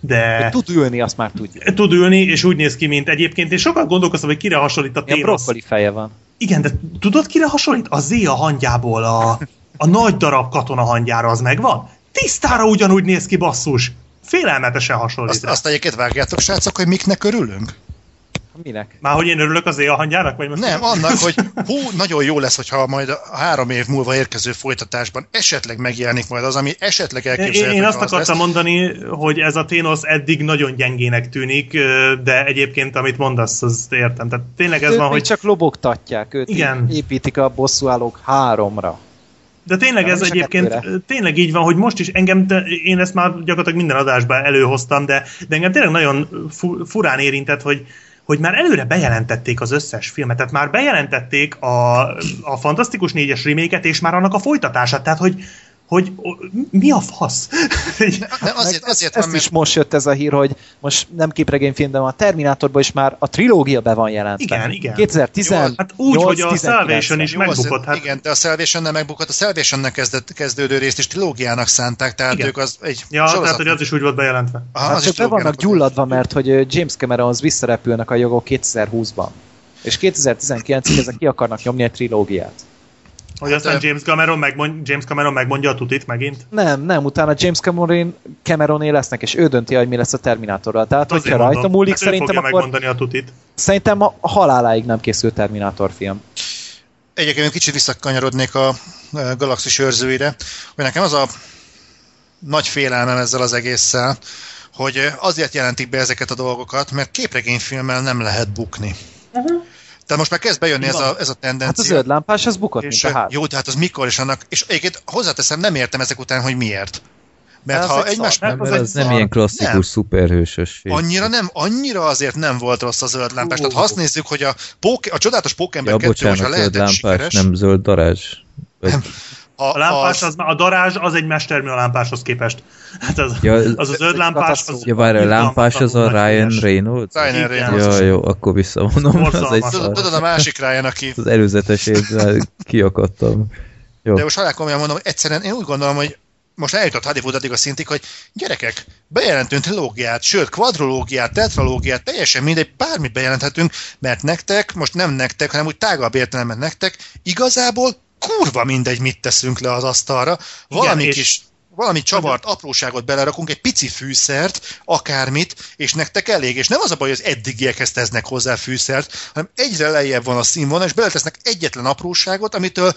De Hogy tud ülni, azt már tudja. tud ülni, és úgy néz ki, mint egyébként. És sokat gondolkoztam, hogy kire hasonlít a Ilyen Thanos. brokkoli feje van. Igen, de tudod, kire hasonlít? A Zéa hangyából a, a nagy darab katona hangyára az megvan? Tisztára ugyanúgy néz ki, basszus. Félelmetesen hasonlít. Azt, azt egyébként vágjátok, srácok, hogy miknek örülünk? Minek? Már hogy én örülök az Zéa hangyának? Vagy most Nem, annak, hogy hú, nagyon jó lesz, hogyha majd a három év múlva érkező folytatásban esetleg megjelenik majd az, ami esetleg Én, elképzelhető, én azt hogy az akartam lesz. mondani, hogy ez a Thanos eddig nagyon gyengének tűnik, de egyébként amit mondasz, azt értem. Tehát tényleg ez őt van, hogy... csak lobogtatják, őt Igen. építik a bosszúállók háromra. De tényleg Nem ez egyébként kettőre. tényleg így van, hogy most is engem, de én ezt már gyakorlatilag minden adásban előhoztam, de, de engem tényleg nagyon fu, furán érintett, hogy, hogy már előre bejelentették az összes filmet, tehát már bejelentették a, a Fantasztikus négyes reméket, és már annak a folytatását, tehát hogy, hogy mi a fasz? De azért, azért ezt van, mert is most jött ez a hír, hogy most nem képregényfilm, de a Terminátorban is már a trilógia be van jelentve. Igen, igen. 2018 Hát úgy, hogy a 19-ben. Salvation is Jó, megbukott. Hát, Igen, de a salvation megbukott. A salvation kezdett, kezdődő részt is trilógiának szánták, tehát Igen. ők az egy ja, sorozat. tehát hogy az is úgy volt bejelentve. Aha, Hát az csak is be vannak gyulladva, mert hogy James Cameronhoz visszarepülnek a jogok 2020-ban. És 2019-ig ezek ki akarnak nyomni egy trilógiát. Hogy aztán Hát, ö- James Cameron, megmond, James Cameron megmondja a tutit megint. Nem, nem, utána James Cameron, Cameroné lesznek, és ő dönti, hogy mi lesz a Terminátorral. Tehát, Azért hogyha rajta múlik, Hát szerintem akkor megmondani a tutit. szerintem a haláláig nem készül Terminátor film. Egyébként kicsit visszakanyarodnék a galaxis őrzőire, hogy nekem az a nagy félelmem ezzel az egésszel, hogy azért jelentik be ezeket a dolgokat, mert képregényfilmmel nem lehet bukni. Tehát most már kezd bejönni ez a, ez a tendencia. Hát a zöld lámpás, az bukott, és, mint a ház. Jó, de hát az mikor és annak, és egyébként hozzáteszem, nem értem ezek után, hogy miért. Mert Ez ha egy egymás... Nem, az mert egy az nem ilyen klasszikus Nem. szuperhősös film. Annyira nem, annyira azért nem volt rossz a zöld lámpás. Tehát ha azt nézzük, hogy a, póke, a csodálatos Pókember Ja, 2, hogyha bocsánat, zöld lehetett lámpás, sikeres, nem zöld darázs. Vagy, ha, A lámpás, az, az, a darázs az egy mestermű a lámpáshoz képest. Hát az, Ja, az a zöld lámpás, az... ja, várj, a lámpás az a Ryan Reynolds? Ryan. Reynolds. Ja, jó, akkor visszavonom. Az egy. Tudod, a másik Ryan, aki Az előzetes évvel kiakadtam. Jó. De most halál komolyan mondom, hogy egyszerűen én úgy gondolom, hogy most eljutott Hollywood addig a szintig, hogy gyerekek, bejelentünk trilógiát, sőt, kvadrológiát, tetralógiát, teljesen mindegy, bármit bejelenthetünk, mert nektek, most nem nektek, hanem úgy tágabb értelemben nektek, igazából kurva mindegy, mit teszünk le az asztalra. Valami és- kis valami csavart, apróságot belerakunk, egy pici fűszert, akármit, és nektek elég. És nem az a baj, hogy az eddigiekhez tesznek hozzá fűszert, hanem egyre lejjebb van a színvonal, és beletesznek egyetlen apróságot, amitől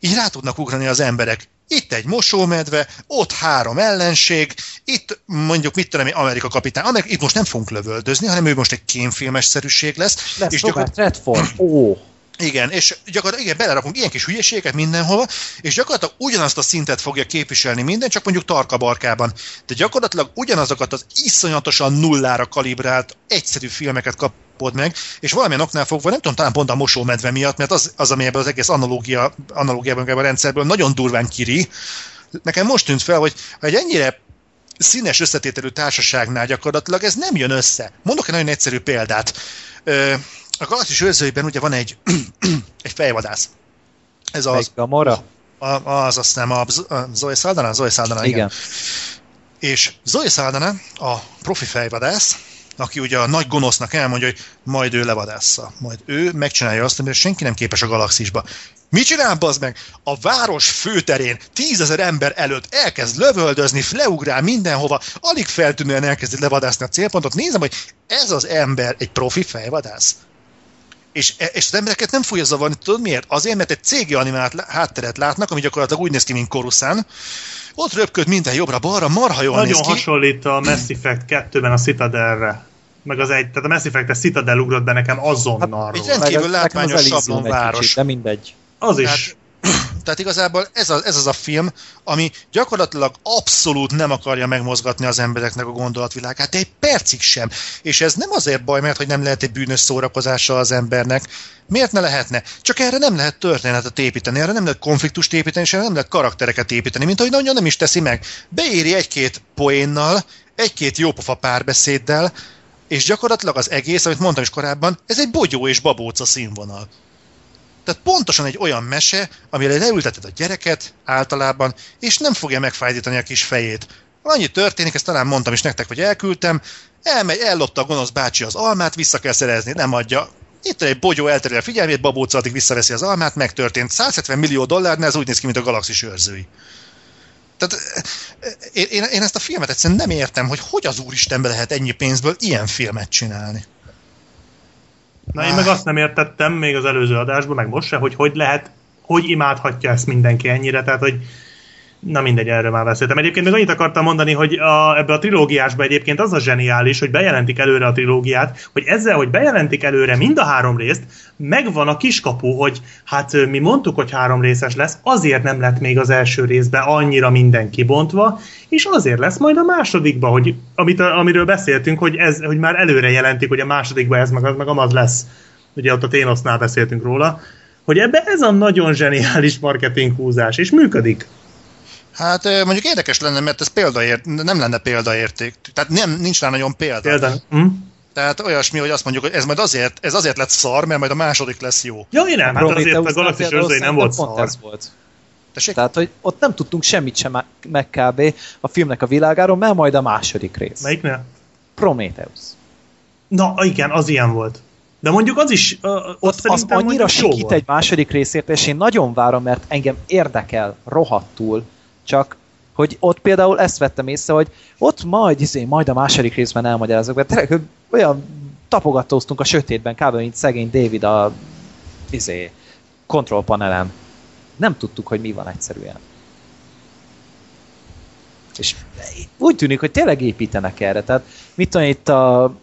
így rá tudnak ugrani az emberek. Itt egy mosómedve, ott három ellenség, itt mondjuk mit tudom én, Amerika kapitány. Amerika, itt most nem fogunk lövöldözni, hanem ő most egy kémfilmes szerűség lesz. Lesz és Robert Redford. Ó, igen, és gyakorlatilag igen, belerakunk ilyen kis hülyeségeket mindenhova, és gyakorlatilag ugyanazt a szintet fogja képviselni minden, csak mondjuk tarka-barkában. De gyakorlatilag ugyanazokat az iszonyatosan nullára kalibrált, egyszerű filmeket kapod meg, és valamilyen oknál fogva, nem tudom, talán pont a mosómedve miatt, mert az, az ami ebben az egész analógia, analógiában a rendszerből nagyon durván kiri. Nekem most tűnt fel, hogy egy ennyire színes összetételű társaságnál gyakorlatilag ez nem jön össze. Mondok egy nagyon egyszerű példát. Ö, a Galaxis őrzőiben ugye van egy, egy fejvadász. Ez az, melyik Gamora? a- az azt nem, a, a Zoe Saldana? Zoe Saldana, igen. Igen. És Zoe Saldana, a profi fejvadász, aki ugye a nagy gonosznak elmondja, hogy majd ő levadásza. Majd ő megcsinálja azt, amire senki nem képes a galaxisba. Mit csinál az meg? A város főterén tízezer ember előtt elkezd lövöldözni, leugrál mindenhova, alig feltűnően elkezdi levadászni a célpontot. Nézem, hogy ez az ember egy profi fejvadász. És, és az embereket nem fogja zavarni, tudod miért? Azért, mert egy cégi animált hátteret látnak, ami gyakorlatilag úgy néz ki, mint Coruscant. Ott röpköd minden jobbra-balra, marha jól Nagyon néz ki. hasonlít a Mass Effect 2-ben a Citadelre. Meg az egy, tehát a Mass Effect a Citadel ugrott be nekem azonnal. egy róla. rend- Rendkívül látványos sablonváros. egy kicsit, De mindegy. Az is. Tehát igazából ez, a, ez az a film, ami gyakorlatilag abszolút nem akarja megmozgatni az embereknek a gondolatvilágát, egy percig sem. És ez nem azért baj, mert hogy nem lehet egy bűnös szórakozása az embernek. Miért ne lehetne? Csak erre nem lehet történetet építeni, erre nem lehet konfliktust építeni, és erre nem lehet karaktereket építeni, mint ahogy nagyon nem is teszi meg. Beéri egy-két poénnal, egy-két jópofa párbeszéddel, és gyakorlatilag az egész, amit mondtam is korábban, ez egy bogyó és babóca színvonal. Tehát pontosan egy olyan mese, amire leülteted a gyereket általában, és nem fogja megfájdítani a kis fejét. Annyi történik, ezt talán mondtam is nektek, hogy elküldtem, elmegy, ellopta a gonosz bácsi az almát, vissza kell szerezni, nem adja. Itt egy bogyó elterül a figyelmét, babóca addig visszaveszi az almát, megtörtént. 170 millió dollárnál ez úgy néz ki, mint a galaxis őrzői. Tehát eh, én, én, én ezt a filmet egyszerűen nem értem, hogy hogy az úristenbe lehet ennyi pénzből ilyen filmet csinálni. Na én meg azt nem értettem még az előző adásban, meg most se, hogy hogy lehet, hogy imádhatja ezt mindenki ennyire, tehát hogy Na mindegy, erről már beszéltem. Egyébként még annyit akartam mondani, hogy a, ebbe a trilógiásba egyébként az a zseniális, hogy bejelentik előre a trilógiát, hogy ezzel, hogy bejelentik előre mind a három részt, megvan a kiskapu, hogy hát mi mondtuk, hogy három részes lesz, azért nem lett még az első részben annyira minden kibontva, és azért lesz majd a másodikba, hogy, amit, amiről beszéltünk, hogy, ez, hogy már előre jelentik, hogy a másodikba ez meg az, meg amaz lesz. Ugye ott a Thanosnál beszéltünk róla, hogy ebbe ez a nagyon zseniális marketing húzás, és működik. Hát mondjuk érdekes lenne, mert ez példaért, nem lenne példaérték. Tehát nem, nincs rá nagyon példa. Például. Hm? Tehát olyasmi, hogy azt mondjuk, hogy ez majd azért, ez azért lett szar, mert majd a második lesz jó. Ja, én nem, hát azért a Galaxis őrzői nem volt szar. ez volt. Tessék? Tehát, hogy ott nem tudtunk semmit sem meg kb. a filmnek a világáról, mert majd a második rész. Melyiknél? Prometheus. Na, igen, az ilyen volt. De mondjuk az is, uh, ott Az, az annyira sikít volt. egy második részért, és én nagyon várom, mert engem érdekel rohadtul, csak hogy ott például ezt vettem észre, hogy ott majd, izé, majd a második részben elmagyarázok, mert tényleg olyan tapogatóztunk a sötétben, kb. mint szegény David a izé, control panelen. Nem tudtuk, hogy mi van egyszerűen. És úgy tűnik, hogy tényleg építenek erre. Tehát mit tudom, itt a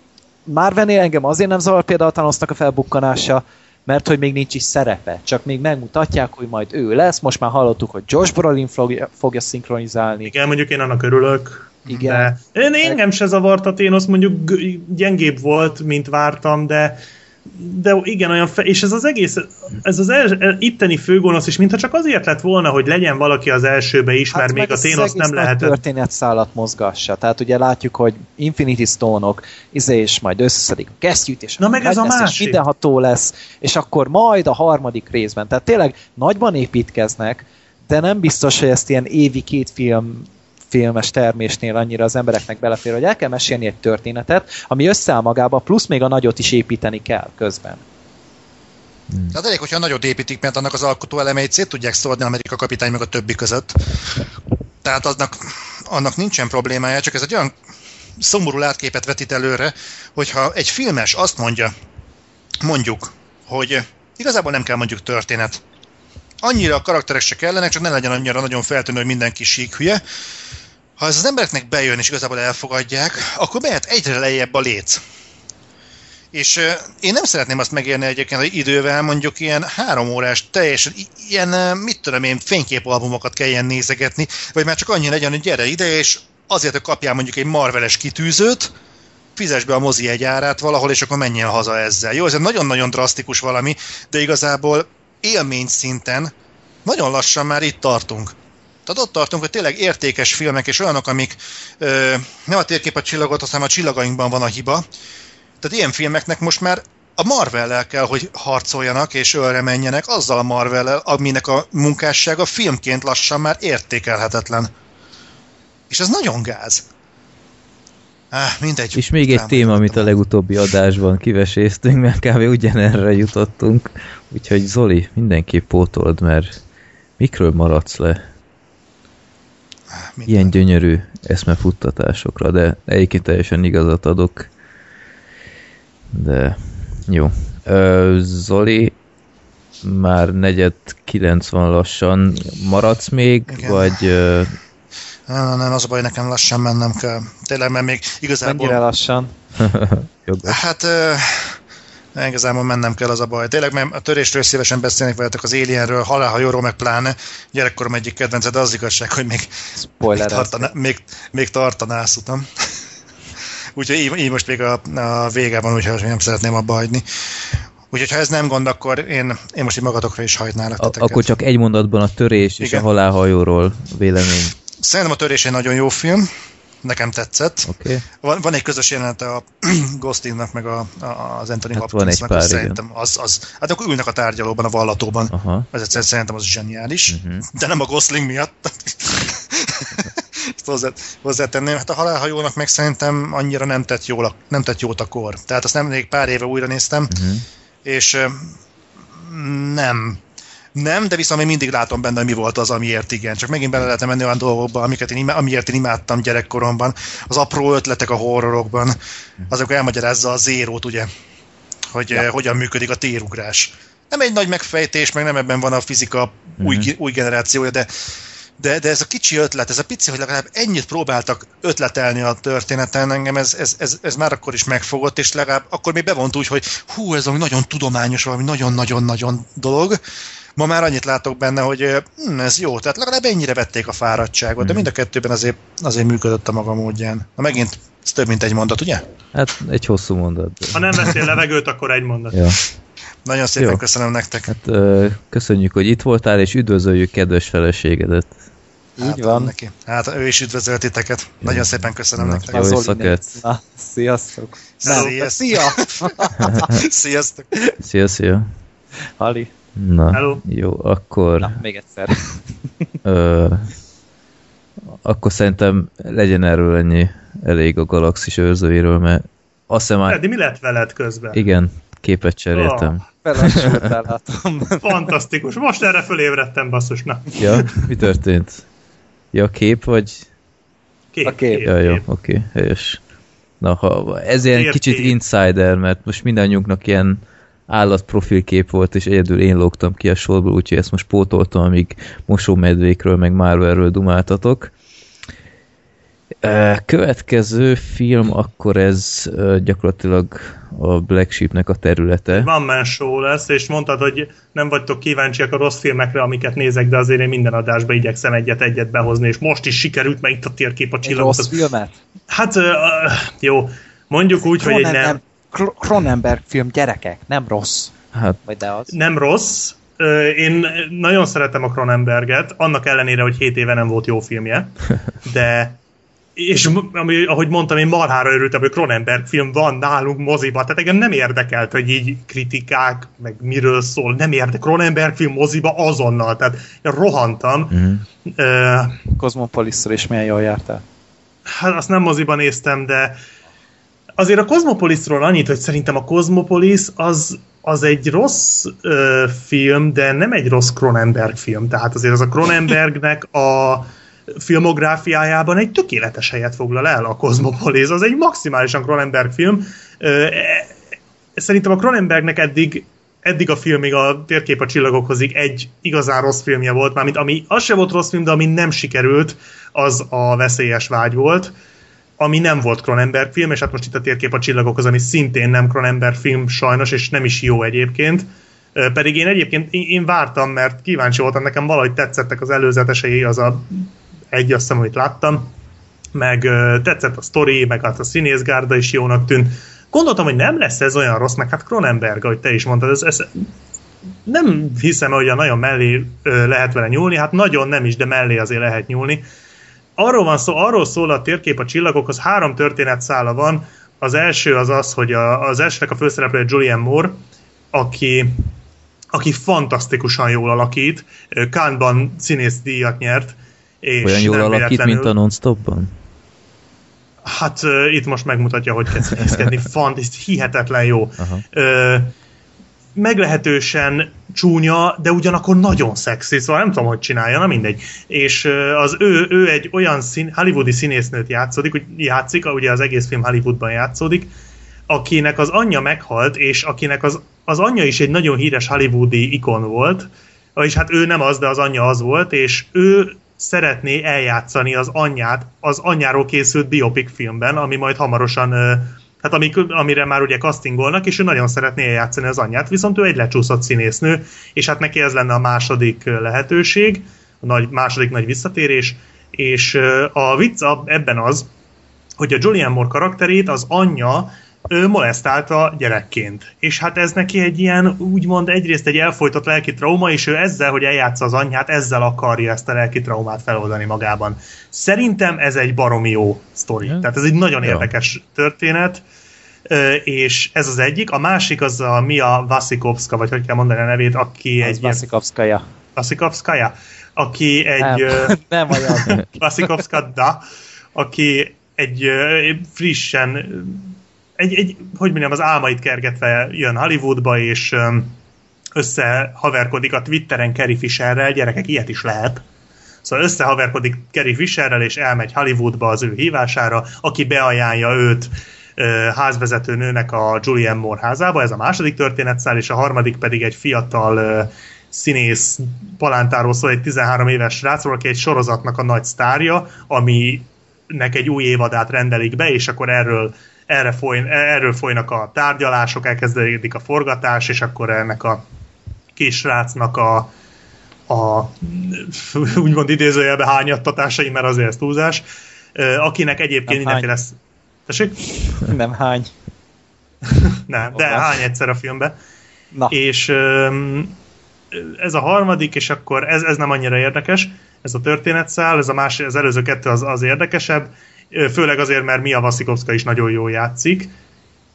Marvenél engem azért nem zavar például a Thanosnak a felbukkanása, mert hogy még nincs is szerepe. Csak még megmutatják, hogy majd ő lesz. Most már hallottuk, hogy Josh Brolin fogja, fogja szinkronizálni. Igen, mondjuk én annak örülök. Igen. De én, engem se zavart a Thanos, mondjuk gyengébb volt, mint vártam, de de igen, olyan fe- és ez az egész, ez az el, el, itteni főgonosz is, mintha csak azért lett volna, hogy legyen valaki az elsőbe is, hát mert még a Thanos nem nagy lehetett. történetszálat mozgassa. Tehát ugye látjuk, hogy Infinity Stone-ok, izé, és majd összeszedik a kesztyűt, és Na, meg ez a lesz, és másik. mindenható lesz, és akkor majd a harmadik részben. Tehát tényleg nagyban építkeznek, de nem biztos, hogy ezt ilyen évi két film filmes termésnél annyira az embereknek belefér, hogy el kell mesélni egy történetet, ami összeáll magába, plusz még a nagyot is építeni kell közben. Tehát elég, hogyha nagyot építik, mert annak az alkotó elemeit szét tudják szórni Amerika kapitány meg a többi között. Tehát aznak, annak nincsen problémája, csak ez egy olyan szomorú látképet vetít előre, hogyha egy filmes azt mondja, mondjuk, hogy igazából nem kell mondjuk történet. Annyira a karakterek se kellenek, csak ne legyen annyira nagyon feltűnő, hogy mindenki sík hülye. Ha ez az embereknek bejön és igazából elfogadják, akkor mehet egyre lejjebb a léc. És én nem szeretném azt megérni egyébként, hogy idővel mondjuk ilyen három órás, teljesen ilyen, mit tudom én, fényképalbumokat kelljen nézegetni, vagy már csak annyi legyen, hogy gyere ide, és azért, hogy kapjál mondjuk egy marveles kitűzőt, fizes be a mozi egy árát valahol, és akkor menjél haza ezzel. Jó, ez egy nagyon-nagyon drasztikus valami, de igazából élmény szinten nagyon lassan már itt tartunk. Tehát ott tartunk, hogy tényleg értékes filmek, és olyanok, amik ö, nem a térkép a csillagot, hanem a csillagainkban van a hiba. Tehát ilyen filmeknek most már a Marvel-lel kell, hogy harcoljanak és ölre menjenek, azzal a marvel aminek a munkássága filmként lassan már értékelhetetlen. És ez nagyon gáz. Ah, mindegy. És még egy Tám- téma, amit a legutóbbi adásban kiveséztünk, mert kb. ugyanerre jutottunk. Úgyhogy Zoli, mindenképp pótold, mert mikről maradsz le Minden. ilyen gyönyörű eszmefuttatásokra, de egyébként teljesen igazat adok. De jó. Ö, Zoli, már negyed 90 lassan maradsz még, Igen. vagy ö, Nem, nem, nem, az a baj, nekem lassan mennem kell. Tényleg, mert még igazából... Mennyire lassan. Hát ö, igazából mennem kell az a baj. Tényleg, mert a törésről szívesen beszélnék veletek az Alienről, halálhajóról, meg pláne. Gyerekkorom egyik kedvence, de az igazság, hogy még, még, Spoiler. tartaná, még, még tartanász utam. Úgyhogy így, így, most még a, a vége van, úgyhogy nem szeretném abba hagyni. Úgyhogy ha ez nem gond, akkor én, én most így magatokra is hajtnálak titeket. akkor csak egy mondatban a törés és Igen. a halálhajóról vélemény. Szerintem a törés egy nagyon jó film. Nekem tetszett. Okay? Van, van egy közös jelenete a Goslinnak, meg a, a, az Anthony Hát Hopkinsnak, pár, az szerintem az, az, hát akkor ülnek a tárgyalóban, a vallatóban. Aha. Ez egyszerűen szerintem az zseniális, uh-huh. de nem a Gosling miatt. Ezt hozzá, hozzátenném. Hát a halálhajónak meg szerintem annyira nem tett, jól, a- nem tett jót a kor. Tehát azt nem még pár éve újra néztem, Uh-huh. és nem. Nem, de viszont még mindig látom benne, mi volt az, amiért igen. Csak megint bele lehetem menni olyan dolgokba, amiket én, imá- amiért én imádtam gyerekkoromban. Az apró ötletek a horrorokban. Azok elmagyarázza a zérót, ugye? Hogy ja. hogyan működik a térugrás. Nem egy nagy megfejtés, meg nem ebben van a fizika új, Mhm. új generációja, de de, de ez a kicsi ötlet, ez a pici, hogy legalább ennyit próbáltak ötletelni a történeten, engem ez, ez, ez, ez már akkor is megfogott, és legalább akkor még bevont úgy, hogy hú, ez valami nagyon tudományos, valami nagyon-nagyon-nagyon dolog. Ma már annyit látok benne, hogy hm, ez jó, tehát legalább ennyire vették a fáradtságot, de Mhm. mind a kettőben azért, azért működött a maga módján. Na megint, ez több mint egy mondat, ugye? Hát egy hosszú mondat. De... Ha nem veszel levegőt, akkor egy mondat. Ja. Nagyon szépen Jó. köszönöm nektek. Hát ö, köszönjük, hogy itt voltál, és üdvözöljük kedves feleségedet. Így Hát, van. Neki. Hát ő is üdvözölt titeket. Nagyon szépen köszönöm Na, nektek. jó nem- Na, sziasztok. Sziasztok. Szia! Sziasztok! Szia, szia. Ali. Na, Hello. jó, akkor... Na, még egyszer. Ö, akkor szerintem legyen erről ennyi elég a galaxis őrzőiről, mert azt hiszem már, Eddi, mi lett veled közben? igen, képet cseréltem. Belassultál, látom. Fantasztikus. Most erre fölébredtem, basszus. Na, Ja, mi történt? Ja, kép vagy? kép, A kép. kép, Ja, jó, kép. oké, helyes. Na, ha, ez ilyen kicsit kép? insider, mert most mindannyiunknak ilyen állatprofilkép volt, és egyedül én lógtam ki a sorból, úgyhogy ezt most pótoltam, amíg mosómedvékről, meg Marvelről dumáltatok. Következő film, akkor ez gyakorlatilag a Black Sheepnek a területe. Van Man Show lesz, és mondtad, hogy nem vagytok kíváncsiak a rossz filmekre, amiket nézek, de azért én minden adásba igyekszem egyet-egyet behozni, és most is sikerült, mert itt a térkép a Egy csillagok. rossz filmet? Hát, jó, mondjuk úgy, hogy egy nem, Kr- Cronenberg film, gyerekek, nem rossz. Hát Vagy de az. nem rossz. Én nagyon szeretem a Cronenberget, annak ellenére, hogy 7 éve nem volt jó filmje, de és ami, ahogy mondtam, én marhára örültem, hogy Cronenberg film van nálunk moziba, tehát engem nem érdekelt, hogy így kritikák, meg miről szól, nem érdekel, Cronenberg film moziba azonnal, tehát én rohantam. mhm. Ö, Cosmopolis-szor is milyen jól jártál. hát azt nem moziban néztem, de azért a Cosmopolisról annyit, hogy szerintem a Cosmopolis az, az egy rossz ö, film, de nem egy rossz Cronenberg film. Tehát azért az a Cronenbergnek a filmográfiájában egy tökéletes helyet foglal el a Cosmopolis. Az egy maximálisan Cronenberg film. Ö, e- szerintem a Cronenbergnek eddig eddig a filmig a térkép a csillagokhoz egy igazán rossz filmje volt, mármint ami az se volt rossz film, de ami nem sikerült, az a veszélyes vágy volt, ami nem volt Cronenberg film, és hát most itt a térkép a csillagokhoz, ami szintén nem Cronenberg film sajnos, és nem is jó egyébként. Pedig én egyébként én, vártam, mert kíváncsi voltam, nekem valahogy tetszettek az előzetesei, az a egy azt hiszem, amit láttam, meg tetszett a sztori, meg hát a színészgárda is jónak tűnt. Gondoltam, hogy nem lesz ez olyan rossz, meg hát Cronenberg, ahogy te is mondtad, ez, ez nem hiszem, hogy a nagyon mellé lehet vele nyúlni, hát nagyon nem is, de mellé azért lehet nyúlni. Arról van szó, arról szól a térkép a csillagokhoz, három történetszála van. Az első az az, hogy a, az elsőnek a főszereplője Julian Moore, aki, aki fantasztikusan jól alakít, Cannes-ban színész díjat nyert, és olyan jól alakít, véletlenül- mint a non-stopban? Hát uh, itt most megmutatja, hogy kezd nézkedni. Fant, hihetetlen jó. Uh, meglehetősen csúnya, de ugyanakkor nagyon szexi, szóval nem tudom, hogy csinálja, na mindegy. És az ő, ő egy olyan szín, hollywoodi színésznőt játszik, hogy játszik, ugye az egész film Hollywoodban játszódik, akinek az anyja meghalt, és akinek az, az anyja is egy nagyon híres hollywoodi ikon volt, vagyis hát ő nem az, de az anyja az volt, és ő szeretné eljátszani az anyját az anyjáról készült biopic filmben, ami majd hamarosan, hát ami, amire már ugye castingolnak, és ő nagyon szeretné eljátszani az anyját, viszont ő egy lecsúszott színésznő, és hát neki ez lenne a második lehetőség, a nagy, második nagy visszatérés, és a vicc ebben az, hogy a Julian Moore karakterét az anyja ő molesztálta gyerekként. És hát ez neki egy ilyen, úgymond egyrészt egy elfolytott lelki trauma, és ő ezzel, hogy eljátsza az anyját, ezzel akarja ezt a lelki traumát feloldani magában. Szerintem ez egy baromi jó sztori. Tehát ez egy nagyon Ja. érdekes történet, és ez az egyik. A másik az a Mia Vasikovska, vagy hogy kell mondani a nevét, aki Az egy Vasikovskaja. Vasikovskaja, aki egy... Nem, ö, nem olyan. Vasikovska, da, aki egy frissen, egy, egy, hogy mondjam, az álmait kergetve jön Hollywoodba, és összehaverkodik a Twitteren Carrie Fisherrel, gyerekek, ilyet is lehet. Szóval összehaverkodik Carrie Fisherrel, és elmegy Hollywoodba az ő hívására, aki beajánlja őt házvezető nőnek a Julianne Moore házába, ez a második történetszál, és a harmadik pedig egy fiatal színész palántáról szól, egy 13 éves srácról, aki egy sorozatnak a nagy sztárja, aminek egy új évadát rendelik be, és akkor erről erre foly, erről folynak a tárgyalások, elkezdődik a forgatás, és akkor ennek a kisrácnak a, a úgymond idézőjelbe hányattatásai, mert azért ez túlzás, akinek egyébként Nem mindenféle... Tessék? Nem hány. Nem, de Oda. hány egyszer a filmbe. Na, És ez a harmadik, és akkor ez, ez nem annyira érdekes, ez a történetszál, ez a más, az előző kettő az, az érdekesebb, főleg azért, mert Mia Vasikovska is nagyon jól játszik,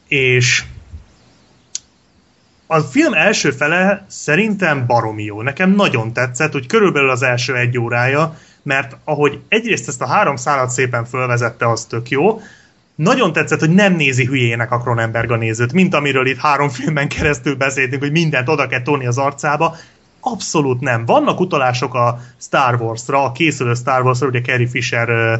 és a film első fele szerintem baromi jó. Nekem nagyon tetszett, hogy körülbelül az első egy órája, mert ahogy egyrészt ezt a három szálat szépen fölvezette, az tök jó, nagyon tetszett, hogy nem nézi hülyének a Cronenberg a nézőt, mint amiről itt három filmben keresztül beszéltünk, hogy mindent oda kell tolni az arcába. Abszolút nem. Vannak utalások a Star Wars-ra, a készülő Star Wars-ra, ugye Carrie Fisher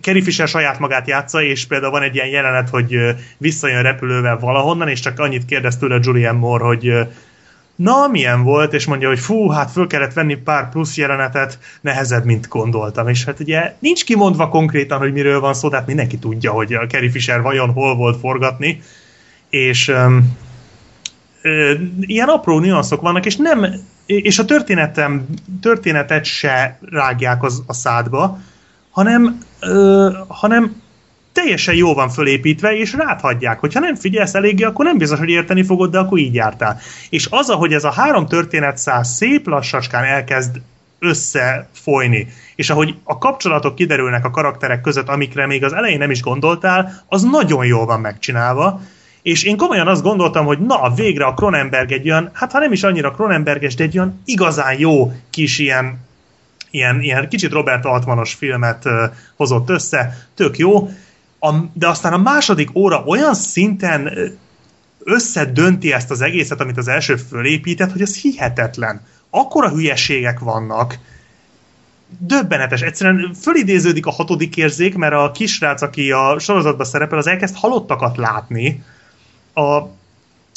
Carrie Fisher saját magát játsza, és például van egy ilyen jelenet, hogy visszajön repülővel valahonnan, és csak annyit kérdez tőle Julian Moore, hogy na, milyen volt, és mondja, hogy fú, hát föl kellett venni pár plusz jelenetet, nehezebb, mint gondoltam. És hát ugye nincs kimondva konkrétan, hogy miről van szó, de hát mindenki tudja, hogy a Carrie Fisher vajon hol volt forgatni, és um, ilyen apró nüanszok vannak, és nem, és a történetem, történetet se rágják az, a szádba, hanem, ö, hanem teljesen jó van fölépítve, és ráthagyják. Hogyha nem figyelsz eléggé, akkor nem biztos, hogy érteni fogod, de akkor így jártál. És az, ahogy ez a három történetszáz szép lassacskán elkezd összefolyni, és ahogy a kapcsolatok kiderülnek a karakterek között, amikre még az elején nem is gondoltál, az nagyon jól van megcsinálva, és én komolyan azt gondoltam, hogy na, végre a Cronenberg egy olyan, hát ha nem is annyira Cronenberges, de egy olyan igazán jó kis ilyen, ilyen, ilyen kicsit Robert Altmanos filmet uh, hozott össze, tök jó, a, de aztán a második óra olyan szinten összedönti ezt az egészet, amit az első fölépített, hogy ez hihetetlen. Akkora hülyeségek vannak, döbbenetes. Egyszerűen fölidéződik a hatodik érzék, mert a kisrác, aki a sorozatban szerepel, az elkezd halottakat látni. A,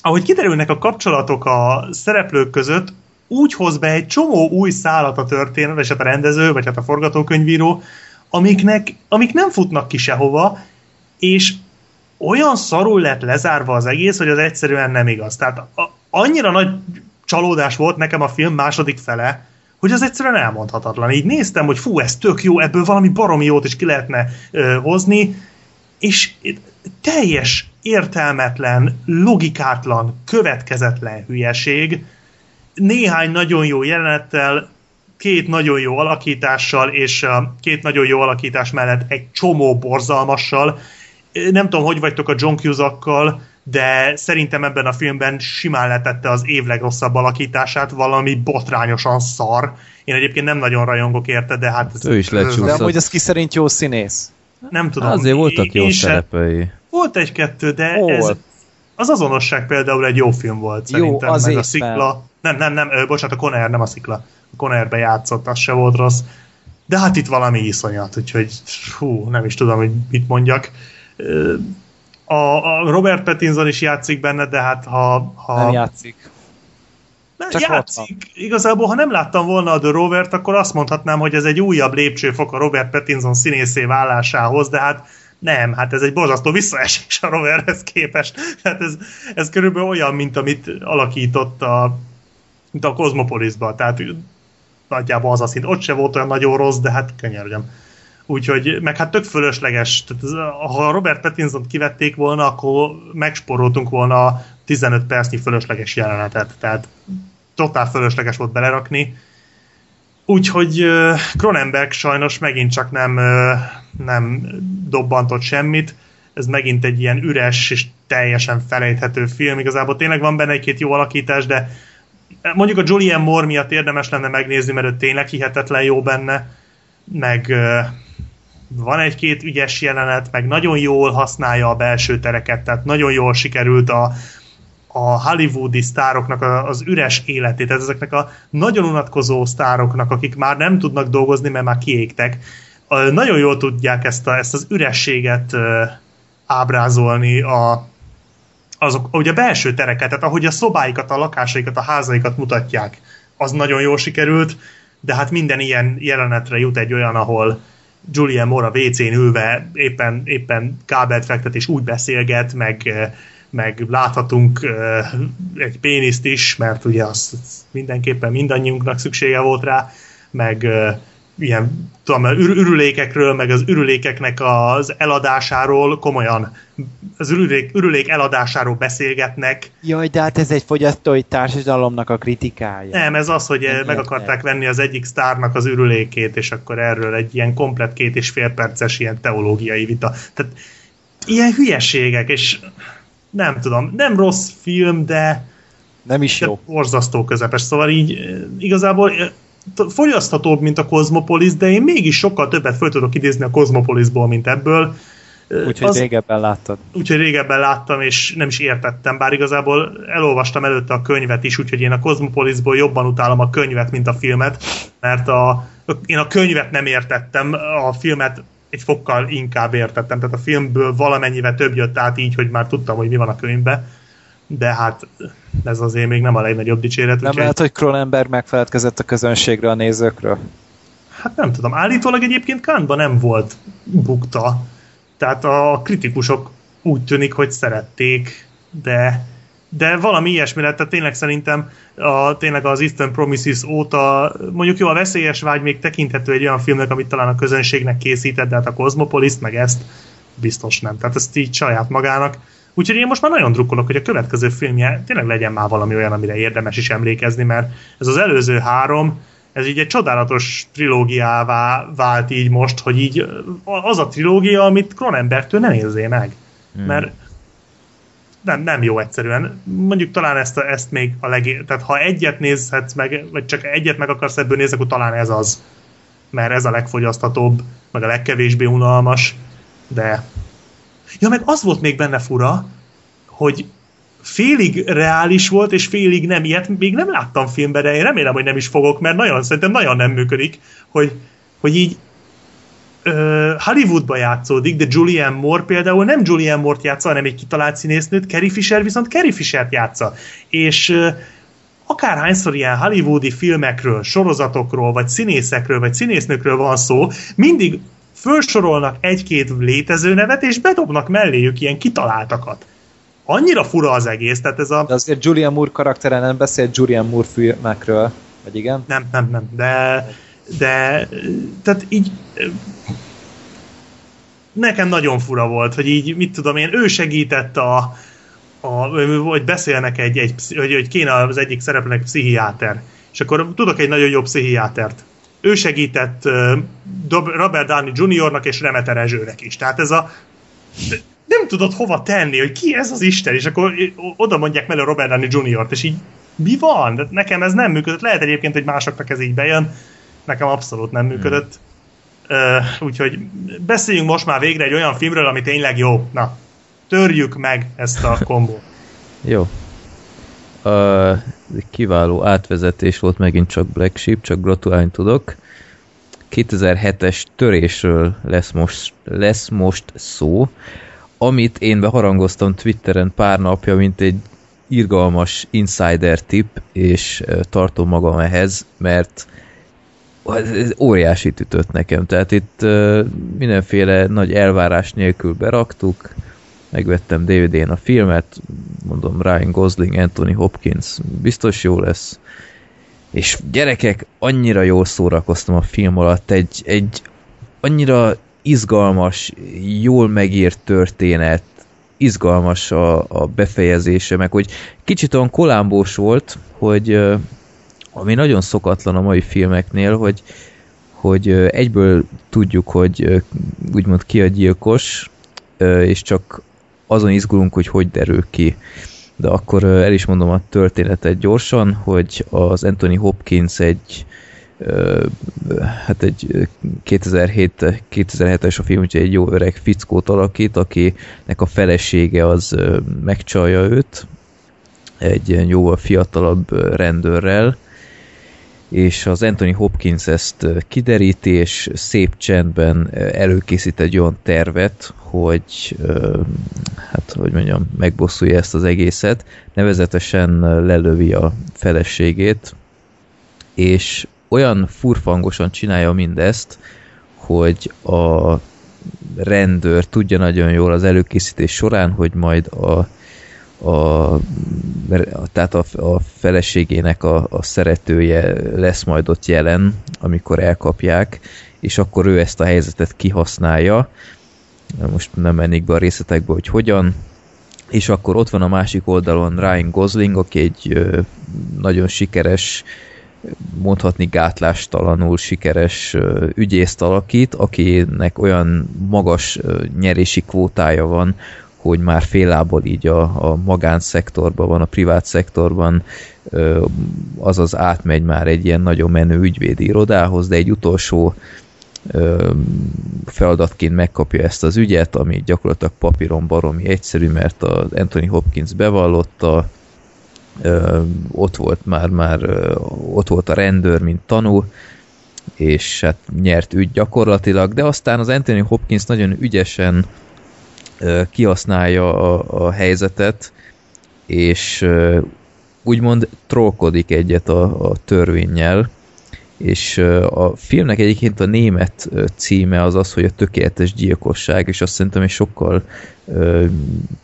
ahogy kiderülnek a kapcsolatok a szereplők között, úgy hoz be egy csomó új szállat a történet, vagy hát a rendező, vagy hát a forgatókönyvíró, amiknek, amik nem futnak ki sehova, és olyan szarul lett lezárva az egész, hogy az egyszerűen nem igaz. Tehát annyira nagy csalódás volt nekem a film második fele, hogy az egyszerűen elmondhatatlan. Így néztem, hogy fú, ez tök jó, ebből valami baromi jót is ki lehetne ö, hozni, és teljes értelmetlen, logikátlan, következetlen hülyeség, néhány nagyon jó jelenettel, két nagyon jó alakítással, és két nagyon jó alakítás mellett egy csomó borzalmassal, nem tudom, hogy vagytok a John Cusackkal, de szerintem ebben a filmben simán letette az év legrosszabb alakítását, valami botrányosan szar. Én egyébként nem nagyon rajongok érte, de hát... Ez, ő is lecsúszott. De amúgy az ki szerint jó színész? Nem tudom. Azért voltak jó szerepei. Volt egy-kettő, de ez, az azonosság például egy jó film volt szerintem. Jó, az meg a szikla. Nem, nem, nem, ö, bocsánat, a Conair, nem a szikla. A Conairbe játszott, az se volt rossz. De hát itt valami iszonyat, úgyhogy hú, nem is tudom, hogy mit mondjak a, a Robert Pattinson is játszik benne, de hát ha... ha nem játszik. Nem Csak játszik. Igazából, ha nem láttam volna a The Rovert, akkor azt mondhatnám, hogy ez egy újabb lépcsőfok a Robert Pattinson színészé válásához, de hát nem, hát ez egy borzasztó visszaesés a Roverhez képest. Hát ez, ez körülbelül olyan, mint amit alakított a, mint a Cosmopolisban. Tehát nagyjából az a szint. Ott se volt olyan nagyon rossz, de hát könyörgöm. Úgyhogy, meg hát tök fölösleges. Tehát, ha Robert Pattinson kivették volna, akkor megsporoltunk volna 15 percnyi fölösleges jelenetet. Tehát totál fölösleges volt belerakni. Úgyhogy Cronenberg sajnos megint csak nem, nem dobbantott semmit. Ez megint egy ilyen üres és teljesen felejthető film. Igazából tényleg van benne egy-két jó alakítás, de mondjuk a Julian Moore miatt érdemes lenne megnézni, mert ő tényleg hihetetlen jó benne, meg van egy-két ügyes jelenet, meg nagyon jól használja a belső tereket, tehát nagyon jól sikerült a, a hollywoodi sztároknak az üres életét, tehát ezeknek a nagyon unatkozó sztároknak, akik már nem tudnak dolgozni, mert már kiégtek, nagyon jól tudják ezt, a, ezt az ürességet ábrázolni a, azok, ahogy a belső tereket, tehát ahogy a szobáikat, a lakásaikat, a házaikat mutatják, az nagyon jól sikerült, de hát minden ilyen jelenetre jut egy olyan, ahol, Julian Moore a WC-n ülve éppen, éppen kábelt fektet és úgy beszélget, meg, eh, meg láthatunk eh, egy péniszt is, mert ugye az mindenképpen mindannyiunknak szüksége volt rá, meg eh, ilyen tudom, ür- ürülékekről, meg az ürülékeknek az eladásáról komolyan az ürülék, ürülék eladásáról beszélgetnek. Jaj, de hát ez egy fogyasztói társadalomnak a kritikája. Nem, ez az, hogy Nem meg akarták venni az egyik sztárnak az ürülékét, és akkor erről egy ilyen komplet két és fél perces ilyen teológiai vita. Tehát ilyen hülyeségek, és nem tudom, nem rossz film, de nem is jó. Borzasztó közepes, szóval így igazából fogyaszthatóbb, mint a Cosmopolis, de én mégis sokkal többet föl tudok idézni a Cosmopolisból, mint ebből. Úgyhogy az... régebben láttad. Úgyhogy régebben láttam, és nem is értettem, bár igazából elolvastam előtte a könyvet is, úgyhogy én a Cosmopolisból jobban utálom a könyvet, mint a filmet, mert a, én a könyvet nem értettem, a filmet egy fokkal inkább értettem, tehát a filmből valamennyivel több jött át így, hogy már tudtam, hogy mi van a könyvben, de hát ez azért még nem a legnagyobb dicséret. Nem úgy, lehet, hogy Cronenberg megfeledkezett a közönségre, a nézőkről? Hát nem tudom. Állítólag egyébként Kánban nem volt bukta. Tehát a kritikusok úgy tűnik, hogy szerették, de de valami ilyesmi lett, tehát tényleg szerintem a, tényleg az Eastern Promises óta, mondjuk jó, a Veszélyes Vágy még tekinthető egy olyan filmnek, amit talán a közönségnek készített, de hát a Cosmopolis meg ezt biztos nem. Tehát ezt így saját magának. Úgyhogy én most már nagyon drukkolok, hogy a következő filmje tényleg legyen már valami olyan, amire érdemes is emlékezni, mert ez az előző három, ez így egy csodálatos trilógiává vált így most, hogy így az a trilógia, amit Cronenbergtől nem érzé meg. Hmm. Mert nem, nem jó egyszerűen. Mondjuk talán ezt, a, ezt még a leg... Tehát ha egyet nézhetsz meg, vagy csak egyet meg akarsz ebből nézni, akkor talán ez az. Mert ez a legfogyasztatóbb, meg a legkevésbé unalmas, de... Ja, meg az volt még benne fura, hogy félig reális volt, és félig nem. Ilyet még nem láttam filmben, de én remélem, hogy nem is fogok, mert nagyon, szerintem nagyon nem működik, hogy, hogy így Hollywoodba játszódik, de Julianne Moore például nem Julianne Moore-t játsza, hanem egy kitalált színésznőt, Carrie Fisher viszont Carrie Fisher-t játsza. És akárhányszor ilyen hollywoodi filmekről, sorozatokról, vagy színészekről, vagy színésznőkről van szó, mindig felsorolnak egy-két létező nevet, és bedobnak melléjük ilyen kitaláltakat. Annyira fura az egész, tehát ez a... De azért Julian Moore karaktere nem beszél Julian Moore filmekről, vagy igen? Nem, nem, nem, de de tehát így nekem nagyon fura volt, hogy így, mit tudom én, ő segített a, a hogy beszélnek egy, egy hogy, hogy kéne az egyik szereplőnek pszichiáter. És akkor tudok egy nagyon jó pszichiátert. Ő segített Robert Downey Jr.-nak és Remeter Ezsőnek is. Tehát ez a nem tudod hova tenni, hogy ki ez az Isten, és akkor oda mondják mellé Robert Downey Jr.-t, és így mi van? De nekem ez nem működött. Lehet egyébként, hogy másoknak ez így bejön, nekem abszolút nem működött. Hmm. Uh, úgyhogy beszéljünk most már végre egy olyan filmről, ami tényleg jó. Na, törjük meg ezt a kombót. jó. Uh, kiváló átvezetés volt megint csak Black Sheep, csak gratulálni tudok. 2007-es törésről lesz most, lesz most szó, amit én beharangoztam Twitteren pár napja, mint egy irgalmas insider tip, és tartom magam ehhez, mert ez óriási ütött nekem, tehát itt mindenféle nagy elvárás nélkül beraktuk, megvettem DVD-n a filmet, mondom Ryan Gosling, Anthony Hopkins, biztos jó lesz, és gyerekek, annyira jól szórakoztam a film alatt, egy, egy annyira izgalmas, jól megírt történet, izgalmas a, a befejezése, meg hogy kicsit olyan kolámbós volt, hogy ami nagyon szokatlan a mai filmeknél, hogy, hogy egyből tudjuk, hogy úgymond ki a gyilkos, és csak azon izgulunk, hogy hogy derül ki. De akkor el is mondom a történetet gyorsan, hogy az Anthony Hopkins egy hát egy 2007, 2007-es a film, úgyhogy egy jó öreg fickót alakít, akinek a felesége az megcsalja őt, egy jóval fiatalabb rendőrrel, és az Anthony Hopkins ezt kideríti, és szép csendben előkészít egy olyan tervet, hogy hát, hogy mondjam, megbosszulja ezt az egészet, nevezetesen lelövi a feleségét, és olyan furfangosan csinálja mindezt, hogy a rendőr tudja nagyon jól az előkészítés során, hogy majd a a, tehát a, a feleségének a, a szeretője lesz majd ott jelen, amikor elkapják, és akkor ő ezt a helyzetet kihasználja. Most nem mennék be a részletekbe, hogy hogyan, és akkor ott van a másik oldalon Ryan Gosling, aki egy nagyon sikeres, mondhatni gátlástalanul sikeres ügyészt alakít, akinek olyan magas nyerési kvótája van, hogy már félából így a, a magánszektorban van, a privát szektorban, azaz átmegy már egy ilyen nagyon menő ügyvédi irodához, de egy utolsó feladatként megkapja ezt az ügyet, ami gyakorlatilag papíron baromi egyszerű, mert az Anthony Hopkins bevallotta, ott volt már, már ott volt a rendőr, mint tanú, és hát nyert ügy gyakorlatilag, de aztán az Anthony Hopkins nagyon ügyesen kihasználja a, a helyzetet, és ö, úgymond trollkodik egyet a, a törvényel, és a filmnek egyébként a német címe az az, hogy a tökéletes gyilkosság, és azt szerintem egy sokkal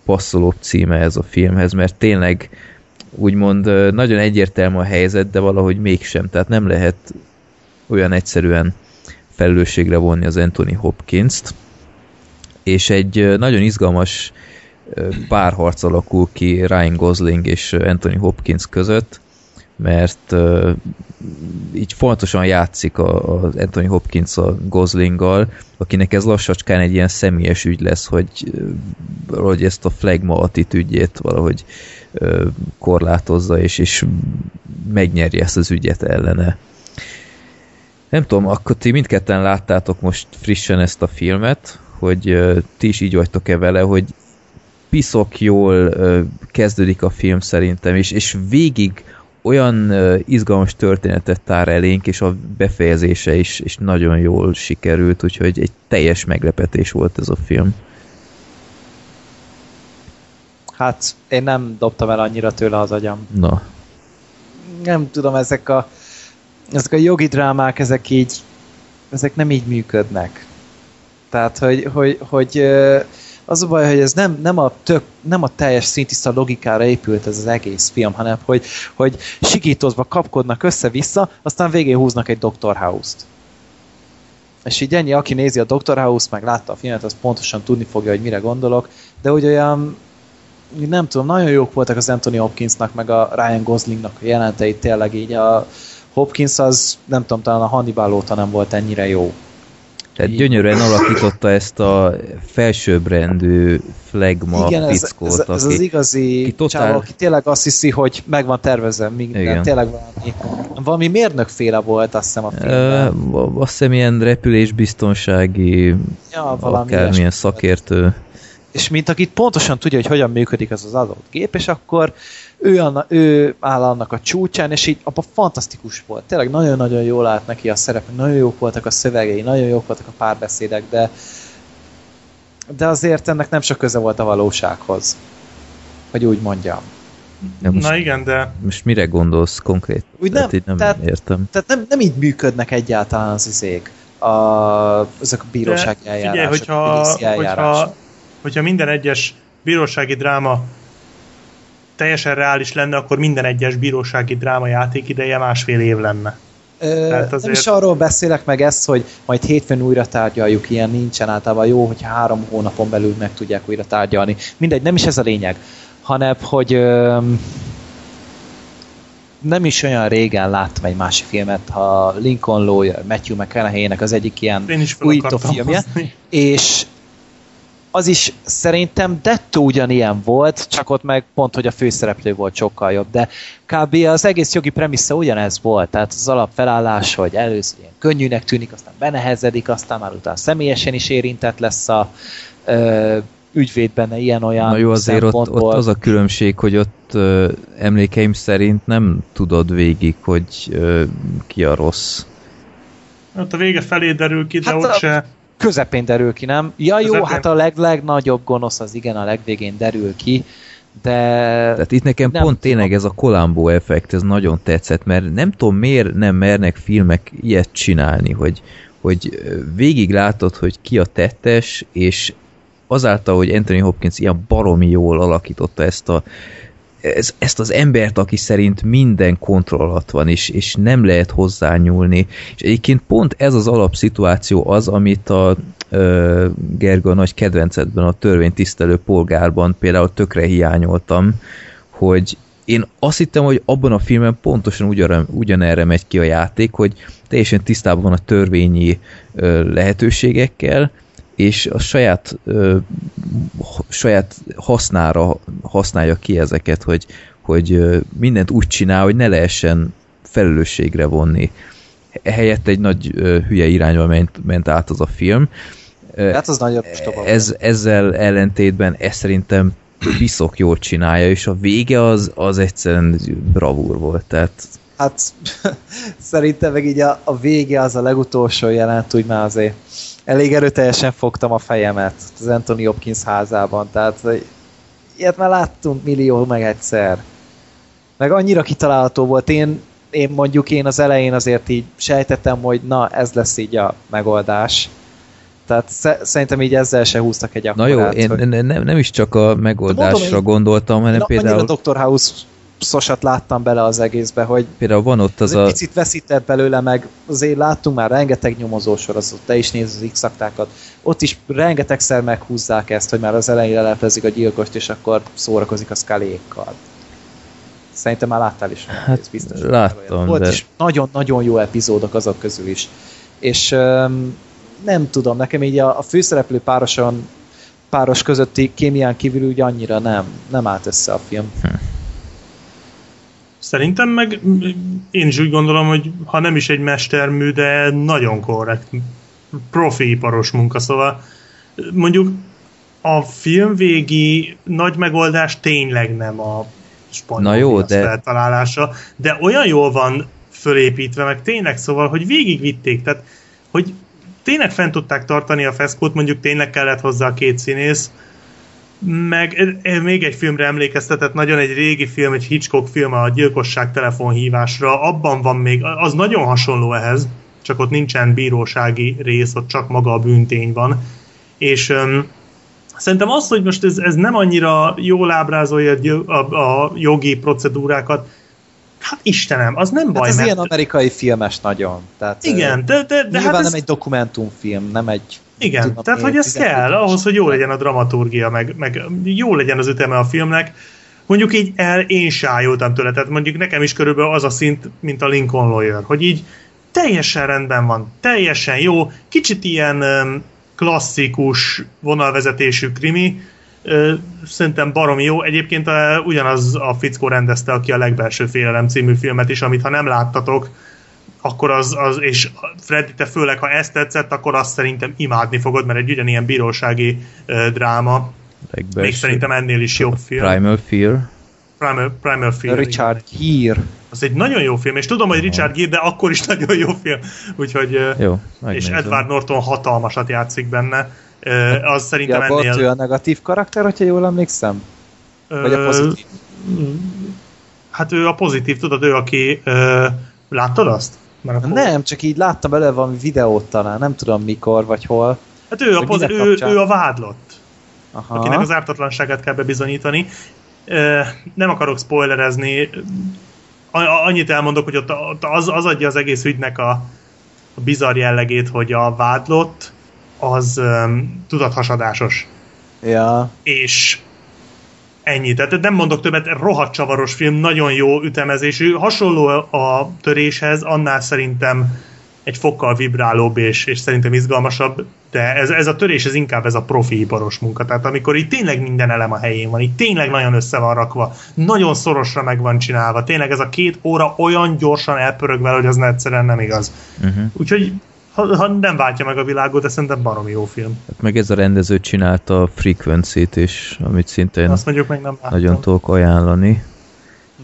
passzolóbb címe ez a filmhez, mert tényleg úgymond nagyon egyértelmű a helyzet, de valahogy mégsem, tehát nem lehet olyan egyszerűen felelősségre vonni az Anthony Hopkins-t, és egy nagyon izgalmas párharc alakul ki Ryan Gosling és Anthony Hopkins között, mert így fontosan játszik a, Anthony Hopkins a Goslinggal, akinek ez lassacskán egy ilyen személyes ügy lesz, hogy valahogy ezt a flagma attitűdjét valahogy uh, korlátozza, és, és megnyerje ezt az ügyet ellene. Nem tudom, akkor ti mindketten láttátok most frissen ezt a filmet, hogy ti is így vagytok-e vele, hogy piszok jól kezdődik a film szerintem, és, és végig olyan izgalmas történetet tár elénk, és a befejezése is, is nagyon jól sikerült, úgyhogy egy teljes meglepetés volt ez a film. Hát én nem dobtam el annyira tőle az agyam. Na. Nem tudom, ezek a ezek a jogi drámák, ezek így ezek nem így működnek. Tehát, hogy, hogy, hogy az a baj, hogy ez nem, nem, a, tök, nem a teljes szintiszta logikára épült ez az egész film, hanem hogy, hogy sikítozva kapkodnak össze-vissza, aztán végén húznak egy Dr. House-t. És így ennyi, aki nézi a Dr. House, meg látta a filmet, az pontosan tudni fogja, hogy mire gondolok, de úgy olyan nem tudom, nagyon jók voltak az Anthony Hopkinsnak, meg a Ryan Goslingnak a jelenteit, tényleg így a Hopkins az, nem tudom, talán a Hannibal óta nem volt ennyire jó. Tehát gyönyörűen alakította ezt a felsőbbrendű flagma Igen, ez, pickót, ez, ez aki, az igazi aki totál... csávó, aki tényleg azt hiszi, hogy meg van tervezve minden, Igen. tényleg valami, valami mérnökféle volt, azt hiszem a filmben. azt hiszem ilyen repülésbiztonsági ja, valami akármilyen szakértő. És mint akit pontosan tudja, hogy hogyan működik ez az adott gép, és akkor ő, anna, ő áll annak a csúcsán, és így abban fantasztikus volt. Tényleg nagyon-nagyon jól állt neki a szerep, nagyon jók voltak a szövegei, nagyon jók voltak a párbeszédek, de de azért ennek nem sok köze volt a valósághoz. Hogy úgy mondjam. De most, Na igen, de most mire gondolsz konkrét? Úgy Tehát nem, így nem tehát- értem. Tehát nem, nem így működnek egyáltalán az izék. A, ezek a bírósági eljárások, figyelj, hogyha, hogyha, hogyha minden egyes bírósági dráma teljesen reális lenne, akkor minden egyes bírósági dráma játék ideje másfél év lenne. Ö, Tehát Nem azért- is arról beszélek meg ezt, hogy majd hétfőn újra tárgyaljuk, ilyen nincsen általában jó, hogyha három hónapon belül meg tudják újra tárgyalni. Mindegy, nem is ez a lényeg, hanem hogy ö, nem is olyan régen láttam egy másik filmet, ha Lincoln Lawyer, Matthew McConaughey-nek az egyik ilyen újító filmje, hozni. és az is szerintem dettó ugyanilyen volt, csak ott meg pont, hogy a főszereplő volt sokkal jobb, de kb. az egész jogi premissza ugyanez volt, tehát az alapfelállás, hogy először ilyen könnyűnek tűnik, aztán benehezedik, aztán már utána személyesen is érintett lesz a ö, ügyvéd benne ilyen-olyan Na jó, azért ott, ott az a különbség, hogy ott ö, emlékeim szerint nem tudod végig, hogy ö, ki a rossz. Ott a vége felé derül ki, de Hát ott a- se. Közepén derül ki, nem? Ja jó, Közepén. hát a leg, legnagyobb gonosz az igen, a legvégén derül ki, de Tehát itt nekem Nem pont tudom. tényleg ez a Columbo effekt, ez nagyon tetszett, mert nem tudom miért nem mernek filmek ilyet csinálni, hogy, hogy végig látod, hogy ki a tettes, és azáltal, hogy Anthony Hopkins ilyen baromi jól alakította ezt a ez, ezt az embert, aki szerint minden kontroll alatt van, és, és nem lehet hozzányúlni. És egyébként pont ez az alapszituáció az, amit a ö, Gerga nagy kedvencedben, a törvénytisztelő polgárban például tökre hiányoltam, hogy én azt hittem, hogy abban a filmben pontosan ugyan, ugyanerre megy ki a játék, hogy teljesen tisztában van a törvényi ö, lehetőségekkel, és a saját, ö, saját hasznára használja ki ezeket, hogy, hogy mindent úgy csinál, hogy ne lehessen felelősségre vonni. helyett egy nagy ö, hülye irányba ment, ment át az a film. Hát az nagyon ez, ezzel ellentétben ez szerintem piszok jól csinálja, és a vége az, az egyszerűen bravúr volt, tehát Hát szerintem meg így a, a vége az a legutolsó jelent, úgy már azért elég erőteljesen fogtam a fejemet az Anthony Hopkins házában, tehát ilyet már láttunk millió meg egyszer. Meg annyira kitalálható volt, én, én mondjuk én az elején azért így sejtettem, hogy na ez lesz így a megoldás. Tehát sze- szerintem így ezzel se húztak egy na jó, akkorát, én hogy- nem, nem is csak a megoldásra Mondom, gondoltam, hanem Na, például, annyira Dr. House szosat láttam bele az egészbe, hogy például van ott az az egy a... picit veszített belőle, meg azért láttunk már rengeteg nyomozó sorozatot, te is nézd az x ott is rengetegszer meghúzzák ezt, hogy már az elején leleplezik a gyilkost, és akkor szórakozik a szkálékkal. Szerintem már láttál is. Hát, ez biztos. láttam, Volt de- is nagyon-nagyon jó epizódok azok közül is. És um, nem tudom, nekem így a, a főszereplő pároson páros közötti kémián kívül úgy annyira nem, nem állt össze a film. Szerintem meg én is úgy gondolom, hogy ha nem is egy mestermű, de nagyon korrekt, profi iparos munka, szóval mondjuk a filmvégi nagy megoldás tényleg nem a spanyol Na jó, de- feltalálása, de olyan jól van fölépítve, meg tényleg szóval, hogy végigvitték, tehát hogy tényleg fent tudták tartani a feszkót, mondjuk tényleg kellett hozzá a két színész, meg még egy filmre emlékeztetett, nagyon egy régi film, egy Hitchcock film, a Gyilkosság telefonhívásra, abban van még, az nagyon hasonló ehhez, csak ott nincsen bírósági rész, ott csak maga a bűntény van. És um, szerintem az, hogy most ez, ez nem annyira jól ábrázolja a, a, a jogi procedúrákat, hát Istenem, az nem baj, Hát ez mert... ilyen amerikai filmes nagyon. Tehát, Igen, de, de, de hát ez... nem egy dokumentumfilm, nem egy... Igen, tudom tehát hogy ez 12 kell, ahhoz, hogy jó legyen a dramaturgia, meg, meg jó legyen az üteme a filmnek. Mondjuk így el, én sájultam tőle, tehát mondjuk nekem is körülbelül az a szint, mint a Lincoln Lawyer, hogy így teljesen rendben van, teljesen jó, kicsit ilyen klasszikus vonalvezetésű krimi, szerintem baromi jó. Egyébként a, ugyanaz a fickó rendezte, aki a Legbelső Félelem című filmet is, amit ha nem láttatok, akkor az, az és Freddy, te főleg, ha ezt tetszett, akkor azt szerintem imádni fogod, mert egy ugyanilyen bírósági uh, dráma. legbelső- Még szerintem ennél is jobb film. Primal Fear. Primal, Primal Fear. Richard Gere. Az egy nagyon jó film, és tudom, hogy Richard Gere, de akkor is nagyon jó film. Úgyhogy, Jó, és. Edward Norton hatalmasat játszik benne. Az szerintem Ja, volt ő ennél... a negatív karakter, hogyha jól emlékszem? Vagy a ö, pozitív? Hát ő a pozitív, tudod, ő aki... Láttad azt? Mert akkor- Nem, csak így láttam belőle valami videót talán, nem tudom mikor vagy hol. Hát ő a, poz- ő, ő a vádlott. Aha. akinek az ártatlanságát kell bebizonyítani. Nem akarok spoilerezni, annyit elmondok, hogy ott az, az adja az egész ügynek a, a bizarr jellegét, hogy a vádlott az um, tudathasadásos. Ja, És ennyi. Tehát nem mondok többet, rohadt csavaros film, nagyon jó ütemezésű, hasonló a töréshez, annál szerintem egy fokkal vibrálóbb és, és szerintem izgalmasabb, de ez, ez a törés, ez inkább ez a profi iparos munka. Tehát amikor itt tényleg minden elem a helyén van, itt tényleg nagyon össze van rakva, nagyon szorosra meg van csinálva, tényleg ez a két óra olyan gyorsan elpörög vele, hogy az egyszerűen nem igaz. Uh-huh. Úgyhogy ha, ha nem váltja meg a világot, de szerintem baromi jó film. Hát meg ez a rendező csinálta a Frequency-t is, amit szintén Azt mondjuk meg nem láttam. nagyon tudok ajánlani.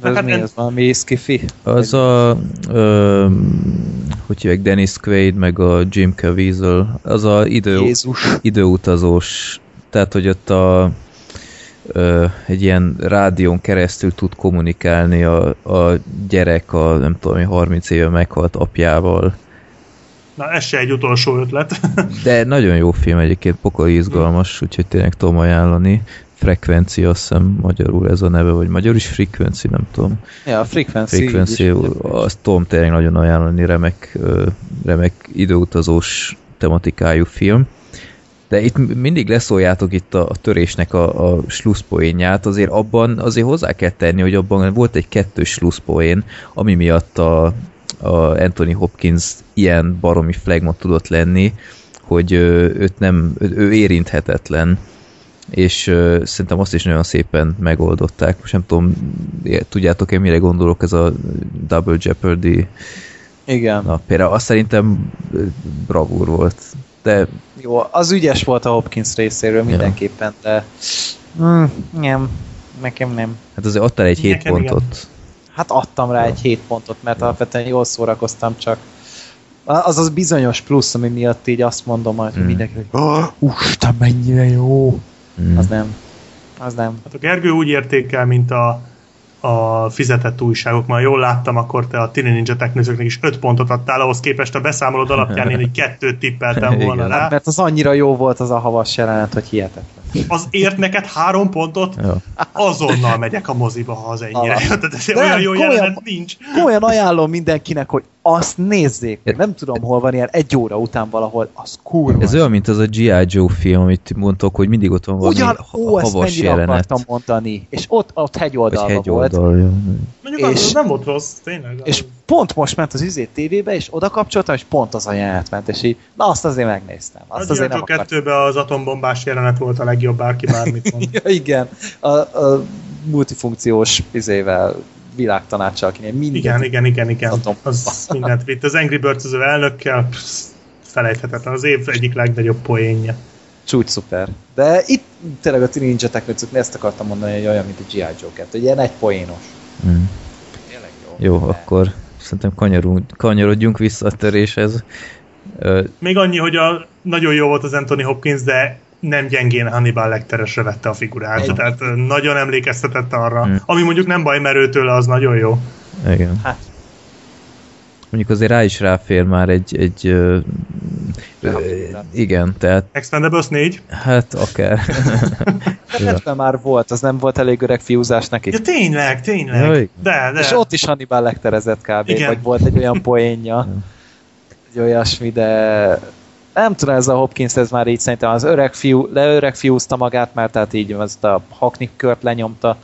de ez Hát mi en- ez? Valami skifi? Az a, ö, hogy hívják, Dennis Quaid, meg a Jim Caviezel, az a idő, Jézus. időutazós, tehát hogy ott a, ö, egy ilyen rádión keresztül tud kommunikálni a, a gyerek a nem tudom, 30 éve meghalt apjával. Na, ez se egy utolsó ötlet. De nagyon jó film egyébként, pokoli izgalmas, úgyhogy tényleg tudom ajánlani. Frekvenci, azt hiszem magyarul ez a neve, vagy magyar is Frequency, nem tudom. Ja, a Frequency. Frequency, azt tudom tényleg nagyon ajánlani, remek, remek időutazós tematikájú film. De itt mindig leszóljátok itt a, a törésnek a, a slusszpoénját, azért abban azért hozzá kell tenni, hogy abban volt egy kettős slusszpoén, ami miatt a, a Anthony Hopkins ilyen baromi flagmot tudott lenni, hogy őt nem, ő, érinthetetlen és uh, szerintem azt is nagyon szépen megoldották. Most nem tudom, tudjátok-e, mire gondolok ez a Double Jeopardy Igen. Na, például azt szerintem bravúr volt. De Jó, az ügyes volt a Hopkins részéről mindenképpen, de mm, nem, nekem nem. hát azért adtál egy 7 Nekem pontot. Hát adtam rá egy 7 pontot, mert alapvetően jól szórakoztam, csak az az bizonyos plusz, ami miatt így azt mondom, hogy Mm. mindenki, hogy Úristen, mennyire jó! Mm. Az nem. Az nem. Hát a Gergő úgy értékel, mint a, a fizetett újságok. Ma jól láttam, akkor te a Tini Ninja Technőzőknek is 5 pontot adtál, ahhoz képest a beszámolód alapján én egy kettőt tippeltem volna Igen. rá. Mert az annyira jó volt az a havas jelenet, hogy hihetetlen. Az ért neked három pontot, azonnal megyek a moziba, ha az ennyire. Tehát Nem, olyan jó komolyan- jelenet nincs. Komolyan ajánlom mindenkinek, hogy azt nézzék. Nem tudom, hol van ilyen egy óra után valahol, az kurva. Ez olyan, mint az a G.I. Joe film, amit mondtok, hogy mindig ott van valami Ugyan, ó, ezt havas mennyire jelenet. akartam mondani. És ott, ott Vagy hegyoldalban volt. jó. Mondjuk És- az nem volt rossz, tényleg. És pont most ment az üzét tévébe, és oda kapcsoltam, és pont az a jelenet ment, és így, na azt azért megnéztem. Azt a azért nem kettőben az atombombás jelenet volt a legjobb, bárki bármit mond. Ja, igen, a, a multifunkciós izével, világtanácssal, akinek minden. Igen, igen, igen, igen. Atom. Az mindent vitt. Az Angry Birds az elnökkel, psz, felejthetetlen. Az év egyik legnagyobb poénja. Csúcs szuper. De itt tényleg a Tini Ninja Technicuknél ezt akartam mondani, hogy olyan, mint a G.I. Joe 2, ilyen egy poénos. Mm. Tényleg jó. Jó, De- akkor szerintem kanyarunk, kanyarodjunk vissza a töréshez. Még annyi, hogy a, nagyon jó volt az Anthony Hopkins, de nem gyengén Hannibal Lecteresre vette a figurát. Igen. Tehát nagyon emlékeztetett arra. Hmm. Ami mondjuk nem baj, mert őtőle az nagyon jó. igen. Hát. Mondjuk azért rá is ráfér már egy, egy ö, ö, igen, tehát Expendables 4? hát akár. Hát már volt, az nem volt elég öreg fiúzás neki. Ja tényleg, tényleg. Ja, igen. de, de. És ott is Hannibal lekterezett kb. Igen. Vagy volt egy olyan poénja, egy olyasmi, de nem tudom, ez a Hopkins, ez már így szerintem az öreg fiú, leöreg fiúzta magát, mert tehát így azt a haknik kört lenyomta,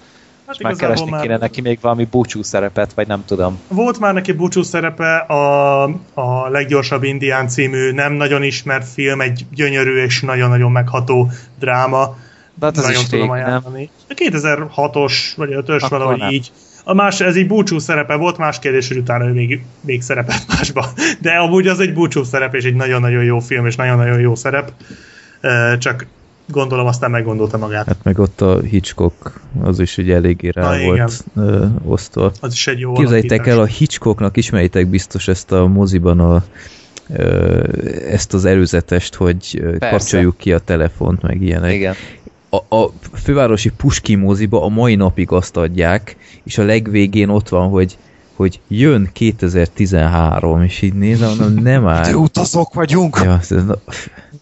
hát már keresni kéne neki még valami búcsú szerepet, vagy nem tudom. Volt már neki búcsú szerepe a, a Leggyorsabb Indián című nem nagyon ismert film, egy gyönyörű és nagyon-nagyon megható dráma. De hát nagyon tudom rég, nem? ajánlani. A 2006-os vagy 5-ös Akkor valahogy nem. így. A más, ez egy búcsú szerepe volt, más kérdés, hogy utána ő még, még szerepelt másba. De amúgy az egy búcsú szerep, és egy nagyon-nagyon jó film, és nagyon-nagyon jó szerep. Csak gondolom aztán meggondolta magát. Hát meg ott a Hitchcock, az is ugye eléggé rá Na, igen. volt ö, osztva. Az is egy jó Képzeljétek el, a Hitchcocknak ismeritek biztos ezt a moziban a, ö, ezt az előzetest, hogy Persze. kapcsoljuk ki a telefont, meg ilyenek. Igen. A, a fővárosi Puskin moziba a mai napig azt adják, és a legvégén ott van, hogy hogy jön 2013, és így nézem, mondom, nem már. utazók vagyunk! Ja,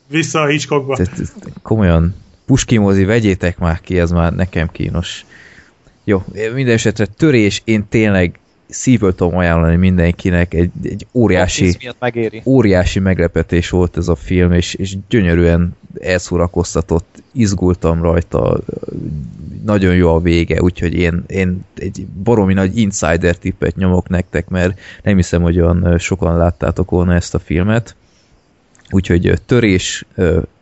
Vissza a Hitchcockba. komolyan, Puskin mozi, vegyétek már ki, ez már nekem kínos. Jó, minden esetre törés, én tényleg szívből tudom ajánlani mindenkinek, egy, egy óriási, óriási meglepetés volt ez a film, és, és gyönyörűen elszórakoztatott, izgultam rajta, nagyon jó a vége, úgyhogy én, én egy baromi nagy insider tippet nyomok nektek, mert nem hiszem, hogy olyan sokan láttátok volna ezt a filmet. Úgyhogy törés,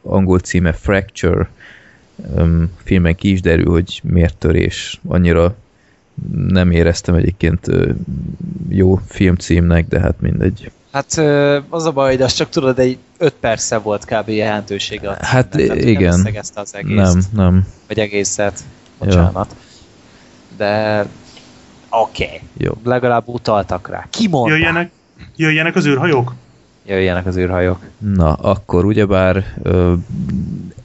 angol címe Fracture, filmen ki is derül, hogy miért törés. Annyira nem éreztem egyébként jó filmcímnek, de hát mindegy. Hát az a baj, hogy az csak tudod, egy 5 perce volt kb. jelentősége. a Hát hogy igen. Nem az egész. Nem, nem. Vagy egészet. Bocsánat. De oké. Okay. Jó. Legalább utaltak rá. Ki mondta? Jöjjenek, jöjjenek az űrhajók? Jöjjenek az űrhajók. Na, akkor ugyebár ö,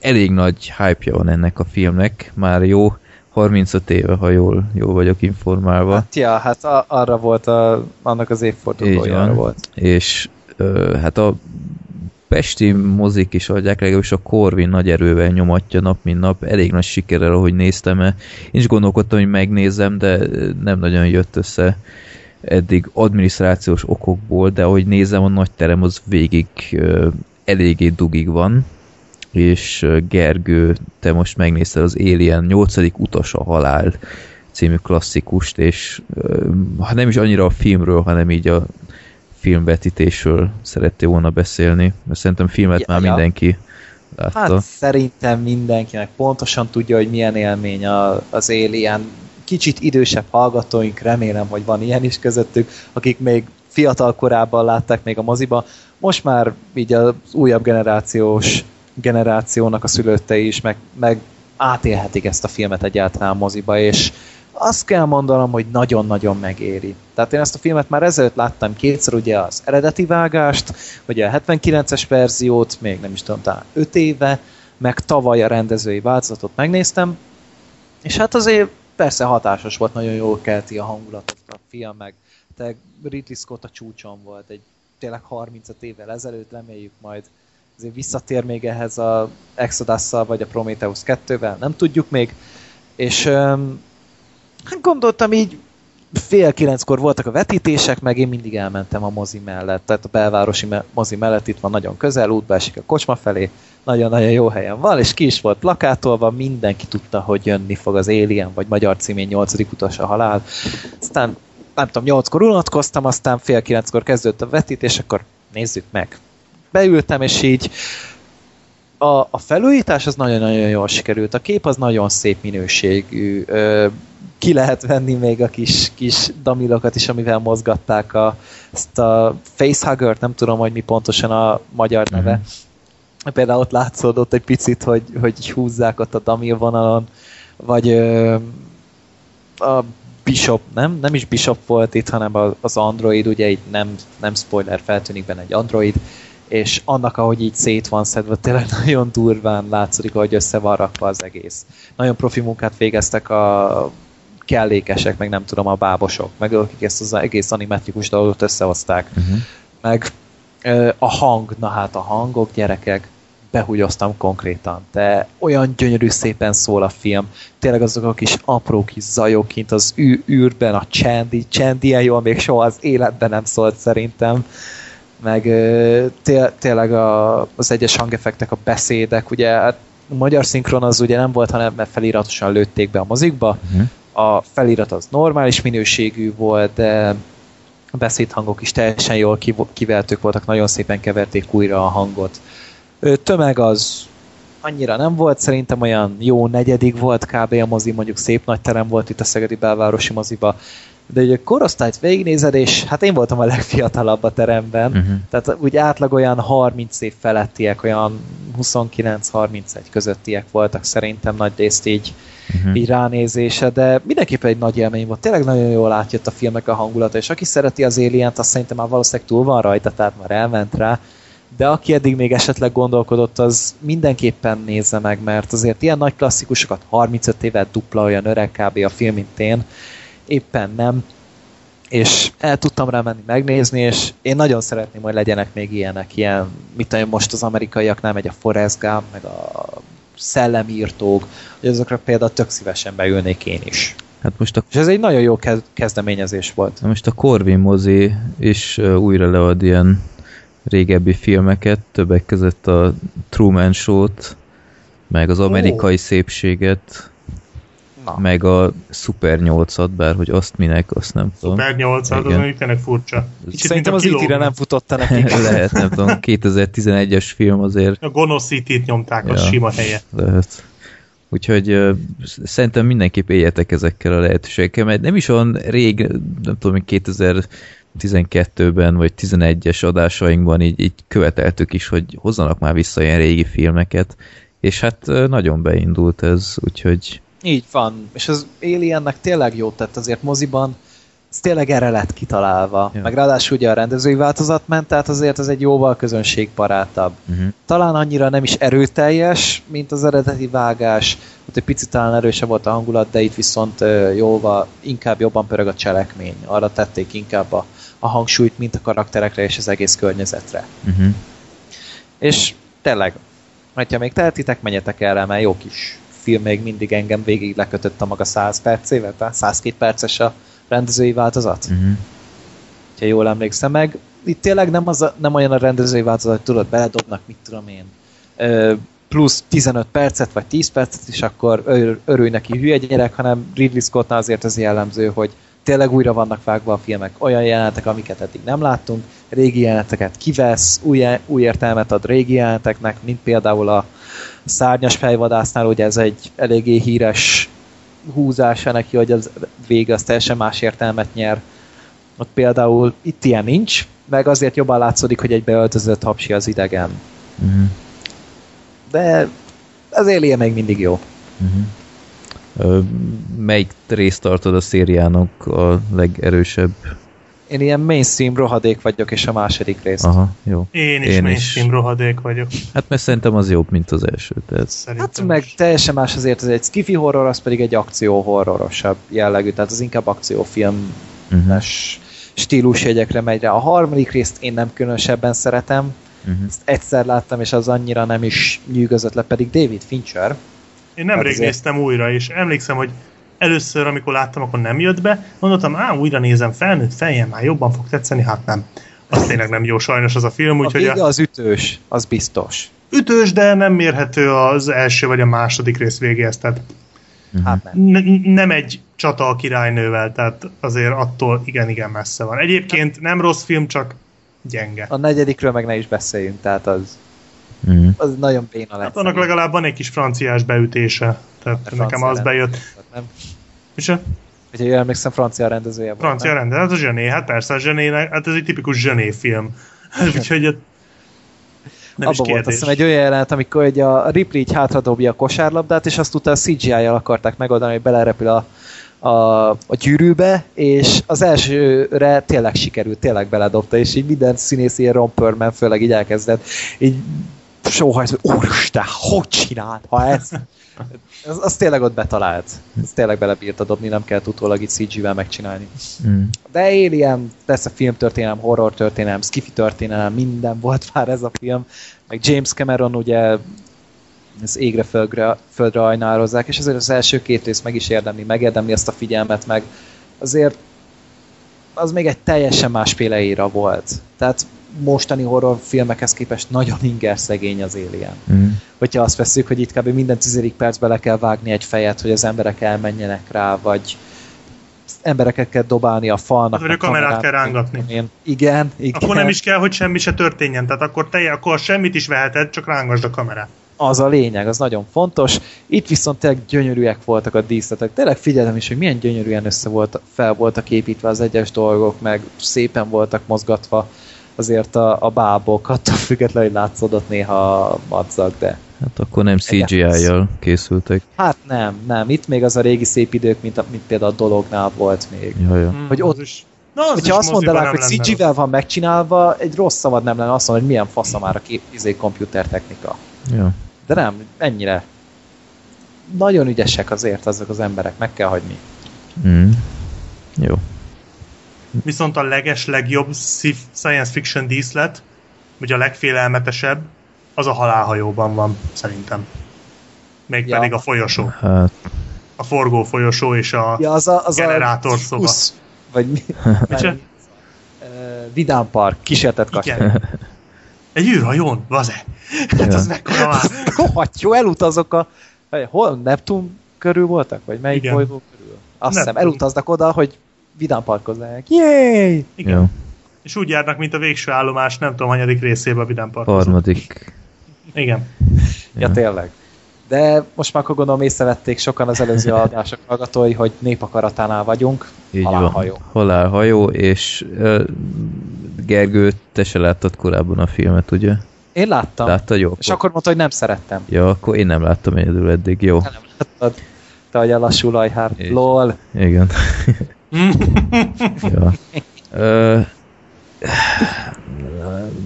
elég nagy hype-ja van ennek a filmnek, már jó 35 éve, ha jól, jól vagyok informálva. Hát ja, hát a, arra volt a, annak az évfordulója arra volt. és ö, hát a pesti mozik is adják, legalábbis a Corvin nagy erővel nyomatja nap, mint nap, elég nagy sikerrel, ahogy néztem -e. Én is gondolkodtam, hogy megnézzem, de nem nagyon jött össze eddig adminisztrációs okokból, de ahogy nézem, a nagy terem az végig eléggé dugig van, és Gergő, te most megnézted az Alien 8. utas a halál című klasszikust, és ha nem is annyira a filmről, hanem így a filmvetítésről szerettél volna beszélni, mert szerintem filmet Ja, már ja. mindenki látta. Hát szerintem mindenkinek pontosan tudja, hogy milyen élmény a, az Alien. Kicsit idősebb hallgatóink, remélem, hogy van ilyen is közöttük, akik még fiatal korában látták még a moziba. Most már így az újabb generációs generációnak a szülöttei is meg, meg átélhetik ezt a filmet egyáltalán a moziba, és azt kell mondanom, hogy nagyon-nagyon megéri. Tehát én ezt a filmet már ezelőtt láttam kétszer, ugye az eredeti vágást, ugye a 79-es verziót, még nem is tudom, talán 5 éve, meg tavaly a rendezői változatot megnéztem, és hát azért persze hatásos volt, nagyon jól kelti a hangulatot a film, meg. Te Ridley Scott a csúcson volt, egy tényleg 35 évvel ezelőtt, reméljük majd. Azért visszatér még ehhez a exodus vagy a Prometheus 2-vel, nem tudjuk még, és um, gondoltam így, fél kilenckor voltak a vetítések, meg én mindig elmentem a mozi mellett, tehát a belvárosi mozi mellett itt van nagyon közel, útba esik a kocsma felé, nagyon-nagyon jó helyen van, és ki is volt plakátolva, mindenki tudta, hogy jönni fog az Alien, vagy magyar címén 8. utas a halál. Aztán nem tudom, nyolckor unatkoztam, aztán fél kilenckor kezdődött a vetítés, akkor nézzük meg. Beültem, és így a, a felújítás az nagyon-nagyon jól sikerült. A kép az nagyon szép minőségű. Ö, ki lehet venni még a kis, kis damilokat is, amivel mozgatták a, ezt a facehugger nem tudom, hogy mi pontosan a magyar neve. Mm-hmm például ott látszódott egy picit, hogy, hogy húzzák ott a Damil vonalon, vagy ö, a Bishop, nem? Nem is Bishop volt itt, hanem az Android, ugye itt nem, nem spoiler, feltűnik benne egy Android, és annak, ahogy így szét van szedve, tényleg nagyon durván látszik, hogy össze van rakva az egész. Nagyon profi munkát végeztek a kellékesek, meg nem tudom, a bábosok, meg akik ezt az egész animatrikus dolgot összehozták. Uh-huh. Meg a hang, na hát a hangok, gyerekek, behugyoztam konkrétan, de olyan gyönyörű szépen szól a film. Tényleg azok a kis apró kis zajok kint az ű- űrben, a csendi, csendi jól még soha az életben nem szólt szerintem. Meg té- tényleg a, az egyes hangeffektek, a beszédek, ugye hát a magyar szinkron az ugye nem volt, hanem mert feliratosan lőtték be a mozikba. Uh-huh. A felirat az normális minőségű volt, de a beszédhangok is teljesen jól kiveltők voltak, nagyon szépen keverték újra a hangot. Tömeg az annyira nem volt, szerintem olyan jó negyedik volt kb. a mozi, mondjuk szép nagy terem volt itt a Szegedi belvárosi moziba, de ugye korosztályt végignézed, és hát én voltam a legfiatalabb a teremben, uh-huh. tehát úgy átlag olyan 30 év felettiek, olyan 29-31 közöttiek voltak szerintem nagy részt így, uh-huh. így ránézése, de mindenképpen egy nagy élmény volt. Tényleg nagyon jól átjött a filmek a hangulata, és aki szereti az alien azt szerintem már valószínűleg túl van rajta, tehát már elment rá, de aki eddig még esetleg gondolkodott, az mindenképpen nézze meg, mert azért ilyen nagy klasszikusokat 35 évet dupla olyan öreg kb. a film, mint én, éppen nem, és el tudtam rá menni megnézni, és én nagyon szeretném, hogy legyenek még ilyenek, ilyen, mit tudom, most az amerikaiaknál megy a Forrest Gump, meg a szellemírtók, hogy azokra például tök szívesen beülnék én is. Hát most a... És ez egy nagyon jó kezdeményezés volt. Most a Corvin mozi is újra lead ilyen régebbi filmeket, többek között a Truman Show-t, meg az amerikai oh. szépséget, Na. meg a Super 8-at, bár hogy azt minek, azt nem tudom. Super 8 at az mondjuk tényleg furcsa. Kicsit Szerintem az it nem futotta nekik. lehet, nem tudom, 2011-es film azért. A gonosz it nyomták, ja, a sima helye. Lehet. Úgyhogy uh, szerintem mindenképp éljetek ezekkel a lehetőségekkel, mert nem is olyan rég, nem tudom, 2012-ben vagy 11-es adásainkban így, így követeltük is, hogy hozzanak már vissza ilyen régi filmeket, és hát uh, nagyon beindult ez, úgyhogy így van, és az Aliennek tényleg jót tett azért moziban, ez tényleg erre lett kitalálva. Ja. Meg ráadásul ugye a rendezői változat ment, tehát azért ez egy jóval közönségbarátabb. Uh-huh. Talán annyira nem is erőteljes, mint az eredeti vágás, ott egy picit talán erősebb volt a hangulat, de itt viszont jóval, inkább jobban pörög a cselekmény. Arra tették inkább a, a hangsúlyt, mint a karakterekre és az egész környezetre. Uh-huh. És tényleg, ha még tehetitek, menjetek erre, mert jó kis film még mindig engem végig lekötött a maga 100 percével, tehát 102 perces a rendezői változat. Uh-huh. Ha jól emlékszem meg, itt tényleg nem, az a, nem olyan a rendezői változat, hogy tudod, beledobnak, mit tudom én, plusz 15 percet, vagy 10 percet, és akkor örülj neki hülye gyerek, hanem Ridley Scottnál azért az jellemző, hogy tényleg újra vannak vágva a filmek, olyan jelenetek, amiket eddig nem láttunk, régi jeleneteket kivesz, új, új értelmet ad régi jeleneteknek, mint például a szárnyas fejvadásznál, ugye ez egy eléggé híres húzása neki, hogy az vége az teljesen más értelmet nyer. Ott például itt ilyen nincs, meg azért jobban látszódik, hogy egy beöltözött hapsi az idegen. Uh-huh. De az Alien még mindig jó. Uh-huh. Melyik részt tartod a szériának a legerősebb? Én ilyen mainstream rohadék vagyok, és a második rész. Aha, jó. Én is Én is. mainstream rohadék vagyok. Hát mert szerintem az jobb, mint az első. Tehát... Szerintem Hát meg is. teljesen más azért, ez egy skifi horror, az pedig egy akció horrorosabb jellegű, tehát az inkább akciófilmes Uh-huh. stílusjegyekre megy rá. A harmadik részt én nem különösebben szeretem, Uh-huh. ezt egyszer láttam, és az annyira nem is nyűgözött le, pedig David Fincher. Én nemrég Hát azért- néztem újra, és emlékszem, hogy először, amikor láttam, akkor nem jött be. Mondottam, á, újra nézem, felnőtt fejjel, már jobban fog tetszeni, hát nem. Az tényleg nem jó sajnos az a film, A úgyhogy vége a az ütős, az biztos. ütős, de nem mérhető az első vagy a második rész végéhez, tehát Hát nem. n- nem egy csata a királynővel, tehát azért attól igen-igen messze van. Egyébként nem rossz film, csak gyenge. A negyedikről meg ne is beszéljünk, tehát az, Uh-huh. az nagyon béna lett. Hát annak legalább van egy kis franciás beütése, tehát A nekem az bejött. rendező, Nem? A Hogyha jól emlékszem, francia rendezője volt. francia rendet, hát a zsené, hát persze a zsené, hát ez egy tipikus zsené film. Úgyhogy nem is Abba volt azt kérdés. hiszem egy olyan jelenet, amikor egy a Ripley így hátradobja a kosárlabdát, és azt utána CGI-jal akarták megoldani, hogy belerepül a, a, a gyűrűbe, és az elsőre tényleg sikerült, tényleg beledobta, és így minden színész ilyen Ron Perlman főleg így elkezdett így sóhajt, hogy úristen, hogy csináld, ha ez... Az, tényleg ott betalált. Ez tényleg belebírta dobni, nem kellett utólag itt CG-vel megcsinálni. Uh-huh. De Alien, persze filmtörténelem, horror történelem, skifi történelem, minden volt már ez a film. Meg James Cameron ugye ez égre földre, földre ajnározzák, és azért az első két rész meg is érdemli, megérdemli ezt a figyelmet, meg azért az még egy teljesen másféle éra volt. Tehát mostani horrorfilmekhez képest nagyon inger szegény az Alien. Uh-huh. Hogyha azt veszük, hogy itt kb. minden tizedik percbe le kell vágni egy fejet, hogy az emberek elmenjenek rá, vagy embereket kell dobálni a falnak. Hát, vagy a meg kamerát kell kamerát, rángatni. Én, igen, igen. Akkor nem is kell, hogy semmi se történjen, tehát akkor te akkor semmit is veheted, csak rángasd a kamerát. Az a lényeg, az nagyon fontos. Itt viszont tényleg gyönyörűek voltak a díszletek. Tényleg figyelem is, hogy milyen gyönyörűen össze volt, fel voltak építve az egyes dolgok, meg szépen voltak mozgatva azért a, a bábok, attól függetlenül, hogy látszódott néha a madzag, de Hát akkor nem CGI-jal készültek. hát nem, nem. Itt még az a régi szép idők, mint, a, mint például a dolognál volt még. Ja, ja. Hmm, Hogy az ott- is, na, az Hogyha is azt mondanák, hogy CG-vel van megcsinálva, egy rossz szavad nem lenne azt mondani, hogy milyen fasza már a kép, izé, komputertechnika. ja. De nem, ennyire. Nagyon ügyesek azért azok az emberek, meg kell hagyni. Mm. Jó. Viszont a leges, legjobb sci- science fiction díszlet, vagy a legfélelmetesebb, az a halálhajóban van, szerintem. Még Ja. pedig a folyosó. Hát, A forgó folyosó és a... Ja, az a, az Generátor a szoba. Usz, vagy mi? Micsoda? Vidám Park, kísértett kastély. Egy űrhajón, vaze. Hát Ja. az mekkora már. Rohadt jó, elutazok a... Hol? Neptun körül voltak? Vagy melyik Igen. bolygó körül? Azt hiszem, elutaznak oda, hogy vidám parkozzanak. Jéj! Igen. jó. És úgy járnak, mint a végső állomás, nem tudom, hanyadik részében a Vidám Parkozó. Harmadik. Igen. Ja, tényleg. De most már akkor gondolom észrevették sokan az előző adások hallgatói, hogy népakaratánál vagyunk. Így Halálhajó. van. Halálhajó, és uh, Gergő, te se láttad korábban a filmet, ugye? Én láttam. Láttad, jó? És akkor mondta, hogy nem szerettem. Ja, akkor én nem láttam egyedül eddig, jó. Te nem láttad. Te vagy a lassú lajhár. És- Lol. Igen. ja. Ö,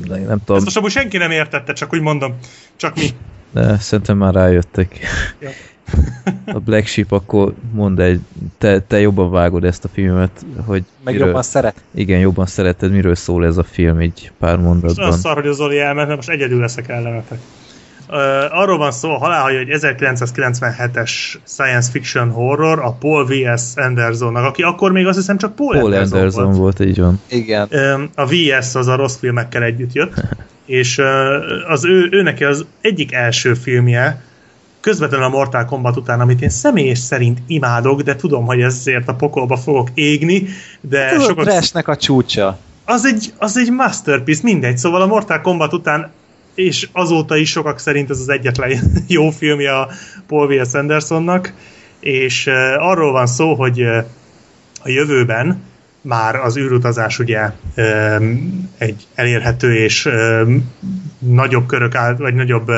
nem Ezt tudom, most amúgy senki nem értette, csak úgy mondom. Csak mi. de szerintem már rájöttek. Ja. A Black Sheep, akkor mondd egy, te, te jobban vágod ezt a filmet, hogy Meg miről, jobban szeret. igen, jobban szereted, miről szól ez a film így pár Most mondatban. az szar, hogy a Zoli elment, mert most egyedül leszek ellenetek. Arról van szó, a halálhajó egy 1997-es science fiction horror a Paul V.S. Andersonnak, aki akkor még azt hiszem csak Paul, Paul Anderson, Anderson volt. volt, így van. Igen. A VS az a rossz filmekkel együtt jött, és az ő, ő neki az egyik első filmje, közvetlenül a Mortal Kombat után, amit én személyes szerint imádok, de tudom, hogy ezért a pokolba fogok égni, de Tudod, sokat, a csúcsa. az, egy, az egy masterpiece, mindegy. Szóval a Mortal Kombat után és azóta is sokak szerint ez az egyetlen jó filmje a Paul W.S. Andersonnak, és arról van szó, hogy a jövőben már az űrutazás ugye egy elérhető és nagyobb körök által, vagy nagyobb,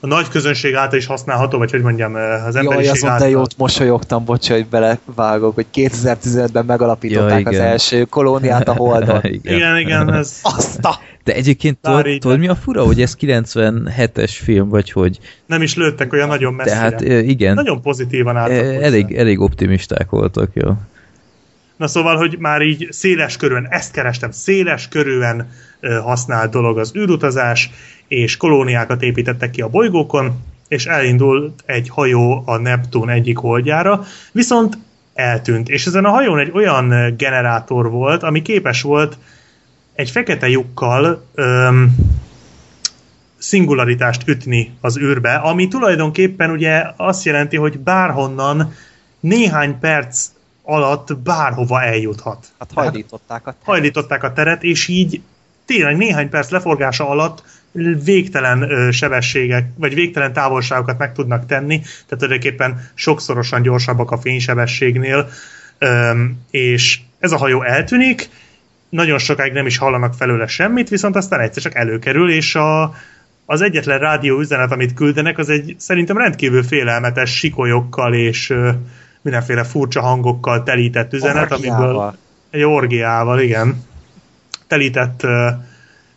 a nagy közönség által is használható, vagy hogy mondjam, az emberiség Jaj, azon által. de jót mosolyogtam, bocs, hogy belevágok, hogy 2015-ben megalapították Ja, az első kolóniát a Holdon. igen. Igen, igen, ez Azt a... De egyébként tudod, mi a fura, hogy ez 97-es film, vagy hogy? nem is lőttek olyan nagyon messzire. Tehát ö, igen, Nagyon pozitívan álltak e- hozzá. elég, elég optimisták voltak, jó. Na szóval, hogy már így széles körülön, ezt kerestem, széles körülön ö, használt dolog az űrutazás, és kolóniákat építettek ki a bolygókon, és elindult egy hajó a Neptun egyik holdjára, viszont eltűnt. És ezen a hajón egy olyan generátor volt, ami képes volt egy fekete lyukkal öm, szingularitást ütni az űrbe, ami tulajdonképpen ugye azt jelenti, hogy bárhonnan néhány perc alatt bárhova eljuthat. Hát hajlították a Hajlították a teret, és így tényleg néhány perc leforgása alatt végtelen sebességek, vagy végtelen távolságokat meg tudnak tenni, tehát tulajdonképpen sokszorosan gyorsabbak a fénysebességnél, és ez a hajó eltűnik, nagyon sokáig nem is hallanak felőle semmit, viszont aztán egyszer csak előkerül, és a, az egyetlen rádió üzenet, amit küldenek, az egy szerintem rendkívül félelmetes sikolyokkal és mindenféle furcsa hangokkal telített üzenet, amiből Orgiával. egy orgiával, igen, telített ö,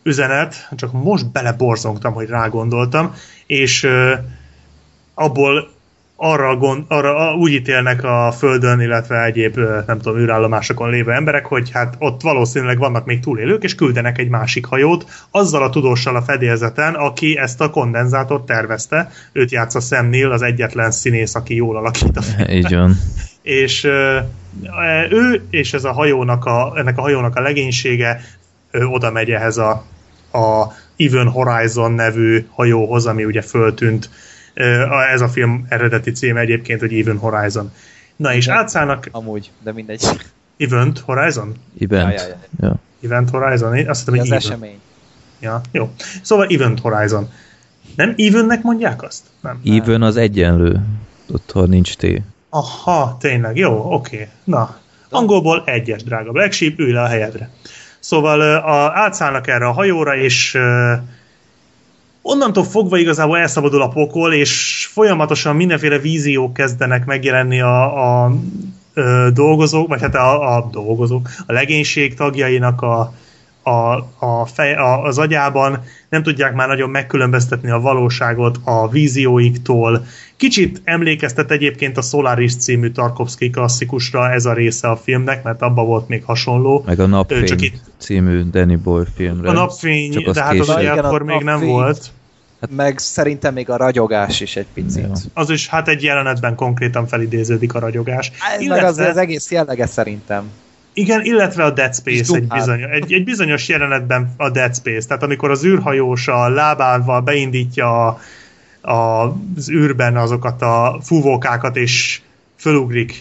üzenet, csak most beleborzongtam, hogy rágondoltam, és ö, abból arra, gond, arra úgy ítélnek a Földön, illetve egyéb, nem tudom, űrállomásokon lévő emberek, hogy hát ott valószínűleg vannak még túlélők, és küldenek egy másik hajót, azzal a tudóssal a fedélzeten, aki ezt a kondenzátort tervezte. Őt játsza Sam Neill, az egyetlen színész, aki jól alakít a filmben Így van. és ö, ő és ez a hajónak a, ennek a hajónak a legénysége oda megy ehhez a, a Even Horizon nevű hajóhoz, ami ugye föltűnt. A- Ez a film eredeti címe egyébként, hogy Even Horizon. Na és átszállnak Amúgy, de mindegy. Event Horizon? Event. Ja, ja, Ja. Event Horizon? Én azt hiszem, Az hogy Even. esemény. Ja, jó. Szóval Event Horizon. Nem Evennek mondják azt? Nem. Even az egyenlő. Ott, ha nincs T. Aha, tényleg, jó, oké. Na, angolból egyes, drága Black Sheep, ülj le a helyedre. Szóval a, átszállnak erre a hajóra, és onnantól fogva igazából elszabadul a pokol, és folyamatosan mindenféle víziók kezdenek megjelenni a, a ö, dolgozók, vagy hát a, a dolgozók, a legénység tagjainak a, a, a fej, a, az agyában, nem tudják már nagyon megkülönböztetni a valóságot a vízióiktól. Kicsit emlékeztet egyébként a Solaris című Tarkovsky klasszikusra ez a része a filmnek, mert abban volt még hasonló. Meg a Napfény csak itt- című Danny Boyle filmre. A napfény, de hát az ugye akkor még nem volt. Meg szerintem még a ragyogás is egy picit. Jó. Az is hát egy jelenetben konkrétan felidéződik a ragyogás. Ez meg az, az egész jellege szerintem. Igen, illetve a Dead Space egy, Doom bizony, egy, egy bizonyos jelenetben a Dead Space, tehát amikor az űrhajós a lábával beindítja a, a, az űrben azokat a fúvókákat, és fölugrik.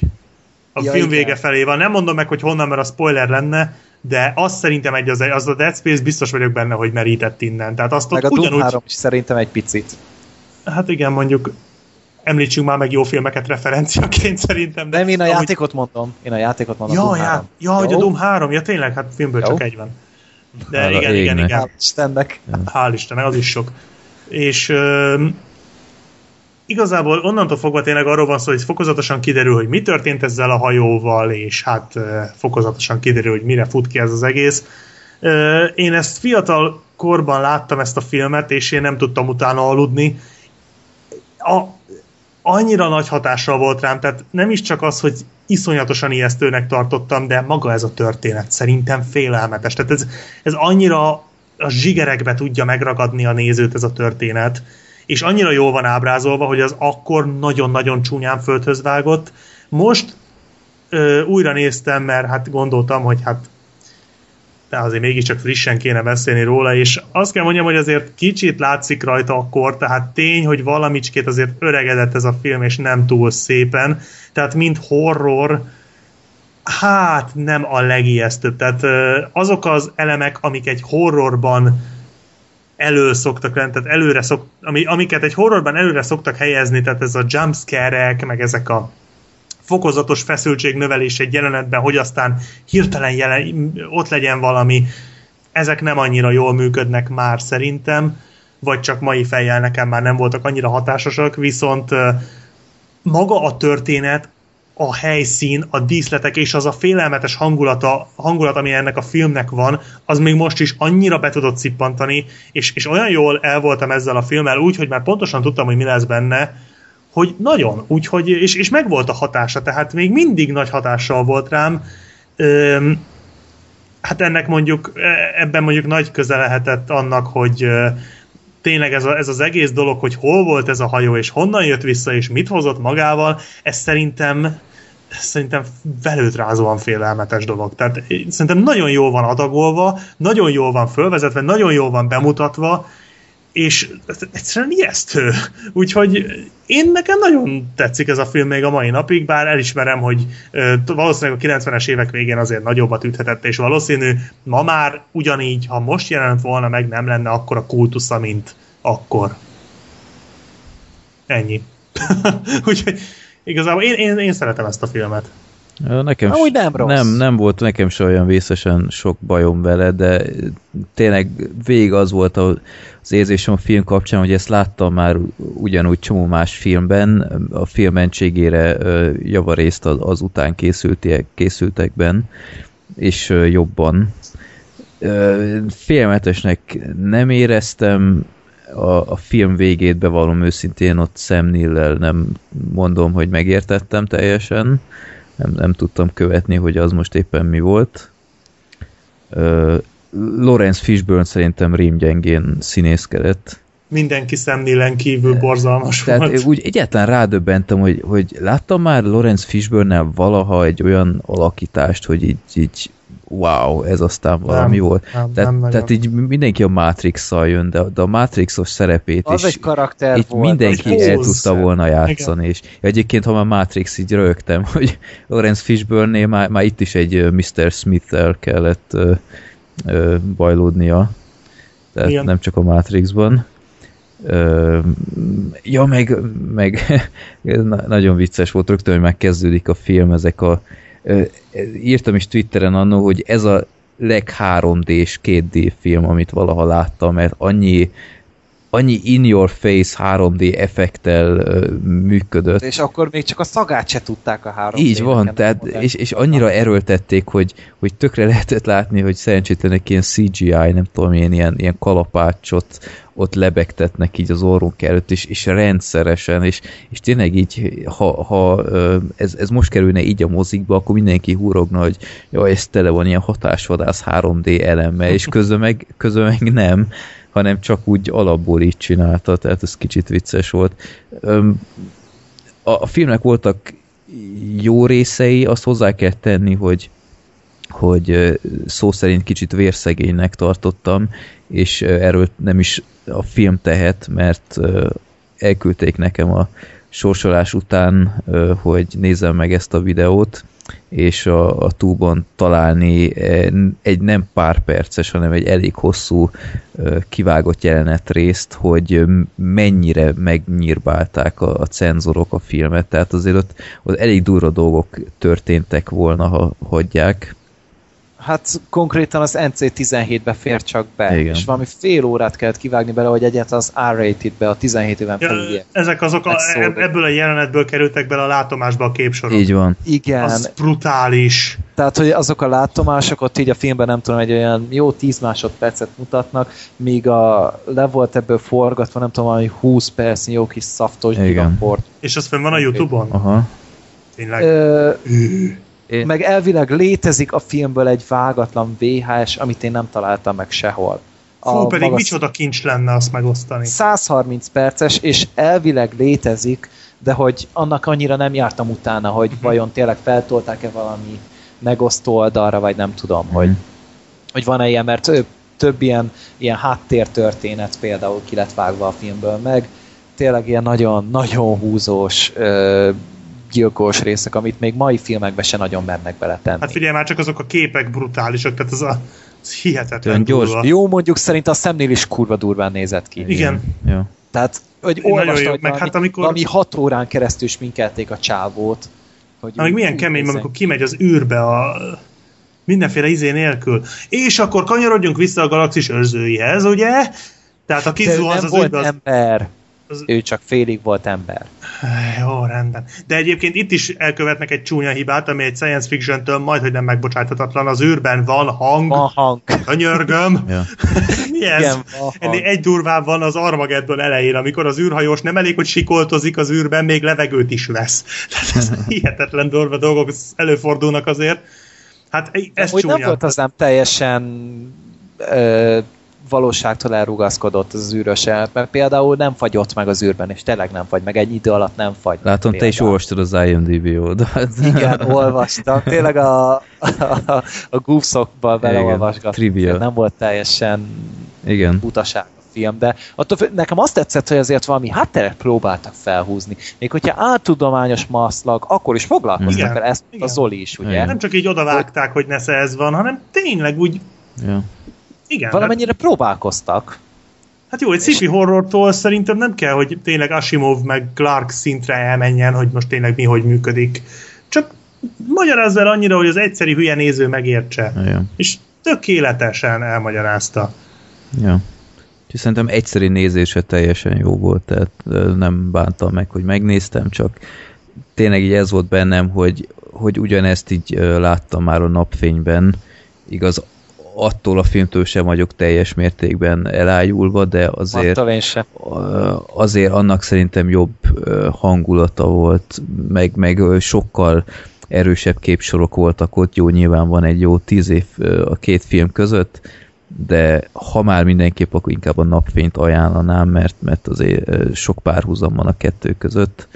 A Ja, film igen. vége felé van. Nem mondom meg, hogy honnan, mert a spoiler lenne, de azt szerintem egy az, az a Dead Space biztos vagyok benne, hogy merített innen. Tehát azt Meg ott a Doom ugyanúgy, 3 is szerintem egy picit. hát igen, mondjuk említsünk már meg jó filmeket referenciaként szerintem. De Nem, én a amúgy- játékot mondom. Én a játékot mondom. Ja, Doom já, 3. ja, hogy a? Doom 3, ja tényleg, hát filmből Jó. csak egy van. De Hála igen, igen, igen. Hál' Istennek. Hál' Istennek, az is sok. És ö, igazából onnantól fogva tényleg arról van szó, hogy fokozatosan kiderül, hogy mi történt ezzel a hajóval, és hát ö, fokozatosan kiderül, hogy mire fut ki ez az egész. Ö, én ezt fiatal korban láttam ezt a filmet, és én nem tudtam utána aludni. A, annyira nagy hatással volt rám, tehát nem is csak az, hogy iszonyatosan ijesztőnek tartottam, de maga ez a történet szerintem félelmetes. Tehát ez, ez annyira a zsigerekbe tudja megragadni a nézőt ez a történet, és annyira jól van ábrázolva, hogy az akkor nagyon-nagyon csúnyán földhöz vágott. Most ö, újra néztem, mert hát gondoltam, hogy hát de azért mégiscsak frissen kéne beszélni róla, és azt kell mondjam, hogy azért kicsit látszik rajta akkor, tehát tény, hogy valamicskét azért öregedett ez a film, és nem túl szépen, tehát mint horror, hát nem a legijesztőbb. Tehát azok az elemek, amik egy horrorban elő szoktak lenni, tehát előre szok, ami, amiket egy horrorban előre szoktak helyezni, tehát ez a jumpscare-ek, meg ezek a fokozatos feszültségnövelés egy jelenetben, hogy aztán hirtelen jelen, ott legyen valami, ezek nem annyira jól működnek már szerintem, vagy csak mai fejjel nekem már nem voltak annyira hatásosak, viszont maga a történet, a helyszín, a díszletek és az a félelmetes hangulata, hangulat, ami ennek a filmnek van, az még most is annyira be tudott szippantani, és, és olyan jól el voltam ezzel a filmmel, úgy, hogy már pontosan tudtam, hogy mi lesz benne, hogy nagyon, úgyhogy, és, és megvolt a hatása, tehát még mindig nagy hatással volt rám. Öm, hát ennek mondjuk, e- ebben mondjuk nagy köze lehetett annak, hogy tényleg ez, a, ez az egész dolog, hogy hol volt ez a hajó, és honnan jött vissza, és mit hozott magával, ez szerintem szerintem velőtrázóan félelmetes dolog. Tehát szerintem nagyon jól van adagolva, nagyon jól van fölvezetve, nagyon jól van bemutatva, és egyszerűen ijesztő. Úgyhogy én nekem nagyon tetszik ez a film még a mai napig, bár elismerem, hogy valószínűleg a 90-es évek végén azért nagyobbat üthetett, és valószínű ma már ugyanígy, ha most jelent volna meg, nem lenne akkor a kultusza, mint akkor. Ennyi. Úgyhogy igazából én, én, én szeretem ezt a filmet. Nekem Amúgy nem rossz. Nem, nem volt nekem se olyan vészesen sok bajom vele, de tényleg végig az volt az érzésem a film kapcsán, hogy ezt láttam már ugyanúgy csomó más filmben, a film mentségére ö, javarészt az, az után készültek, készültekben, és jobban. Félmetesnek nem éreztem, a, a film végét bevallom őszintén, ott Sam Neill-lel nem mondom, hogy megértettem teljesen, nem, nem tudtam követni, hogy az most éppen mi volt. Uh, Lawrence Fishburne szerintem rémgyengén színészkedett. Mindenki szemnélen kívül borzalmas Tehát volt. úgy egyáltalán rádöbbentem, hogy, hogy láttam már Lawrence Fishburne-nel valaha egy olyan alakítást, hogy így, így wow, ez aztán valami Nem, volt. nem, tehát, nem tehát így mindenki a Matrix-szal jön, de, de a Matrixos szerepét Az is egy karakter itt volt. mindenki az el tudta volna játszani, és egyébként, ha már Matrix, így rögtem, hogy Lawrence Fishburne-nél már, már itt is egy Mr. Smith-tel kellett ö, ö, bajlódnia, tehát Igen. nem csak a Matrixban. Ö, ja, meg, meg na- nagyon vicces volt, rögtön, hogy megkezdődik a film, ezek a írtam is Twitteren annó, hogy ez a leg 3D-s 2D film, amit valaha láttam, mert annyi annyi in your face 3D effektel ö, működött. És akkor még csak a szagát se tudták a három Így félnek van, tehát, és, és annyira erőltették, hogy, hogy tökre lehetett látni, hogy szerencsétlenek ilyen CGI, nem tudom, ilyen, ilyen, ilyen kalapácsot ott lebegtetnek így az orrunk előtt, és, és rendszeresen, és, és tényleg így, ha, ha ez, ez most kerülne így a mozikba, akkor mindenki húrogna, hogy jaj, ez tele van ilyen hatásvadász 3D elemmel, és közben meg, közben meg nem, hanem csak úgy alapból így csinálta, tehát ez kicsit vicces volt. A, filmnek voltak jó részei, azt hozzá kell tenni, hogy hogy szó szerint kicsit vérszegénynek tartottam, és erről nem is a film tehet, mert elküldték nekem a sorsolás után, hogy nézzem meg ezt a videót, és a, a túbon találni eh, egy nem pár perces, hanem egy elég hosszú kivágott jelenet részt, hogy mennyire megnyírbálták a, a cenzorok a filmet, tehát azért ott, ott elég durva dolgok történtek volna, ha hagyják. Hát konkrétan az NC-17-be fér csak be, Igen. és valami fél órát kellett kivágni bele, hogy egyáltalán az R-rated-be, a 17 éven Ja, felüliek. ezek azok, a, Megszólnak. ebből a jelenetből kerültek bele a látomásba a képsorok. Így van. Igen, Az brutális. tehát hogy azok a látomások ott így a filmben nem tudom, egy olyan jó 10 másodpercet mutatnak, míg a le volt ebből forgatva, nem tudom, valami 20 percnyi jó kis szaftos Igen. gigaport. És az fönn van a Youtube-on? Aha. Tényleg. Ö, Én- meg elvileg létezik a filmből egy vágatlan VHS, amit én nem találtam meg sehol. Fú, pedig magas- micsoda kincs lenne azt megosztani. 130 perces, és elvileg létezik, de hogy annak annyira nem jártam utána, hogy Mhm. vajon tényleg feltolták-e valami megosztó oldalra, vagy nem tudom, hogy, Mhm. hogy van-e ilyen, mert több, több ilyen, ilyen háttértörténet például ki lett vágva a filmből meg, tényleg ilyen nagyon, nagyon húzós, ö, gyilkos részek, amit még mai filmekben se nagyon mernek beletenni. Hát figyelj már csak azok a képek brutálisak, tehát az a az hihetetlen gyors, durva. Jó, mondjuk szerint a szemnél is kurva durván nézett ki. Igen. Ja. Tehát, hogy jó, hogy meg hát amikor- valami hat órán keresztül sminkelték a csávót, Hogy Na, meg milyen kemény, amikor kimegy az űrbe a mindenféle izé nélkül. És akkor kanyarodjunk vissza a galaxis őrzőihez, ugye? Tehát a nem az volt az... ember. Az- Ő csak félig volt ember. Jó, rendben. De egyébként itt is elkövetnek egy csúnya hibát, ami egy science fiction-től majd, hogy nem megbocsájthatatlan. Az űrben van hang, Van hang. könyörgöm. Ja. Mi ez? Igen, van hang. Ennél egy durvább van az Armageddon elején, amikor az űrhajós nem elég, hogy sikoltozik az űrben, még levegőt is vesz. Tehát ez hihetetlen durva dolgok előfordulnak azért. Hát ez Úgy nem csúnya. volt az nem teljesen ö, valóságtól elrugaszkodott az űrös el, mert például nem fagyott meg az űrben, és tényleg nem fagy meg, egy idő alatt nem fagy. Látom, te is olvastad az IMDb oldalt. Igen, olvastam. Tényleg a, a, a goofsokban beleolvasgattam. trivia. Nem volt teljesen Igen. butaság a film, de attól nekem azt tetszett, hogy azért valami hátteret próbáltak felhúzni. Még hogyha áltudományos maszlag, akkor is foglalkoztak vele, ezt igen. a Zoli is, ugye? Igen. Nem csak így odavágták, hogy nesze ez van, hanem tényleg úgy, Ja. Igen. Hát, Valamennyire próbálkoztak. hát jó, egy sci horrortól szerintem nem kell, hogy tényleg Asimov meg Clark szintre elmenjen, hogy most tényleg mi hogy működik. Csak magyarázz el annyira, hogy az egyszerű hülye néző megértse. Ja. És tökéletesen elmagyarázta. Ja. Úgyhogy szerintem egyszeri nézése teljesen jó volt, tehát nem bántam meg, hogy megnéztem, csak tényleg így ez volt bennem, hogy, hogy ugyanezt így láttam már a napfényben, igaz, attól a filmtől sem vagyok teljes mértékben elájulva, de azért azért annak szerintem jobb hangulata volt, meg, meg sokkal erősebb képsorok voltak ott, jó, nyilván van egy jó tíz év a két film között, de ha már mindenképp, akkor inkább a napfényt ajánlanám, mert, mert azért sok párhuzam van a kettő között,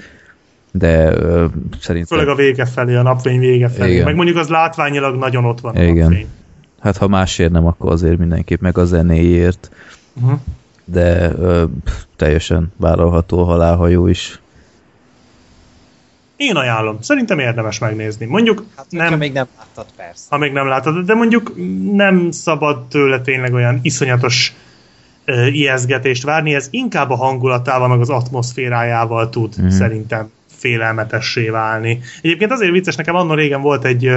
de szerintem... Főleg a vége felé, a napfény vége felé. Igen. Meg mondjuk az látványilag nagyon ott van a Igen. napfény. Hát ha másért nem, akkor azért mindenképp, meg a zenéért, Uh-huh. de ö, pff, teljesen vállalható a halálhajó is. Én ajánlom. Szerintem érdemes megnézni. Mondjuk Hát nem, nem. még nem láttad, persze. ha még nem látod, de mondjuk nem szabad tőle tényleg olyan iszonyatos uh, ijeszgetést várni, ez inkább a hangulatával, meg az atmoszférájával tud uh-huh. szerintem félelmetessé válni. Egyébként azért vicces, nekem annó régen volt egy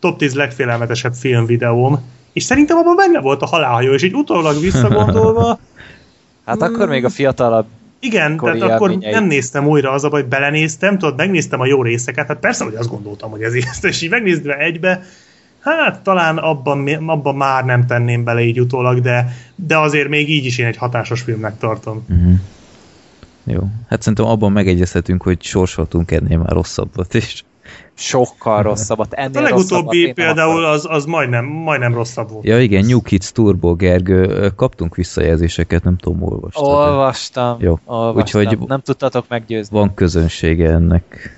top 10 legfélelmetesebb filmvideóm, és szerintem abban benne volt a halálhajó, és így utólag visszagondolva, Hát akkor még a fiatalabb igen, tehát akkor élményeit. nem néztem újra az a baj, belenéztem, tudod, megnéztem a jó részeket, hát persze, hogy azt gondoltam, hogy ez ilyen, és így megnézve egybe, hát talán abban, abban már nem tenném bele így utólag, de, de azért még így is én egy hatásos filmnek tartom. Uh-huh. Jó. Hát szerintem abban megegyezhetünk, hogy sorsoltunk ennél már rosszabbat is. Sokkal rosszabbat. Hát Ennél a rosszabbat legutóbbi nem például az, az majdnem, majdnem rosszabb volt. Ja igen, New Kids Turbo, Gergő, kaptunk visszajelzéseket, nem tudom, olvastad. Olvastam, Jó. olvastam. Úgyhogy- Nem tudtatok meggyőzni. Van közönsége ennek.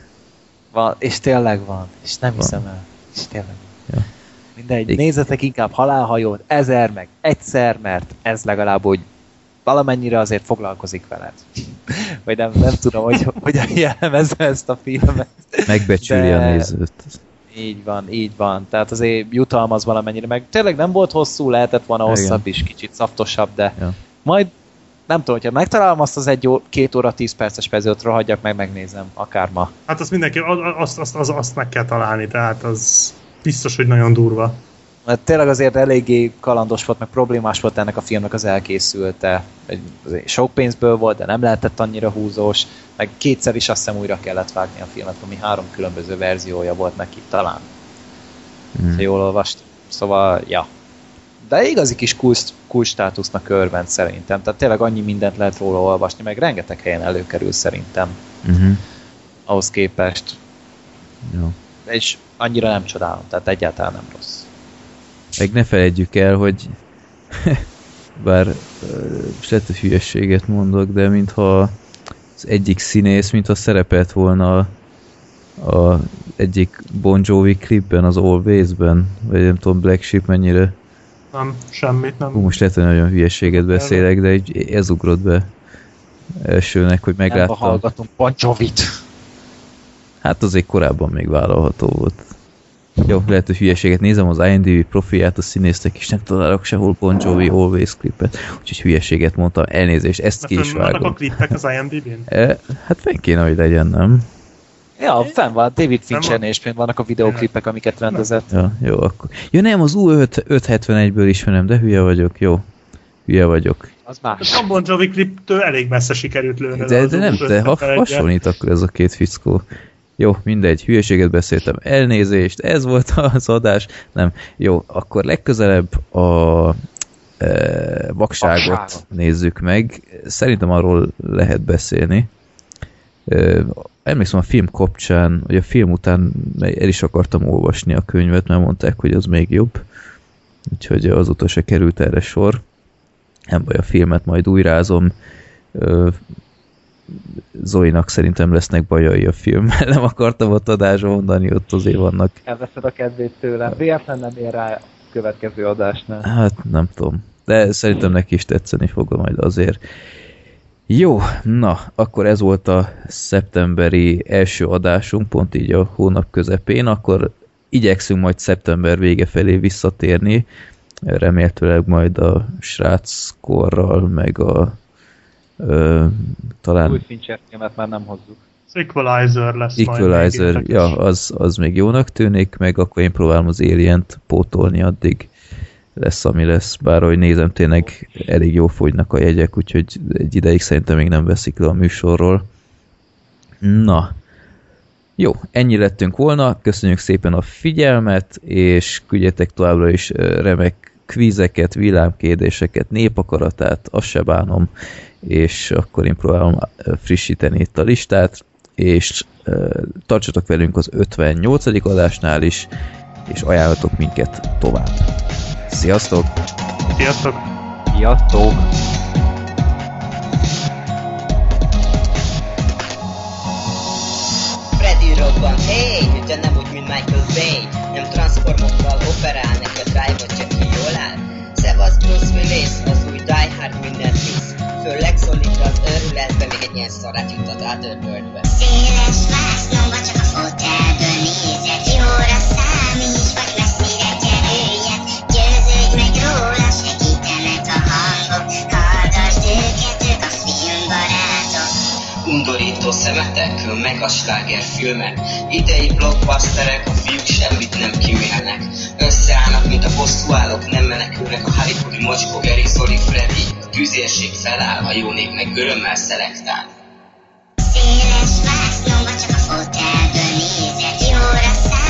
Van, és tényleg van. És nem Van. hiszem el. És tényleg van. Ja. Mindegy, Igen. nézzetek inkább halálhajót ezer, meg egyszer, mert ez legalább úgy valamennyire azért foglalkozik veled. Vagy nem, nem tudom, hogy hogyan jellemezve ezt a filmet. Megbecsüli De- a nézőt. Így van, így van. Tehát azért jutalmaz valamennyire, meg tényleg nem volt hosszú, lehetett volna Igen. hosszabb is, kicsit szaftosabb, de Ja. majd nem tudom, hogyha megtalálom azt az egy ó, két óra, tíz perces verziót, rohadjak meg, megnézem, akár ma. Hát azt mindenki, azt, azt, azt, azt meg kell találni, tehát az biztos, hogy nagyon durva. Mert tényleg azért eléggé kalandos volt, meg problémás volt ennek a filmnek az elkészülte. Sok pénzből volt, de nem lehetett annyira húzós, meg kétszer is azt hiszem újra kellett vágni a filmet, ami három különböző verziója volt neki talán. Hmm. ha jól olvastam. Szóval, ja. De igazi kis kulcs, kulcs státusznak örvend szerintem. Tehát tényleg annyi mindent lehet róla olvasni, meg rengeteg helyen előkerül szerintem Uh-huh. ahhoz képest. Jó. És annyira nem csodálom, tehát egyáltalán nem rossz. Meg ne felejtjük el, hogy bár lehet, hogy hülyességet mondok, de mintha az egyik színész, mintha szerepelt volna a, a egyik Bon Jovi klipben, az Always-ben, vagy nem tudom, Black Sheep mennyire. Nem, semmit nem. Hú, most lehet, hogy nagyon hülyeséget beszélek, de így ez ugrott be elsőnek, hogy Nem megláttam. hallgatunk Bon Jovit. Hát azért korábban még vállalható volt. Jó, lehet, hogy hülyeséget nézem az IMDb profilját a színésztek, és nem találok sehol Bon Jovi Always klipet, úgyhogy hülyeséget mondtam, elnézést, ezt ki is Vannak a vágom. klippek az IMDb-n? E, hát fenn kéne, hogy legyen, nem? Ja, fenn van, David? Fincher és például vannak a videóklipek, amiket rendezett. Ja, jó, akkor. Ja nem, az U571-ből ismerem, de hülye vagyok, jó. Hülye vagyok. Az A más. Tom Bon Jovi kliptől elég messze sikerült lőni. De, de nem, de ha 51-et. hasonlít akkor ez a két fickó. Jó, mindegy, hülyeséget beszéltem. Elnézést, ez volt az adás. Nem, jó, akkor legközelebb a e, vakságot Vakságot. nézzük meg. Szerintem arról lehet beszélni. E, emlékszem a film kapcsán, vagy a film után el is akartam olvasni a könyvet, mert mondták, hogy az még jobb. Úgyhogy azóta se került erre sor. Nem baj, a filmet majd újrázom. Zoinak szerintem lesznek bajai a filmmel, nem akartam ott adásra mondani, ott azért vannak, Elveszed a kedvét tőlem. Véletlen nem ér rá a következő adásnál. hát nem tudom, de szerintem neki is tetszeni fog majd azért. Jó, na, akkor ez volt a szeptemberi első adásunk, pont így a hónap közepén, akkor igyekszünk majd szeptember vége felé visszatérni, remélhetőleg majd a sráckorral, meg a ö, talán Új Fincher filmet már nem hozzuk. Az Equalizer lesz Equalizer, majd ja, az, az még jónak tűnik, meg akkor én próbálom az Alien-t pótolni, addig lesz, ami lesz. Bár, ahogy nézem, tényleg elég jó fogynak a jegyek, úgyhogy egy ideig szerintem még nem veszik le a műsorról. Na, jó, ennyi lettünk volna, köszönjük szépen a figyelmet, és küldjetek továbbra is remek kvízeket, villámkérdéseket, népakaratát, azt se bánom, és akkor én próbálom frissíteni itt a listát, és ö, tartsatok velünk az 58. adásnál is, és ajánlatok minket tovább. Sziasztok! Sziasztok! Sziasztok! Freddy robban, hey, de nem úgy, mint Michael Bay Nem transformokkal operál, Szevasz Bruce Willis, az új Die Hard mindent visz Főleg szólít az őrületbe, még egy ilyen szarát juttat át örböldbe Széles vásznomba csak a fotelből nézek Jóra számíts, Undorító szemetek, meg a sláger filmek Idei blockbusterek, a fiúk semmit nem kimélnek Összeállnak, mint a bosszúállók, nem menekülnek a Hollywoodi mocskó, Gary, Zoli, Freddy A tűzérség feláll, a jó nép meg örömmel szelektál. Széles vásznomba csak a fotelből nézek Jóra számíts,